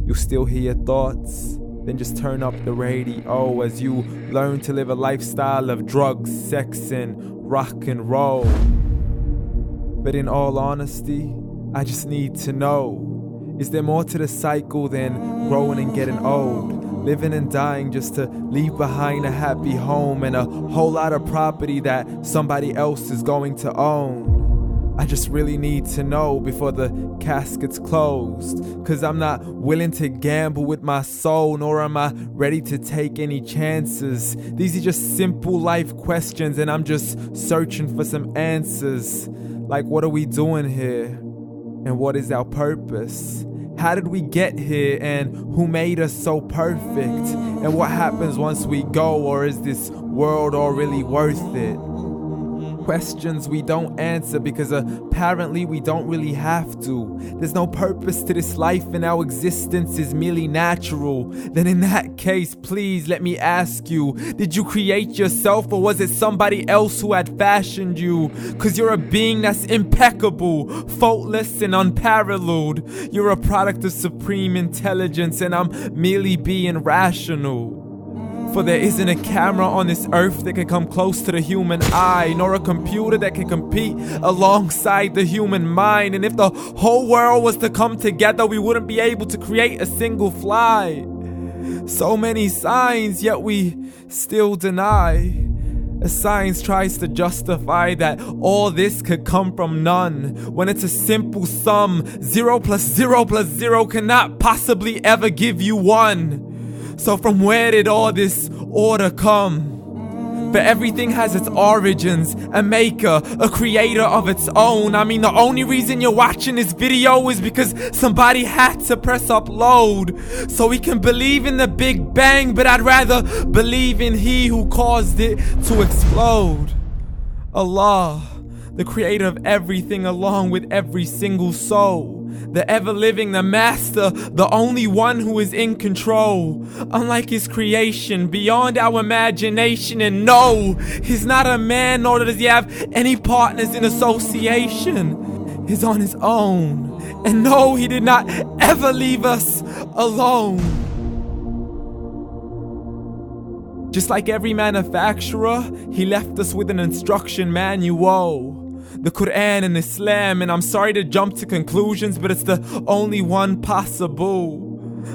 You'll still hear your thoughts then just turn up the radio as you learn to live a lifestyle of drugs, sex, and rock and roll. But in all honesty, I just need to know is there more to the cycle than growing and getting old? Living and dying just to leave behind a happy home and a whole lot of property that somebody else is going to own. I just really need to know before the casket's closed. Cause I'm not willing to gamble with my soul, nor am I ready to take any chances. These are just simple life questions, and I'm just searching for some answers. Like, what are we doing here? And what is our purpose? How did we get here and who made us so perfect? And what happens once we go, or is this world all really worth it? Questions we don't answer because apparently we don't really have to. There's no purpose to this life and our existence is merely natural. Then, in that case, please let me ask you Did you create yourself or was it somebody else who had fashioned you? Cause you're a being that's impeccable, faultless, and unparalleled. You're a product of supreme intelligence, and I'm merely being rational. For there isn't a camera on this earth that can come close to the human eye, nor a computer that can compete alongside the human mind. And if the whole world was to come together, we wouldn't be able to create a single fly. So many signs, yet we still deny. As science tries to justify that all this could come from none, when it's a simple sum, zero plus zero plus zero cannot possibly ever give you one. So, from where did all this order come? But everything has its origins, a maker, a creator of its own. I mean, the only reason you're watching this video is because somebody had to press upload. So we can believe in the Big Bang, but I'd rather believe in He who caused it to explode. Allah the creator of everything, along with every single soul. The ever living, the master, the only one who is in control. Unlike his creation, beyond our imagination. And no, he's not a man, nor does he have any partners in association. He's on his own. And no, he did not ever leave us alone. Just like every manufacturer, he left us with an instruction manual the Quran and Islam, and I'm sorry to jump to conclusions, but it's the only one possible.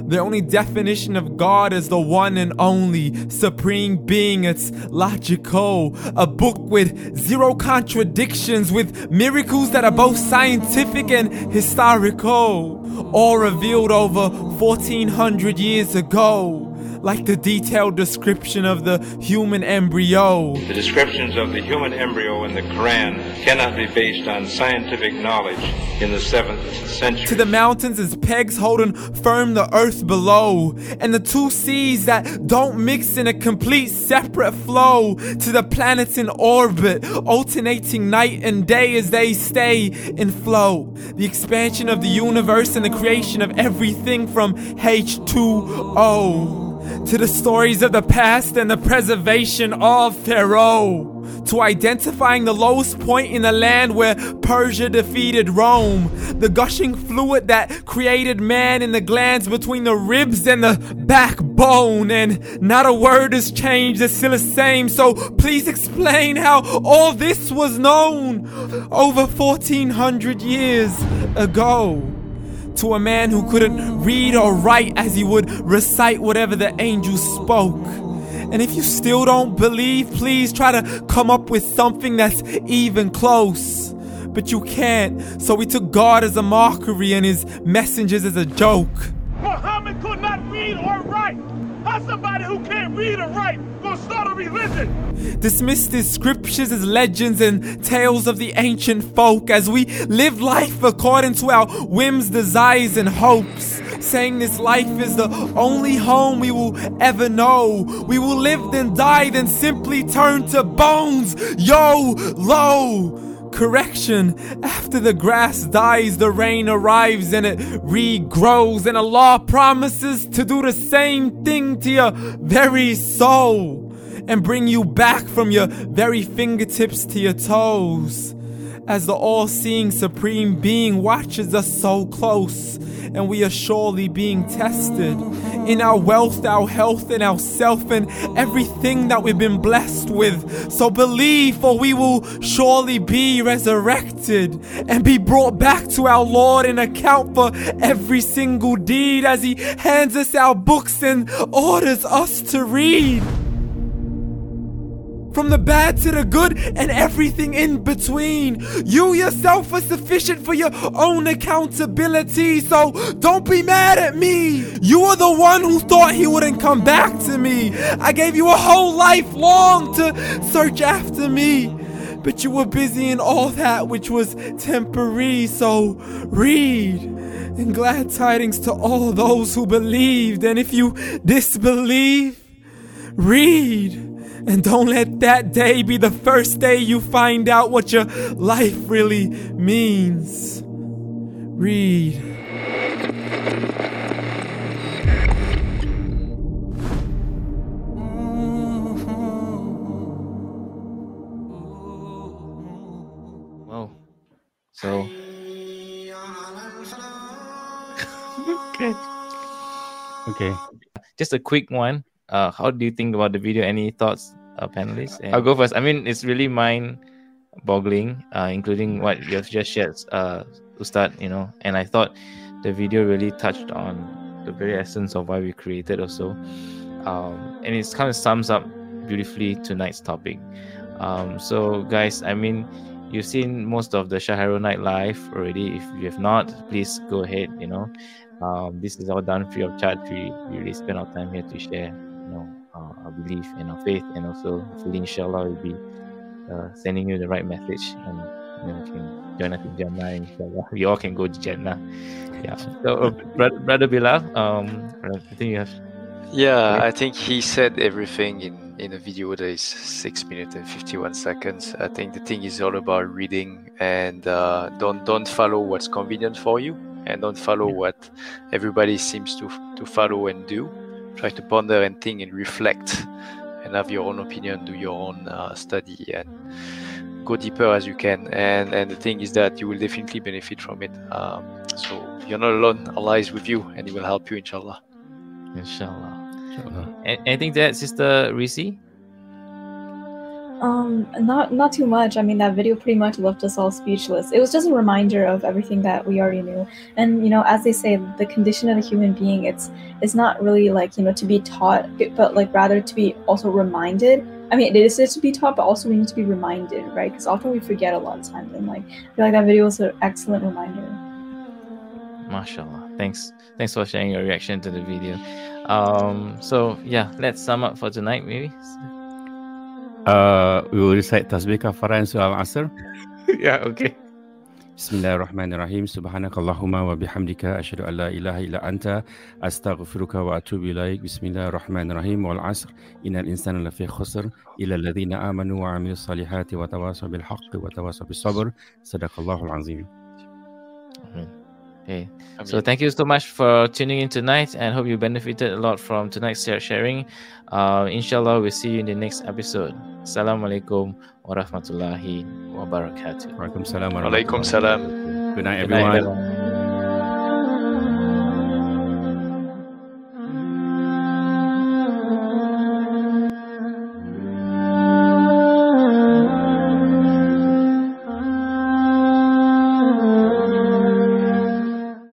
The only definition of God is the one and only supreme being. It's logical. A book with zero contradictions, with miracles that are both scientific and historical, all revealed over 1400 years ago like the detailed description of the human embryo. The descriptions of the human embryo in the Quran cannot be based on scientific knowledge in the 7th century. To the mountains as pegs holding firm the earth below, and the two seas that don't mix in a complete separate flow. To the planets in orbit, alternating night and day as they stay in flow. The expansion of the universe and the creation of everything from H2O to the stories of the past and the preservation of Pharaoh, to identifying the lowest point in the land where Persia defeated Rome, the gushing fluid that created man in the glands between the ribs and the backbone, and not a word has changed, it's still the same. So please explain how all this was known over 1400 years ago to a man who couldn't read or write as he would recite whatever the angels spoke. And if you still don't believe, please try to come up with something that's even close. But you can't, so we took God as a mockery and his messengers as a joke. Muhammad could not read or write. How somebody who can't read or write gonna start a religion? Scriptures as legends and tales of the ancient folk as we live life according to our whims, desires, and hopes. Saying this life is the only home we will ever know. We will live then die, then simply turn to bones. Yo, low correction. After the grass dies, the rain arrives and it regrows. And Allah promises to do the same thing to your very soul and bring you back from your very fingertips to your toes as the all seeing Supreme Being watches us so close, and we are surely being tested in our wealth, our health, and our self, and everything that we've been blessed with. So believe, for we will surely be resurrected and be brought back to our Lord and account for every single deed as He hands us our books and orders us to read from the bad to the good and everything in between. You yourself are sufficient for your own accountability, so don't be mad at me. You are the one who thought he wouldn't come back to me. I gave you a whole life long to search after me. But you were busy in all that which was temporary, so read and glad tidings to all those who believed. And if you disbelieve, read. And don't let that day be the first day you find out what your life really means. Read. Wow. So. okay. Okay. Just a quick one. Uh, how do you think about the video? Any thoughts, uh, panelists? I'll go first. I mean, it's really mind-boggling, uh, including what you have just shared, uh, Ustad. You know, and I thought the video really touched on the very essence of why we created, also, um, and it kind of sums up beautifully tonight's topic. Um, so, guys, I mean, you've seen most of the Shaharo Night Live already. If you have not, please go ahead. You know, um, this is all done free of charge. We, we really spend our time here to share, uh, our belief and our faith, and also hopefully, inshallah, we'll be uh, sending you the right message, and you know, can join us in Jannah. Inshallah, we all can go to Jannah. Yeah. So, uh, brother, brother Bilal, um, I think you have. Yeah, I think he said everything in in a video that is six minutes and 51 seconds. I think the thing is all about reading and uh, don't don't follow what's convenient for you and don't follow what everybody seems to to follow and do. Try to ponder and think and reflect and have your own opinion, do your own uh, study and go deeper as you can. And and the thing is that you will definitely benefit from it. Um, so you're not alone. Allah is with you and He will help you, inshallah. Inshallah. inshallah. Anything to add, Sister Risi? Um, not not too much. I mean, that video pretty much left us all speechless. It was just a reminder of everything that we already knew. And you know, as they say, the condition of a human being, it's it's not really like you know to be taught, but like rather to be also reminded. I mean, it is to be taught, but also we need to be reminded, right? Because often we forget a lot of times. And like, I feel like that video was an excellent reminder. Mashallah. Thanks. Thanks for sharing your reaction to the video. Um, so yeah, let's sum up for tonight, maybe. Uh, we will recite Tasbih Kafarah and Surah Al-Asr. yeah, okay. Bismillahirrahmanirrahim. Subhanakallahumma wa bihamdika ashhadu an la ilaha illa anta astaghfiruka wa atubu ilaik. Bismillahirrahmanirrahim. Wal 'asr innal insana lafi khusr illa alladhina amanu wa 'amilus salihati wa tawasaw bil haqqi wa tawasaw bis sabr. Sadaqallahul azim. Amen. Okay. So thank you so much for tuning in tonight and hope you benefited a lot from tonight's sharing. Uh, inshallah, we'll see you in the next episode. Assalamualaikum warahmatullahi wabarakatuh. Waalaikumsalam. Alaikum salam. Good night, Good night, everyone. everyone.